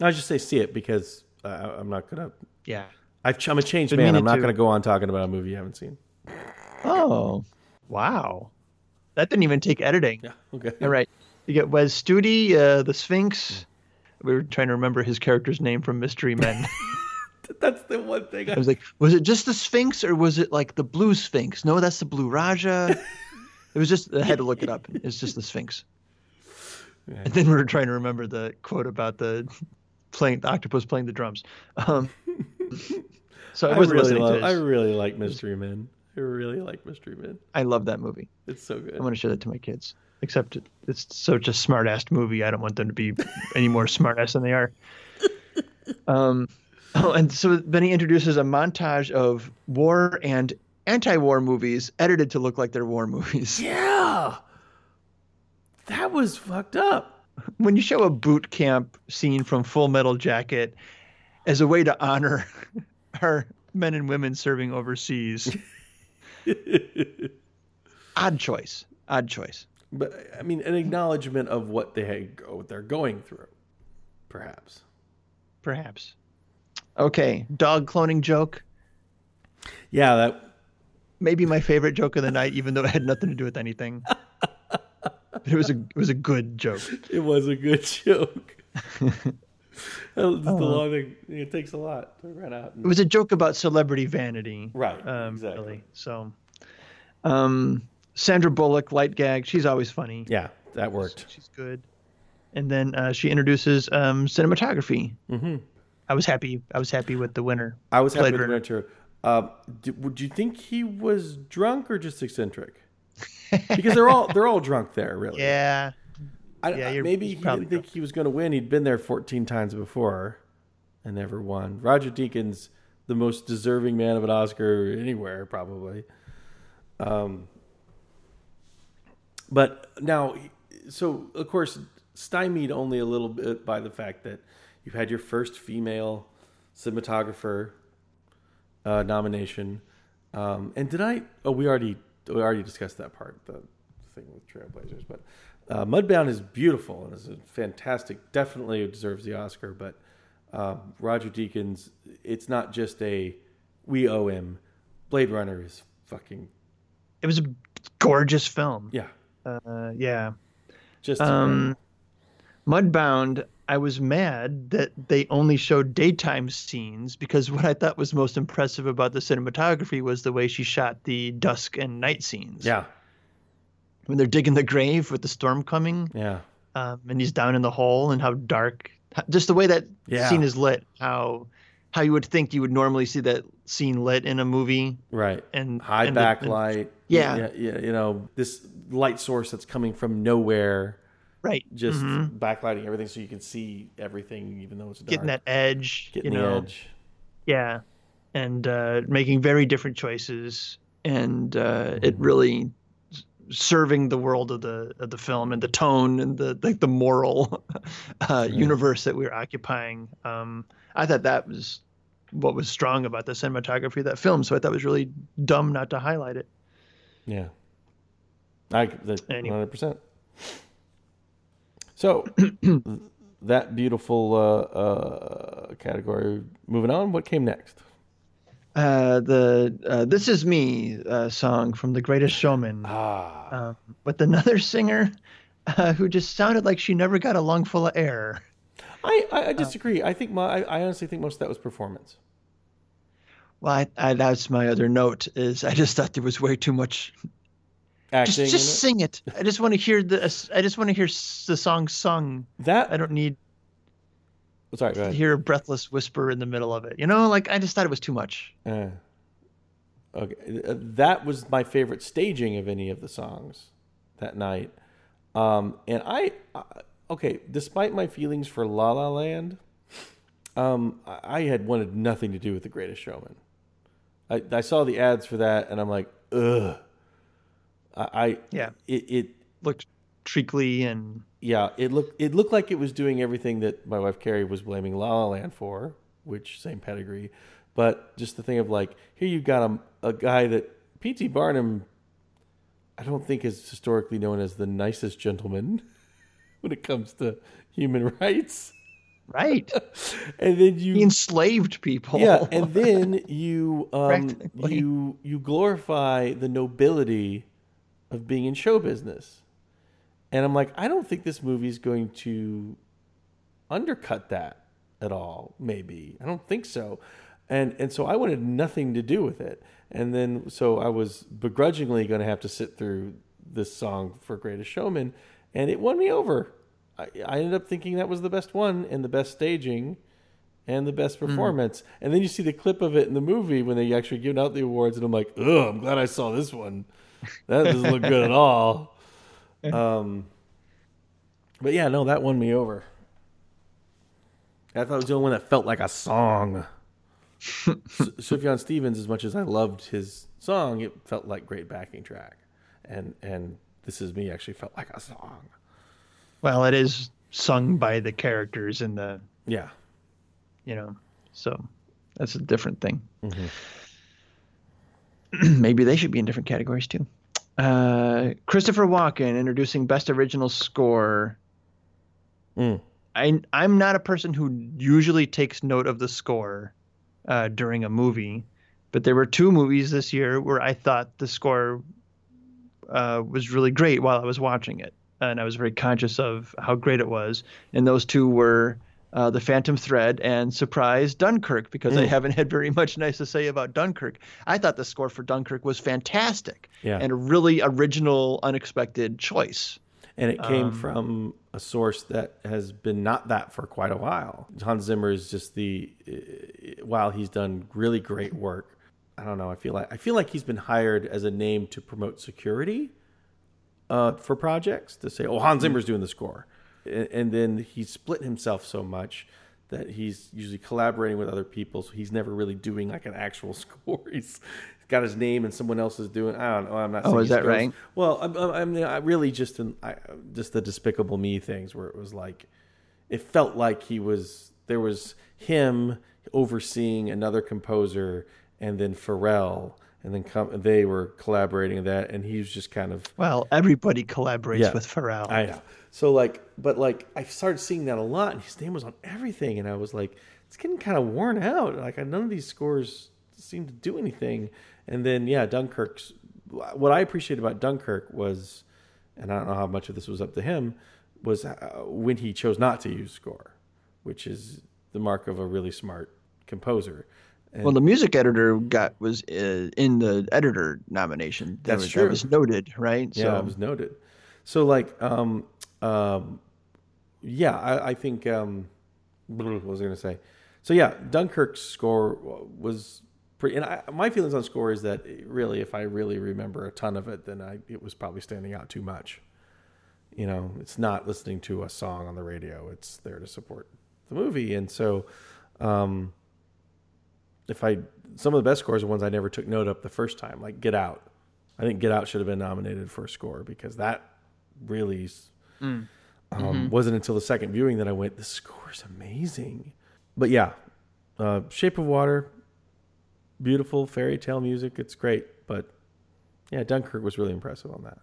I just say see it because uh, I'm not gonna. Yeah. I've, I'm a changed Been man. I'm not to. gonna go on talking about a movie you haven't seen. Oh, wow. That didn't even take editing. Yeah. Okay. All right. You get Wes Studi, uh, the Sphinx. We were trying to remember his character's name from Mystery Men. [laughs] [laughs] That's the one thing. I, I was like, was it just the Sphinx or was it like the blue Sphinx? No, that's the blue Raja. [laughs] it was just I had to look it up. It's just the Sphinx. And then we were trying to remember the quote about the playing the octopus playing the drums. Um, [laughs] so I I wasn't really love. I really like Mystery Men. I really like Mystery Men. I love that movie. It's so good. I want to show that to my kids. Except it- it's such a smart ass movie. I don't want them to be any more smart ass than they are. [laughs] Um, oh, and so then he introduces a montage of war and anti-war movies edited to look like they're war movies. Yeah, that was fucked up. When you show a boot camp scene from Full Metal Jacket as a way to honor [laughs] our men and women serving overseas, [laughs] odd choice. Odd choice. But I mean, an acknowledgement of what they had, what they're going through, perhaps. Perhaps. Okay, dog cloning joke. Yeah, that maybe my favorite joke of the night, even though it had nothing to do with anything. [laughs] But [laughs] it was a it was a good joke. it was a good joke. [laughs] The long thing, it takes a lot to run out. It was a joke about celebrity vanity. Right, Um, exactly. Really. So, um, Sandra Bullock, light gag. She's always funny. yeah, that worked. She's good. And then uh, she introduces um, cinematography. hmm I was happy. I was happy with the winner. I was happy with the Runner. winter. Uh, d- would you think he was drunk or just eccentric? Because they're all they're all drunk there, really. Yeah. I, Yeah, I- maybe he didn't think he was going to win. He'd been there 14 times before and never won. Roger Deakins, the most deserving man of an Oscar anywhere, probably. Um, but now, so of course, stymied only a little bit by the fact that you had your first female cinematographer uh, nomination. Um, and did I? Oh, we already we already discussed that part, the thing with Trailblazers. But uh, Mudbound is beautiful and is a fantastic. Definitely deserves the Oscar. But um, Roger Deakins, it's not just a we owe him. Blade Runner is fucking It was a gorgeous film. yeah, Uh, yeah. just Um, Mudbound, I was mad that they only showed daytime scenes because what I thought was most impressive about the cinematography was the way she shot the dusk and night scenes. yeah, When they're digging the grave with the storm coming, yeah, um, and he's down in the hole, and how dark, just the way that Yeah. scene is lit, how how you would think you would normally see that scene lit in a movie, right. and High and the- and- backlight. Yeah. yeah, yeah, you know this light source that's coming from nowhere. Right? just Mhm. backlighting everything so you can see everything even though it's dark. getting that edge, getting you the know, edge. Yeah, and uh, making very different choices, and uh, it really serving the world of the of the film and the tone and the like the moral [laughs] uh, universe that we're occupying. Um, I thought that was what was strong about the cinematography of that film. So I thought it was really dumb not to highlight it. Yeah. I that Anyway. 100%. So [clears throat] that beautiful uh, uh, category. Moving on, what came next? Uh, the uh, "This Is Me" uh, song from The Greatest Showman. Ah, um, with another [laughs] singer uh, who just sounded like she never got a lung full of air. I, I, I disagree. I think my I, I honestly think most of that was performance. Well, I, I, that's my other note is I just thought there was way too much. Acting Just, just it. sing it. I just want to hear the. I just want to hear the song sung. that I don't need sorry, go to hear a breathless whisper in the middle of it. You know, like I just thought it was too much. Uh, okay, Uh, that was my favorite staging of any of the songs that night. Um, and I, I, okay, despite my feelings for La La Land, um, I I had wanted nothing to do with The Greatest Showman. I, I saw the ads for that, and I'm like, ugh. I, Yeah. it, it Looked treacly and yeah, it looked it looked like it was doing everything that my wife Carrie was blaming La La Land for, which same pedigree, but just the thing of like here you've got a a guy that P.T. Barnum, I don't think is historically known as the nicest gentleman [laughs] when it comes to human rights, right. [laughs] and then you he enslaved people. yeah, and then you [laughs] um you you glorify the nobility of being in show business. And I'm like, I don't think this movie is going to undercut that at all, maybe. I don't think so. and and so I wanted nothing to do with it. And then so I was begrudgingly going to have to sit through this song for Greatest Showman, and it won me over. I, I ended up thinking that was the best one and the best staging and the best hmm. performance. And then you see the clip of it in the movie when they actually give out the awards, and I'm like, oh, I'm glad I saw this one. That doesn't look good at all. [laughs] Um, but yeah, no, that won me over. I thought it was the only one that felt like a song. [laughs] S- Sufjan Stevens, as much as I loved his song, it felt like great backing track, and and this is me actually felt like a song. Well, it is sung by the characters in the, Yeah, you know, so that's a different thing. Mhm. [clears throat] Maybe they should be in different categories too. Uh, Christopher Walken introducing Best Original Score. Mm. I I'm not a person who usually takes note of the score uh, during a movie, but there were two movies this year where I thought the score uh, was really great while I was watching it, and I was very conscious of how great it was. And those two were uh, The Phantom Thread and Surprise Dunkirk, because I Mm. haven't had very [laughs] much nice to say about Dunkirk. I thought the score for Dunkirk was fantastic Yeah. and a really original, unexpected choice. and it came Um, from a source that has been not that for quite a while. Hans Zimmer is just the while he's done really great work. I don't know. I feel like I feel like he's been hired as a name to promote security uh, for projects to say, "Oh, Hans Zimmer's doing the score," and, and then he's split himself so much that he's usually collaborating with other people, so he's never really doing like an actual [laughs] score. He's got his name and someone else is doing. I don't know. I'm not. Oh, is that goes- right? Well, I'm, I'm, I mean, I really just in, I, just the Despicable Me things where it was like, it felt like he was there was him overseeing another composer and then Pharrell and then com- they were collaborating in that and he was just kind of Well, everybody collaborates Yeah. with Pharrell. I know. So like, but like, I started seeing that a lot, and his name was on everything, and I was like, it's getting kind of worn out. Like, none of these scores seem to do anything. And then, yeah, Dunkirk's. What I appreciated about Dunkirk was, and I don't know how much of this was up to him, was uh, when he chose not to use score, which is the mark of a really smart composer. And Well, the music editor got was uh, in the editor nomination. That That's was, true. That was noted, right? Yeah, it was noted. So like, um, um, yeah, I, I think um, [clears throat] what was I going to say? So yeah, Dunkirk's score was pretty. And I, my feelings on score is that really, if I really remember a ton of it, then I it was probably standing out too much. You know, it's not listening to a song on the radio; it's there to support the movie. And so, um, if I some of the best scores are ones I never took note of the first time, like Get Out. I think Get Out should have been nominated for a score because that really um, wasn't until the second viewing that I went, the score is amazing. But yeah, uh, Shape of Water, beautiful fairy tale music. It's great. But yeah, Dunkirk was really impressive on that.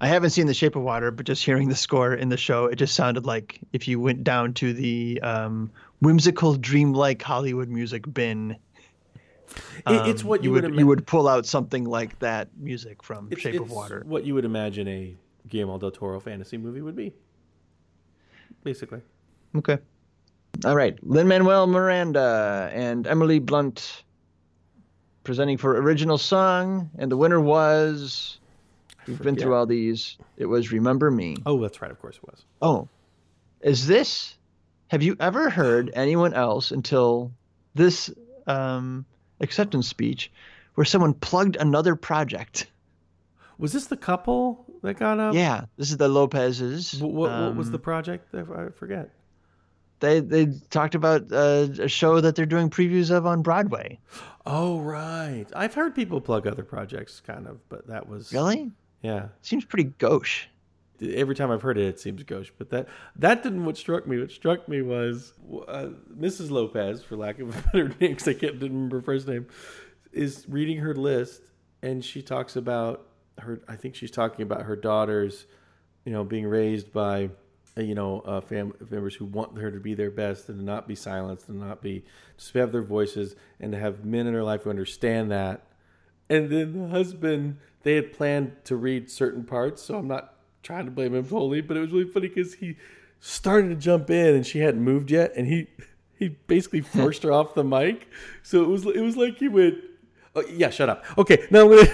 I haven't seen The Shape of Water, but just hearing the score in the show, it just sounded like if you went down to the um, whimsical, dreamlike Hollywood music bin. It- it's um, what you, would, would, you would pull out something like that music from it's, Shape of Water. What you would imagine a Guillermo del Toro fantasy movie would be, basically. Okay. All right, Lin Manuel Miranda and Emily Blunt presenting for original song, and the winner was. We've been through all these. It was "Remember Me." Oh, that's right. Of course it was. Oh, is this? Have you ever heard [sighs] anyone else until this um, acceptance speech, where someone plugged another project? Was this the couple that got up? Yeah, this is the Lopez's. What, what, what was um, the project? I forget. They they talked about uh, a show that they're doing previews of on Broadway. Oh, right. I've heard people plug other projects, kind of, but that was Really? Yeah. Seems pretty gauche. Every time I've heard it, it seems gauche. But that that didn't what struck me. What struck me was uh, Mrs. Lopez, for lack of a better name, because I can't didn't remember her first name, is reading her list, and she talks about her. I think she's talking about her daughters, you know, being raised by, uh, you know, uh, family members who want her to be their best and to not be silenced and not be just have their voices and to have men in her life who understand that. And then the husband, they had planned to read certain parts, so I'm not trying to blame him fully, but it was really funny because he started to jump in and she hadn't moved yet, and he he basically [laughs] forced her off the mic. So it was it was like he went, oh, "Yeah, shut up." Okay, now I'm gonna.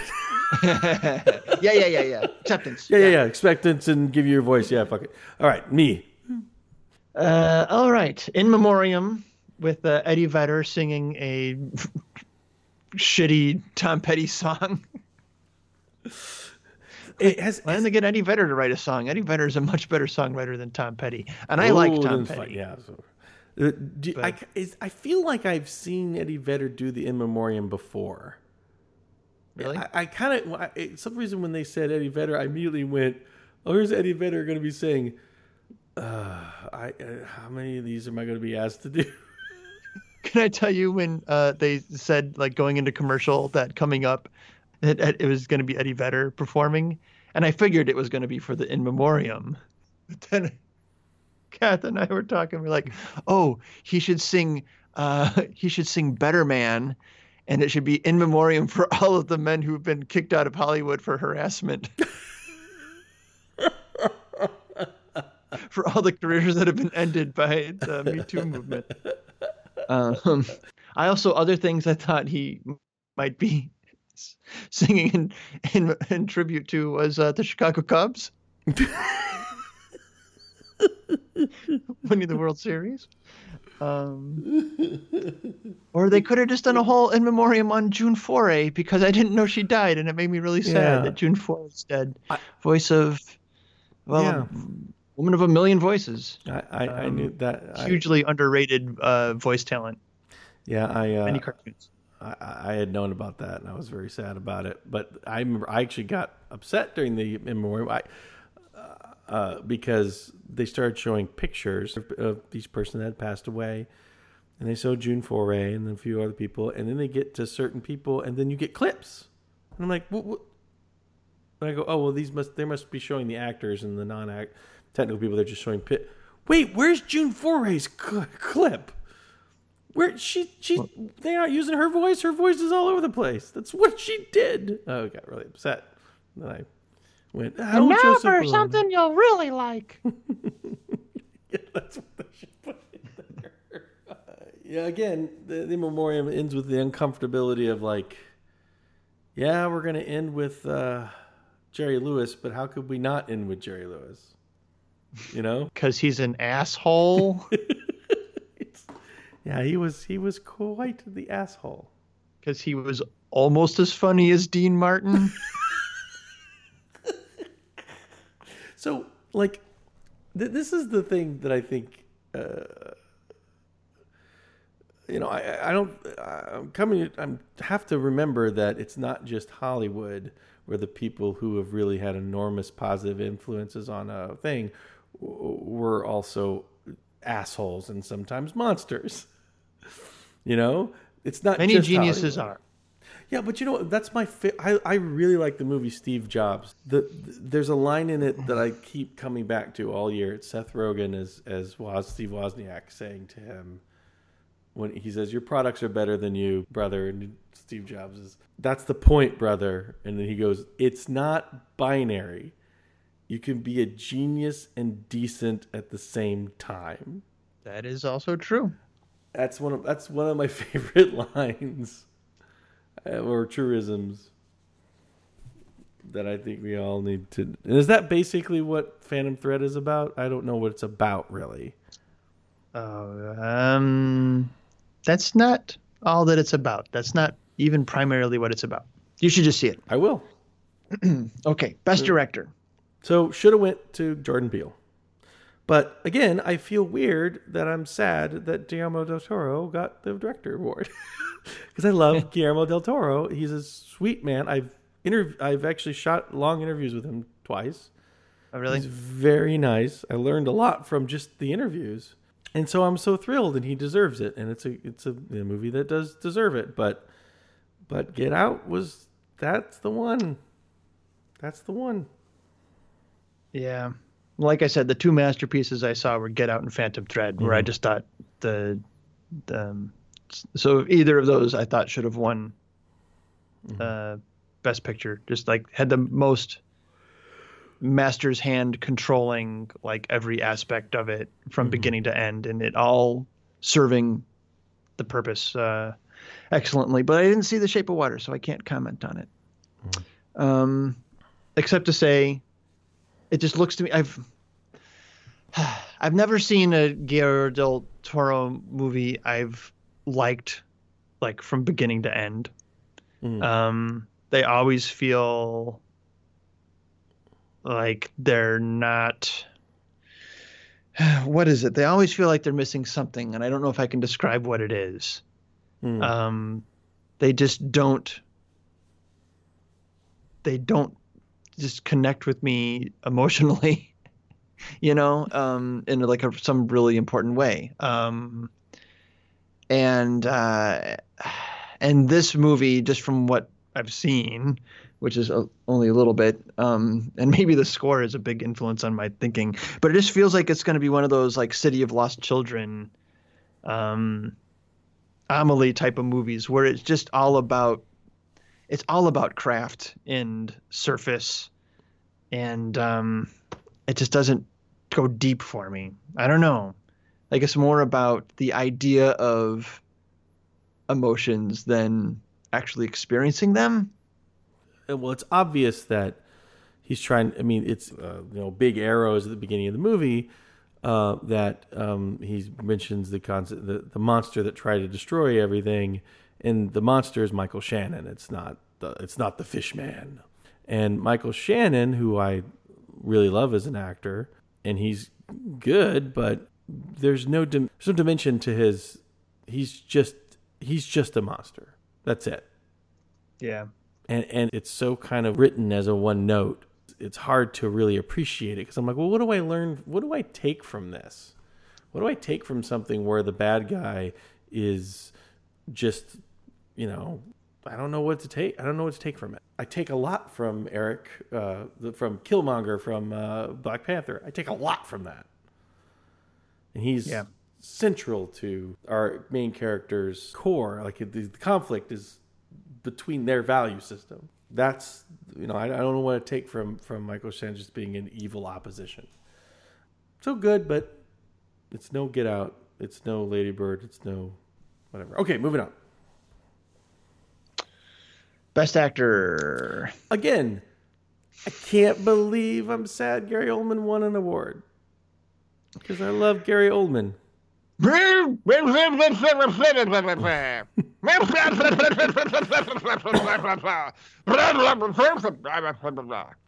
[laughs] yeah, yeah, yeah, yeah. Acceptance. yeah, yeah, yeah. Expectance and give you your voice. Yeah, fuck it. All right, me. Uh, all right. In memoriam with uh, Eddie Vedder singing a [laughs] shitty Tom Petty song. [laughs] It has. Why didn't they get Eddie Vedder to write a song? Eddie Vedder is a much better songwriter than Tom Petty, and I like Oh, Tom then fi- Petty. Yeah. So, uh, do, I, is, I feel like I've seen Eddie Vedder do the in memoriam before. Really? I, I kind of, some reason when they said Eddie Vedder, I immediately went, "Oh, here's Eddie Vedder going to be saying, uh, I, uh, how many of these am I going to be asked to do?" [laughs] Can I tell you when uh, they said like going into commercial that coming up, it, it was going to be Eddie Vedder performing, and I figured it was going to be for the in memoriam. But then [laughs] Kath and I were talking. We're like, oh, he should sing. Uh, [laughs] he should sing Better Man, and it should be in memoriam for [laughs] all of the men who've been kicked out of Hollywood for harassment. [laughs] for all the careers that have been ended by the Me Too movement. Um, I also other things I thought he might be [laughs] singing in in, in tribute to was uh, the Chicago Cubs winning the World Series. Um, [laughs] or they could have just done a whole in memoriam on June Foray because I didn't know she died, and it made me really sad Yeah. that June Foray is dead. Voice of, well, Yeah. woman of a million voices I, I, I knew that. I, hugely underrated uh, voice talent. yeah, I, uh, Many cartoons. I, I had known about that, and I was very sad about it. But I remember I actually got upset during the in memoriam I, uh, because they started showing pictures of, of these person that had passed away, and they showed June Foray and then a few other people, and then they get to certain people, and then you get clips, and I'm like, what? what? And I go, oh well, these must they must be showing the actors and the non-act technical people. They're just showing pit. Wait, where's June Foray's cl- clip? Where she she they aren't using her voice. Her voice is all over the place. That's what she did. Oh, I got really upset. Then I went. "Ah, And don't show now for Superman." something you'll really like. [laughs] Yeah, that's what they should put in there. Uh, [laughs] yeah, again, the, the memoriam ends with the uncomfortability of like, yeah, we're gonna end with uh, Jerry Lewis, but how could we not end with Jerry Lewis? You know? [laughs] Because he's an asshole. Yeah, he was he was quite the asshole. Because he was almost as funny as Dean Martin. So, like, th- this is the thing that I think. Uh, you know, I, I don't. I'm coming. I'm have to remember that it's not just Hollywood where the people who have really had enormous positive influences on a thing were also assholes and sometimes monsters. [laughs] You know, it's not Many just geniuses Hollywood. are. Yeah, but you know what? That's my. Fa- I I really like the movie Steve Jobs. The, th there's a line in it that I keep coming back to all year. It's Seth Rogen as as Woz, Steve Wozniak saying to him when he says, "Your products are better than you, brother." And Steve Jobs is, "That's the point, brother." And then he goes, "It's not binary. You can be a genius and decent at the same time." That is also true. That's one of that's one of my [laughs] favorite lines Uh, or truisms that I think we all need to. Is that basically what Phantom Thread is about? I don't know what it's about really. Oh, um, that's not all that it's about. That's not even primarily what it's about. You should just see it. I will. [clears throat] Okay, best uh, director. So should have went to Jordan Peele. But again, I feel weird that I'm sad that Guillermo del Toro got the director award [laughs] because I love [laughs] Guillermo del Toro. He's a sweet man. I've interv- I've actually shot long interviews with him twice. Oh, really? He's very nice. I learned a lot from just the interviews, and so I'm so thrilled, and he deserves it. And it's a it's a, a movie that does deserve it. But but Get Out was that's the one. That's the one. Yeah. Like I said, the two masterpieces I saw were Get Out and Phantom Thread, where I just thought the, the um, so either of those I thought should have won uh, Best Picture. Just like had the most master's hand controlling like every aspect of it from beginning to end, and it all serving the purpose uh, excellently. But I didn't see The Shape of Water, so I can't comment on it. Um, except to say, it just looks to me. I've [sighs] I've never seen a Guillermo del Toro movie I've liked like from beginning to end. Mhm. Um, they always feel like they're not. [sighs] What is it? They always feel like they're missing something, and I don't know if I can describe what it is. Mm. Um, they just don't. They don't just connect with me emotionally, [laughs] you know, um, in like a, some really important way. Um, and uh, and this movie, just from what I've seen, which is a, only a little bit, um, and maybe the score is a big influence on my thinking, but it just feels like it's going to be one of those like City of Lost Children, um, Amelie type of movies where it's just all about, it's all about craft and surface, and um, it just doesn't go deep for me. I don't know. Like it's more about the idea of emotions than actually experiencing them. Uh, well, it's obvious that he's trying. I mean, it's uh, you know big arrows at the beginning of the movie uh, that um, he mentions the concept, the, the monster that tried to destroy everything, and the monster is Michael Shannon. It's not the it's not the fish man, and Michael Shannon, who I really love as an actor, and he's good, but there's no dim- there's no dimension to his. He's just he's just a monster. That's it Yeah. and and it's so kind of written as a one note it's hard to really appreciate it because i'm like well what do i learn what do i take from this what do i take from something where the bad guy is just you know i don't know what to take i don't know what to take from it i take a lot from eric uh, the- from killmonger from uh, black panther i take a lot from that and he's Yeah. central to our main character's core like the, the conflict is between their value system. That's you know I, I don't know what to take from from Michael Shannon just being an evil opposition. So good, but it's no Get Out. It's no Lady Bird. It's no whatever. Okay, moving on. Best actor. Again, I can't believe I'm sad Gary Oldman won an award because I love Gary Oldman.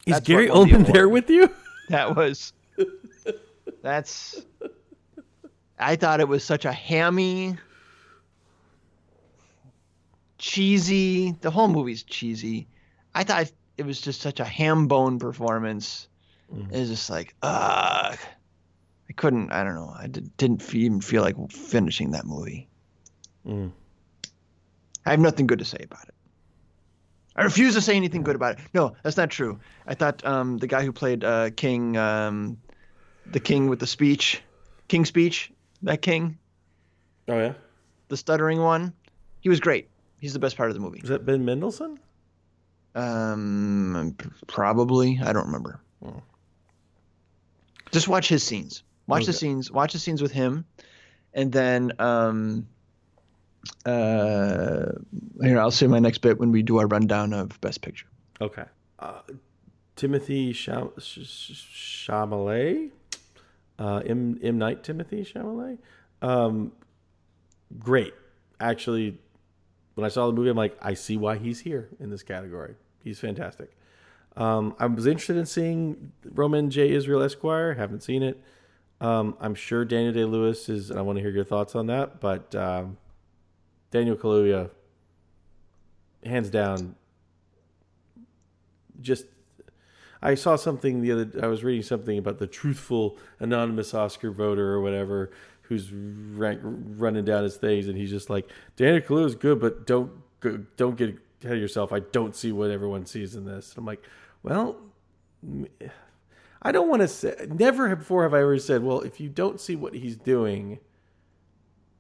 Is That's Gary the Oldman there with you? That was. That's. I thought it was such a hammy, cheesy. The whole movie's cheesy. I thought it was just such a ham bone performance. It was just like, ugh. I couldn't. I don't know. I did, didn't even feel like finishing that movie. Mm. I have nothing good to say about it. I refuse to say anything good about it. No, that's not true. I thought um, the guy who played uh, King, um, the king with the speech, King speech, that king, Oh yeah, the stuttering one, he was great. He's the best part of the movie. is that Ben Mendelsohn? Um, probably. I don't remember. Oh. Just watch his scenes. Watch the scenes. Watch the scenes with him, and then um, uh, here I'll say my next bit when we do our rundown of Best Picture. Okay. Uh, Timothy Cham- Sh- Sh- Chalamet, uh, M. M. Night Timothée Chalamet. Um, great. Actually, when I saw the movie, I'm like, I see why he's here in this category. He's fantastic. Um, I was interested in seeing Roman J. Israel Esquire. Haven't seen it. Um, I'm sure Daniel Day Lewis is, and I want to hear your thoughts on that. But um, Daniel Kaluuya, hands down, just I saw something the other I was reading something about the truthful anonymous Oscar voter or whatever who's rank, running down his things and he's just like Daniel Kaluuya is good but don't don't get ahead of yourself. I don't see what everyone sees in this. I'm like well I don't want to say never before have I ever said well if you don't see what he's doing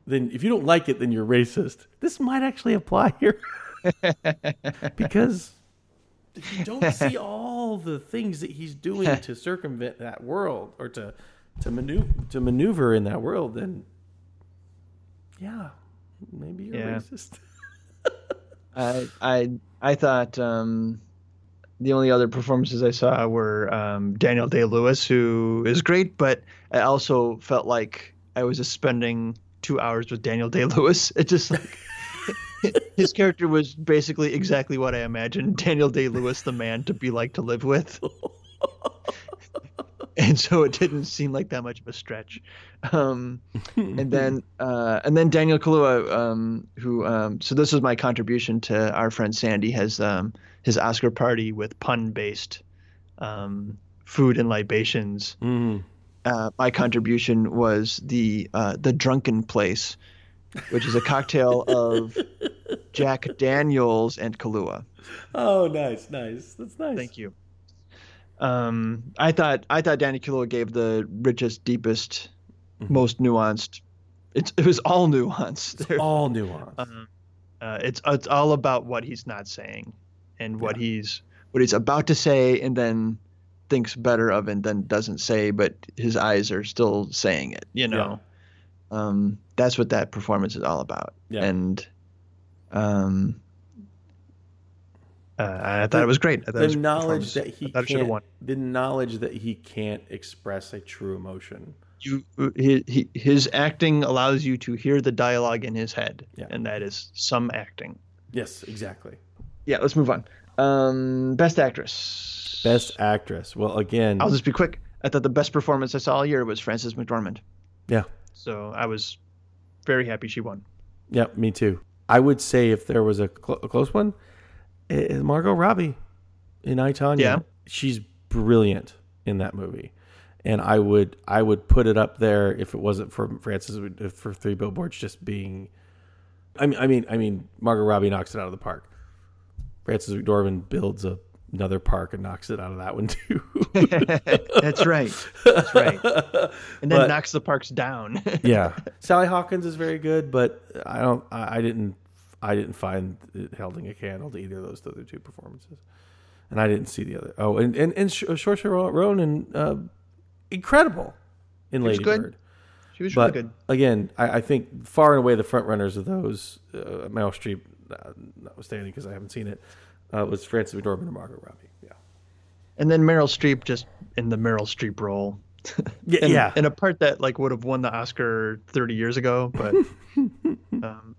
then if you don't like it then you're racist. This might actually apply here. [laughs] Because you don't see all the things that he's doing to circumvent that world or to to maneuver to maneuver in that world, then Yeah, maybe you're Yeah. racist. [laughs] I I I thought um, the only other performances I saw were um, Daniel Day Lewis, who is great, but I also felt like I was just spending two hours with Daniel Day Lewis. [laughs] It just like [laughs] his character was basically exactly what I imagined Daniel Day Lewis, the man, to be like to live with. [laughs] and so it didn't seem like that much of a stretch. Um, and [laughs] then uh, and then Daniel Kaluuya, um, who um, so this was my contribution to our friend Sandy has um, his Oscar party with pun based um, food and libations. Mm. Uh, my contribution was the uh, the drunken place, which is a cocktail of [laughs] Jack Daniels and Kahlua. Oh, nice, nice. That's nice. Thank you. Um, I thought I thought Danny Kaluuya gave the richest, deepest, Mhm. most nuanced. It's it was all nuanced. There- All nuance. [laughs] Um, uh, it's it's all about what he's not saying and what Yeah. he's what he's about to say, and then thinks better of, and then doesn't say, but his eyes are still saying it. you know. Um, that's what that performance is all about. Yeah. And um, Uh, I thought it was great. I thought was the knowledge that he I thought it should have can't, won. the knowledge that he can't express a true emotion. You, he, he, his acting allows you to hear the dialogue in his head, Yeah. and that is some acting. Yes, exactly. yeah, let's move on. Um, best actress. Best actress. Well, again, I'll just be quick. I thought the best performance I saw all year was Frances McDormand. yeah, So I was very happy she won. yeah, me too. I would say if there was a, cl- a close one, eh, Margot Robbie in I Tonya. Yeah. she's brilliant in that movie, and I would I would put it up there if it wasn't for Frances for Three Billboards just being. I mean, I mean, I mean, Margot Robbie knocks it out of the park. Frances McDormand builds a, another park and knocks it out of that one too. [laughs] That's right. That's right. And then But- knocks the parks down. [laughs] yeah, Sally Hawkins is very good, but I don't. I, I didn't. I didn't find it holding a candle to either of those other two performances, and I didn't see the other. Oh, and and and Saoirse Ronan, uh, incredible in Lady good. Bird. she was But really good. again, I, I think far and away the front runners of those, uh, Meryl Streep, uh, notwithstanding because I haven't seen it, uh, was Frances McDormand and Margot Robbie. Yeah, And then Meryl Streep just in the Meryl Streep role. yeah, [laughs] in, yeah. in a part that like would have won the Oscar 30 years ago, but [laughs] um,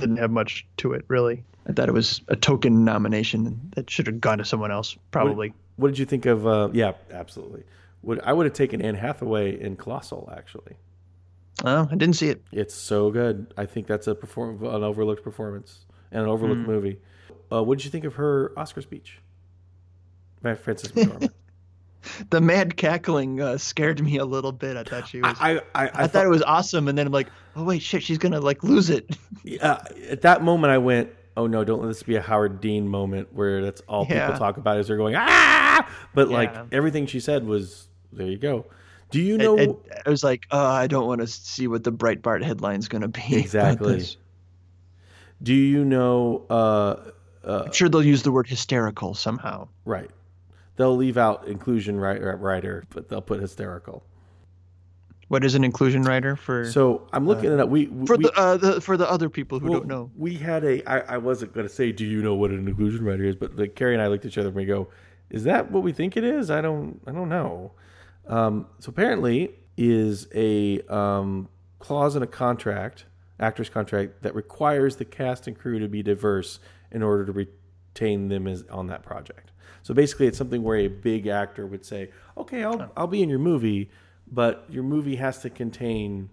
didn't have much to it really. I thought it was a token nomination. That should have gone to someone else probably. What did you think of? Uh, yeah, absolutely. Would I would have taken Anne Hathaway in Colossal actually. Oh, I didn't see it. It's so good. I think that's a perform an overlooked performance and an overlooked Hmm. movie. Uh, what did you think of her Oscar speech? By Frances McDormand. [laughs] The mad cackling uh, scared me a little bit. I thought she was. I, I, I, I, thought it was awesome, and then I'm like, oh wait, shit, she's gonna like lose it. [laughs] yeah, at that moment I went, oh no, don't let this be a Howard Dean moment where that's all Yeah. people talk about is they're going ah, but like everything she said was there you go. Do you know It, it, I was like, oh, I don't want to see what the Breitbart headline's going to be. exactly? Do you know? Uh, I'm sure they'll use the word hysterical somehow. right. They'll leave out inclusion rider, rider, but they'll put hysterical. What is an inclusion rider for? So I'm looking it up. We we- For the, uh, the for the other people who Well, don't know. We had a. I, I wasn't going to say, "Do you know what an inclusion rider is?" But like Carrie and I looked at each other and we go, "Is that what we think it is?" I don't. I don't know. Um, so apparently, is a um, clause in a contract, actor's contract, that requires the cast and crew to be diverse in order to retain them as on that project. So basically, it's something where a big actor would say, "Okay, I'll I'll be in your movie, but your movie has to contain."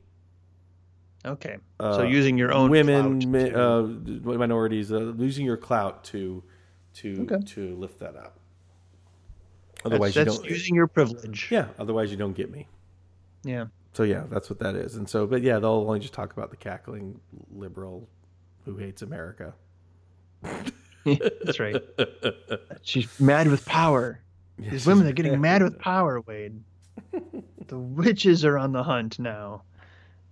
okay, uh, so using your own women, mi- to- uh, minorities, uh, losing your clout to to Okay. to lift that up. that's, Otherwise, that's you don't. using your privilege. yeah, otherwise you don't get me. Yeah. So yeah, that's what that is. And so, but yeah, they'll only just talk about the cackling liberal who hates America. [laughs] That's right. [laughs] She's mad with power. These women are getting mad with power, Wade. [laughs] The witches are on the hunt now.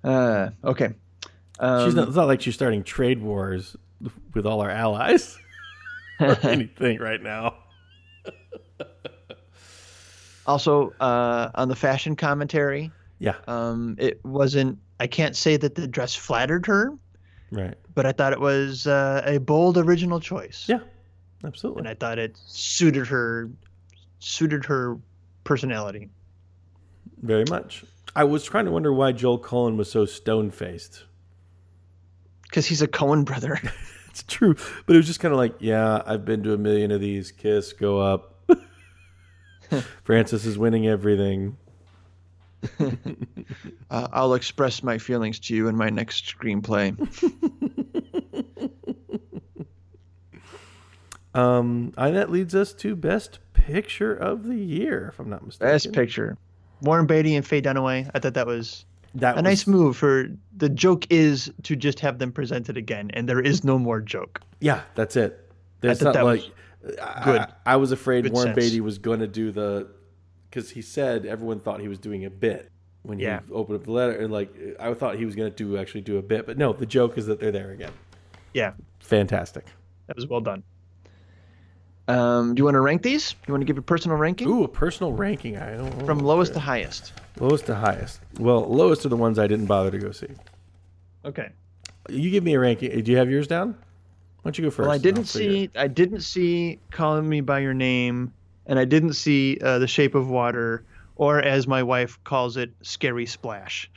Uh, okay. Um, She's not, it's not like she's starting trade wars with all our allies [laughs] or anything right now. also uh, on the fashion commentary. Yeah, Um, it wasn't. I can't say that the dress flattered her, Right. but I thought it was uh, a bold original choice. Yeah. Absolutely. And I thought it suited her, suited her personality. Very much. I was trying to wonder why Joel Coen was so stone faced. Because he's a Coen brother. [laughs] It's true, but it was just kind of like, yeah, I've been to a million of these. Kiss, go up. [laughs] [laughs] Frances is winning everything. [laughs] Uh, I'll express my feelings to you in my next screenplay. [laughs] Um, and that leads us to best picture of the year, if I'm not mistaken. Best picture. Warren Beatty and Faye Dunaway. I thought that was That a was, nice move. For the joke is to just have them presented again, and there is no more joke. Yeah, that's it. There's thought not that like was good. I, I was afraid Good Warren sense. Beatty was going to do the because he said everyone thought he was doing a bit when Yeah. he opened up the letter, and like I thought he was going to do actually do a bit, but no, the joke is that they're there again. Yeah, Fantastic. that was well done. Um, do you want to rank these? You want to give a personal ranking Ooh, a personal ranking. I don't know. from lowest to highest? lowest to highest. Well, lowest are the ones I didn't bother to go see. Okay. You give me a ranking. Do you have yours down? Why don't you go first? Well, I didn't I'll figure see. I didn't see "Calling Me by Your Name," and I didn't see uh, "The Shape of Water," or as my wife calls it, "Scary Splash."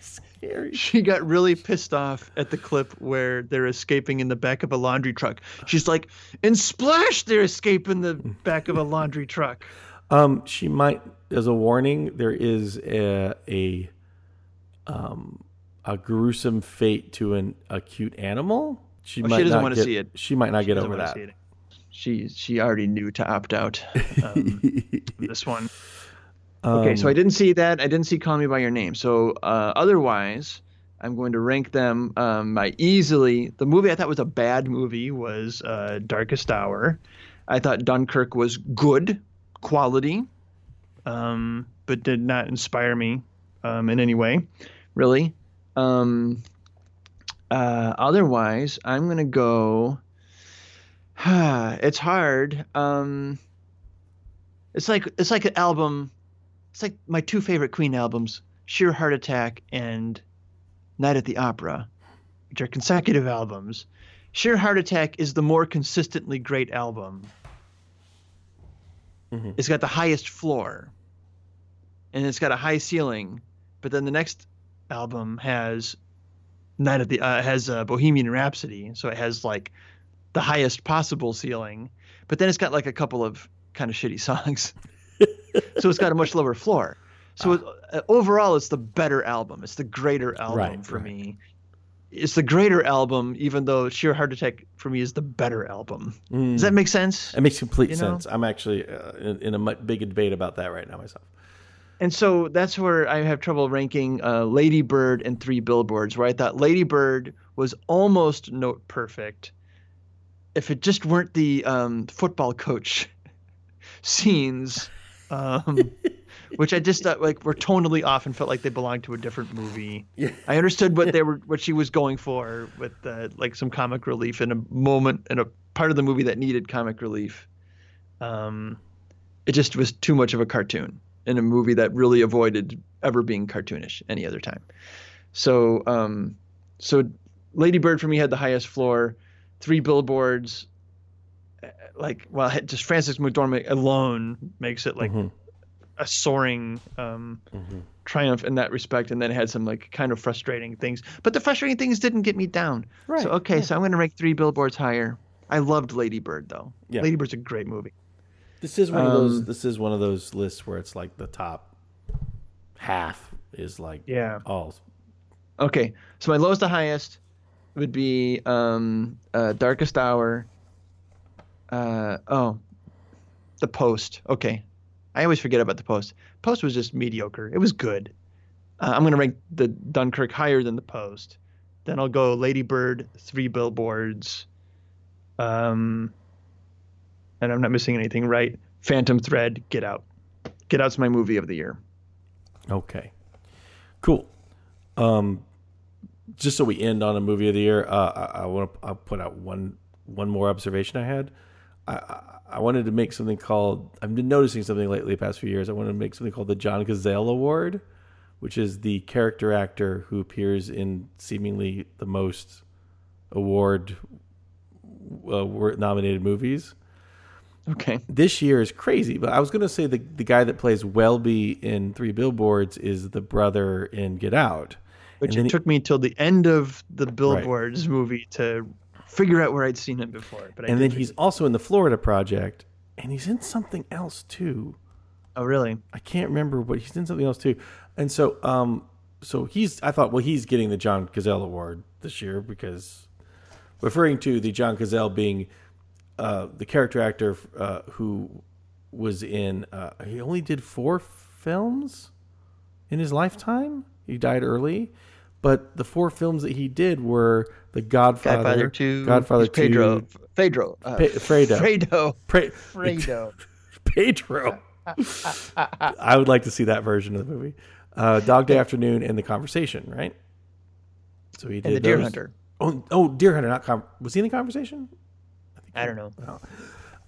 Scary. [laughs] She got really pissed off at the clip where they're escaping in the back of a laundry truck. She's like, "In Splash, they're escaping the back of a laundry truck." Um, she might, as a warning, there is a a, um, a gruesome fate to an a cute animal. She Oh, she might doesn't not wanna get- see it. She might not get over that. She she already knew to opt out. [laughs] This one. Okay, so Um, I didn't see that. I didn't see "Call Me by Your Name." So uh, otherwise, I'm going to rank them um, by easily. The movie I thought was a bad movie was uh, Darkest Hour. I thought Dunkirk was good quality, Um, but did not inspire me um, in any way. really. Um, uh, otherwise, I'm gonna go. [sighs] it's hard. Um, it's like it's like an album. It's like my two favorite Queen albums: Sheer Heart Attack and Night at the Opera, which are consecutive albums. Sheer Heart Attack is the more consistently great album. Mhm. It's got the highest floor, and it's got a high ceiling. But then the next album has Night at the uh, has uh, Bohemian Rhapsody, so it has like the highest possible ceiling. But then it's got like a couple of kind of shitty songs, [laughs] so it's got a much lower floor. So it, uh, overall, it's the better album. It's the greater album Right, for right. me. It's the greater album, even though Sheer Heart Attack for me is the better album. Mm. Does that make sense? It makes complete You know? sense. I'm actually uh, in, in a mu- big debate about that right now myself. And so that's where I have trouble ranking uh, Lady Bird and Three Billboards, where I thought Lady Bird was almost note perfect. If it just weren't the um, football coach [laughs] scenes, um, [laughs] which I just thought like were tonally off and felt like they belonged to a different movie. Yeah. I understood what they were, what she was going for with uh, like some comic relief in a moment in a part of the movie that needed comic relief. Um, it just was too much of a cartoon in a movie that really avoided ever being cartoonish any other time. So, um, so Lady Bird for me had the highest floor. Three billboards, uh, like well, just Frances McDormand alone makes it like Mhm. a soaring um, Mhm. triumph in that respect. And then it had some like kind of frustrating things, but the frustrating things didn't get me down. Right. So okay, yeah. so I'm going to rank Three Billboards higher. I loved Lady Bird though. Yeah. Lady Bird's a great movie. This is one of those. Um, This is one of those lists where it's like the top half is like Yeah. all. Okay, so my lowest to highest would be um, uh, Darkest Hour. Uh, oh, The Post. Okay, I always forget about The Post. Post was just mediocre. It was good. Uh, I'm gonna rank the Dunkirk higher than The Post. Then I'll go Lady Bird, Three Billboards. Um, and I'm not missing anything, right? Phantom Thread, Get Out. Get Out's my movie of the year. Okay, cool. Um, just so we end on a movie of the year, uh, I, I want to put out one one more observation I had. I, I I wanted to make something called. I've been noticing something lately the past few years. I wanted to make something called the John Cazale Award, which is the character actor who appears in seemingly the most award uh, nominated movies. Okay. This year is crazy, but I was going to say the the guy that plays Welby in Three Billboards is the brother in Get Out. Which And then it he- took me till the end of the Billboards movie to figure out where I'd seen him before. But I and then he's it- also in the Florida Project, and he's in something else too. oh really? I can't remember but he's in something else too. And so, um, so he's. I thought, well, he's getting the John Cazale Award this year because referring to the John Cazale being uh, the character actor uh, who was in. Uh, he only did four films in his lifetime. He died early, but the four films that he did were The Godfather, Godfather two, Godfather Pedro, two, Pedro, uh, Pe- Fredo. Fredo, Pre- Fredo. [laughs] Pedro. [laughs] I would like to see that version of the movie. Uh, Dog Day Afternoon and The Conversation, right? So he did and the Deer. Hunter. Oh, oh, Deer Hunter. Not com- was he in the Conversation? I don't know.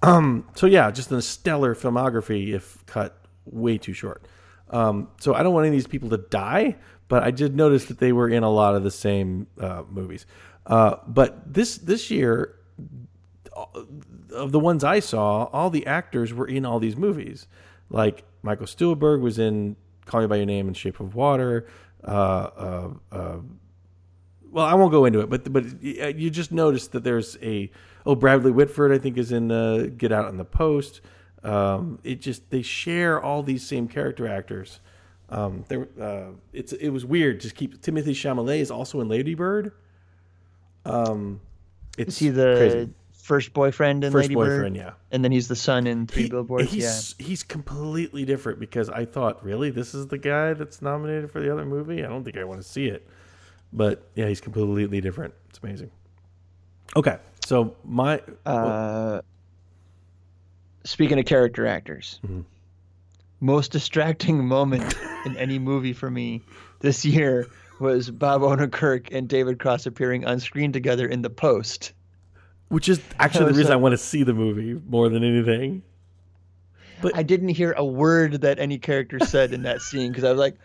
Um. So yeah, just a stellar filmography, if cut way too short. Um. So I don't want any of these people to die, but I did notice that they were in a lot of the same uh, movies. Uh. But this this year, of the ones I saw, all the actors were in all these movies. Like Michael Stuhlbarg was in Call Me by Your Name and Shape of Water. Uh, uh, uh, well, I won't go into it, but but you just notice that there's a oh Bradley Whitford I think is in uh, Get Out on the Post. Um, it just they share all these same character actors. Um, there, uh, it's it was weird. Just keep Timothée Chalamet is also in Lady Bird. Um, it's Is he the crazy. first boyfriend in first Lady Bird? boyfriend? Yeah. And then he's the son in Three He- Billboards. Yeah. He's he's completely different because I thought, really, this is the guy that's nominated for the other movie. I don't think I want to see it, but yeah, he's completely different. It's amazing. Okay, so my Uh, speaking of character actors, Mm-hmm. most distracting moment in any movie for me this year was Bob Odenkirk and David Cross appearing on screen together in The Post. which is actually the reason I want to see the movie more than anything. But I didn't hear a word that any character said in that scene because I was like,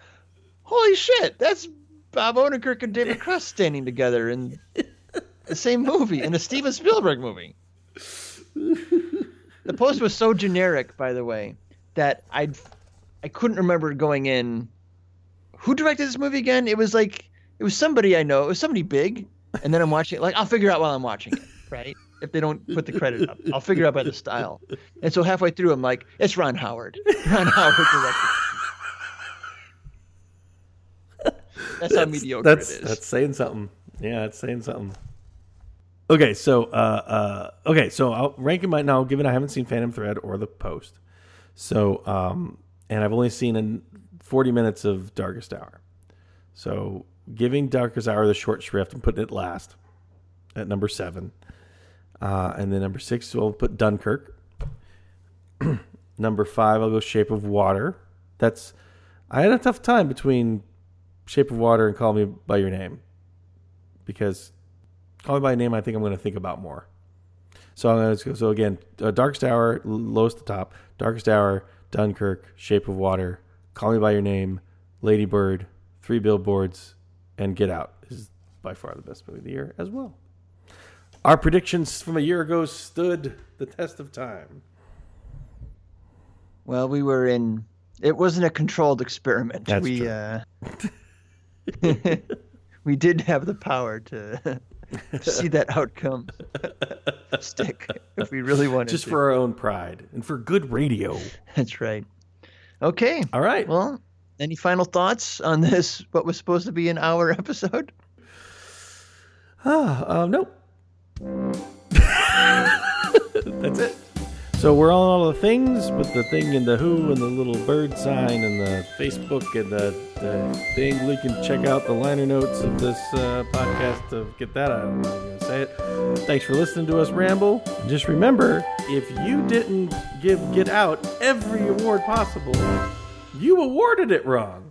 "Holy shit, that's Bob Odenkirk and David Cross standing together in the same movie in a Steven Spielberg movie." The post was so generic, by the way, that I I couldn't remember going in. Who directed this movie again? It was like it was somebody I know. It was somebody big, and then I'm watching it. Like I'll figure out while I'm watching it, right? If they don't put the credit up, I'll figure out by the style. And so halfway through, I'm like, it's Ron Howard. Ron Howard directed. That's how mediocre That's it is. that's saying something. Yeah, it's saying something. Okay, so uh, uh, okay, so I'll rank him right now. Given I haven't seen Phantom Thread or The Post, so um, and I've only seen in forty minutes of Darkest Hour. So giving Darkest Hour the short shrift and putting it last at number seven, uh, and then number six we'll put Dunkirk. [clears throat] number five I'll go Shape of Water. That's I had a tough time between Shape of Water and Call Me by Your Name because Call Me by Name I think I'm going to think about more. So I'm going to so again, uh, Darkest Hour lowest to top, Darkest Hour, Dunkirk, Shape of Water, Call Me by Your Name, Lady Bird, Three Billboards, and Get Out is by far the best movie of the year as well. Our predictions from a year ago stood the test of time. well, we were in. It wasn't a controlled experiment. That's we true. uh, [laughs] [laughs] we did have the power to [laughs] see that outcome [laughs] stick if we really wanted Just to. for our own pride and for good radio. [laughs] That's right. Okay. All right. Well, any final thoughts on this? What was supposed to be an hour episode? Ah, [sighs] uh, nope. That's it. So we're on all the things, but the thing and the who and the little bird sign and the Facebook and the, the thing. You can check out the liner notes of this uh, podcast to get that out. Say it. Thanks for listening to us ramble. Just remember, if you didn't give Get Out every award possible, you awarded it wrong.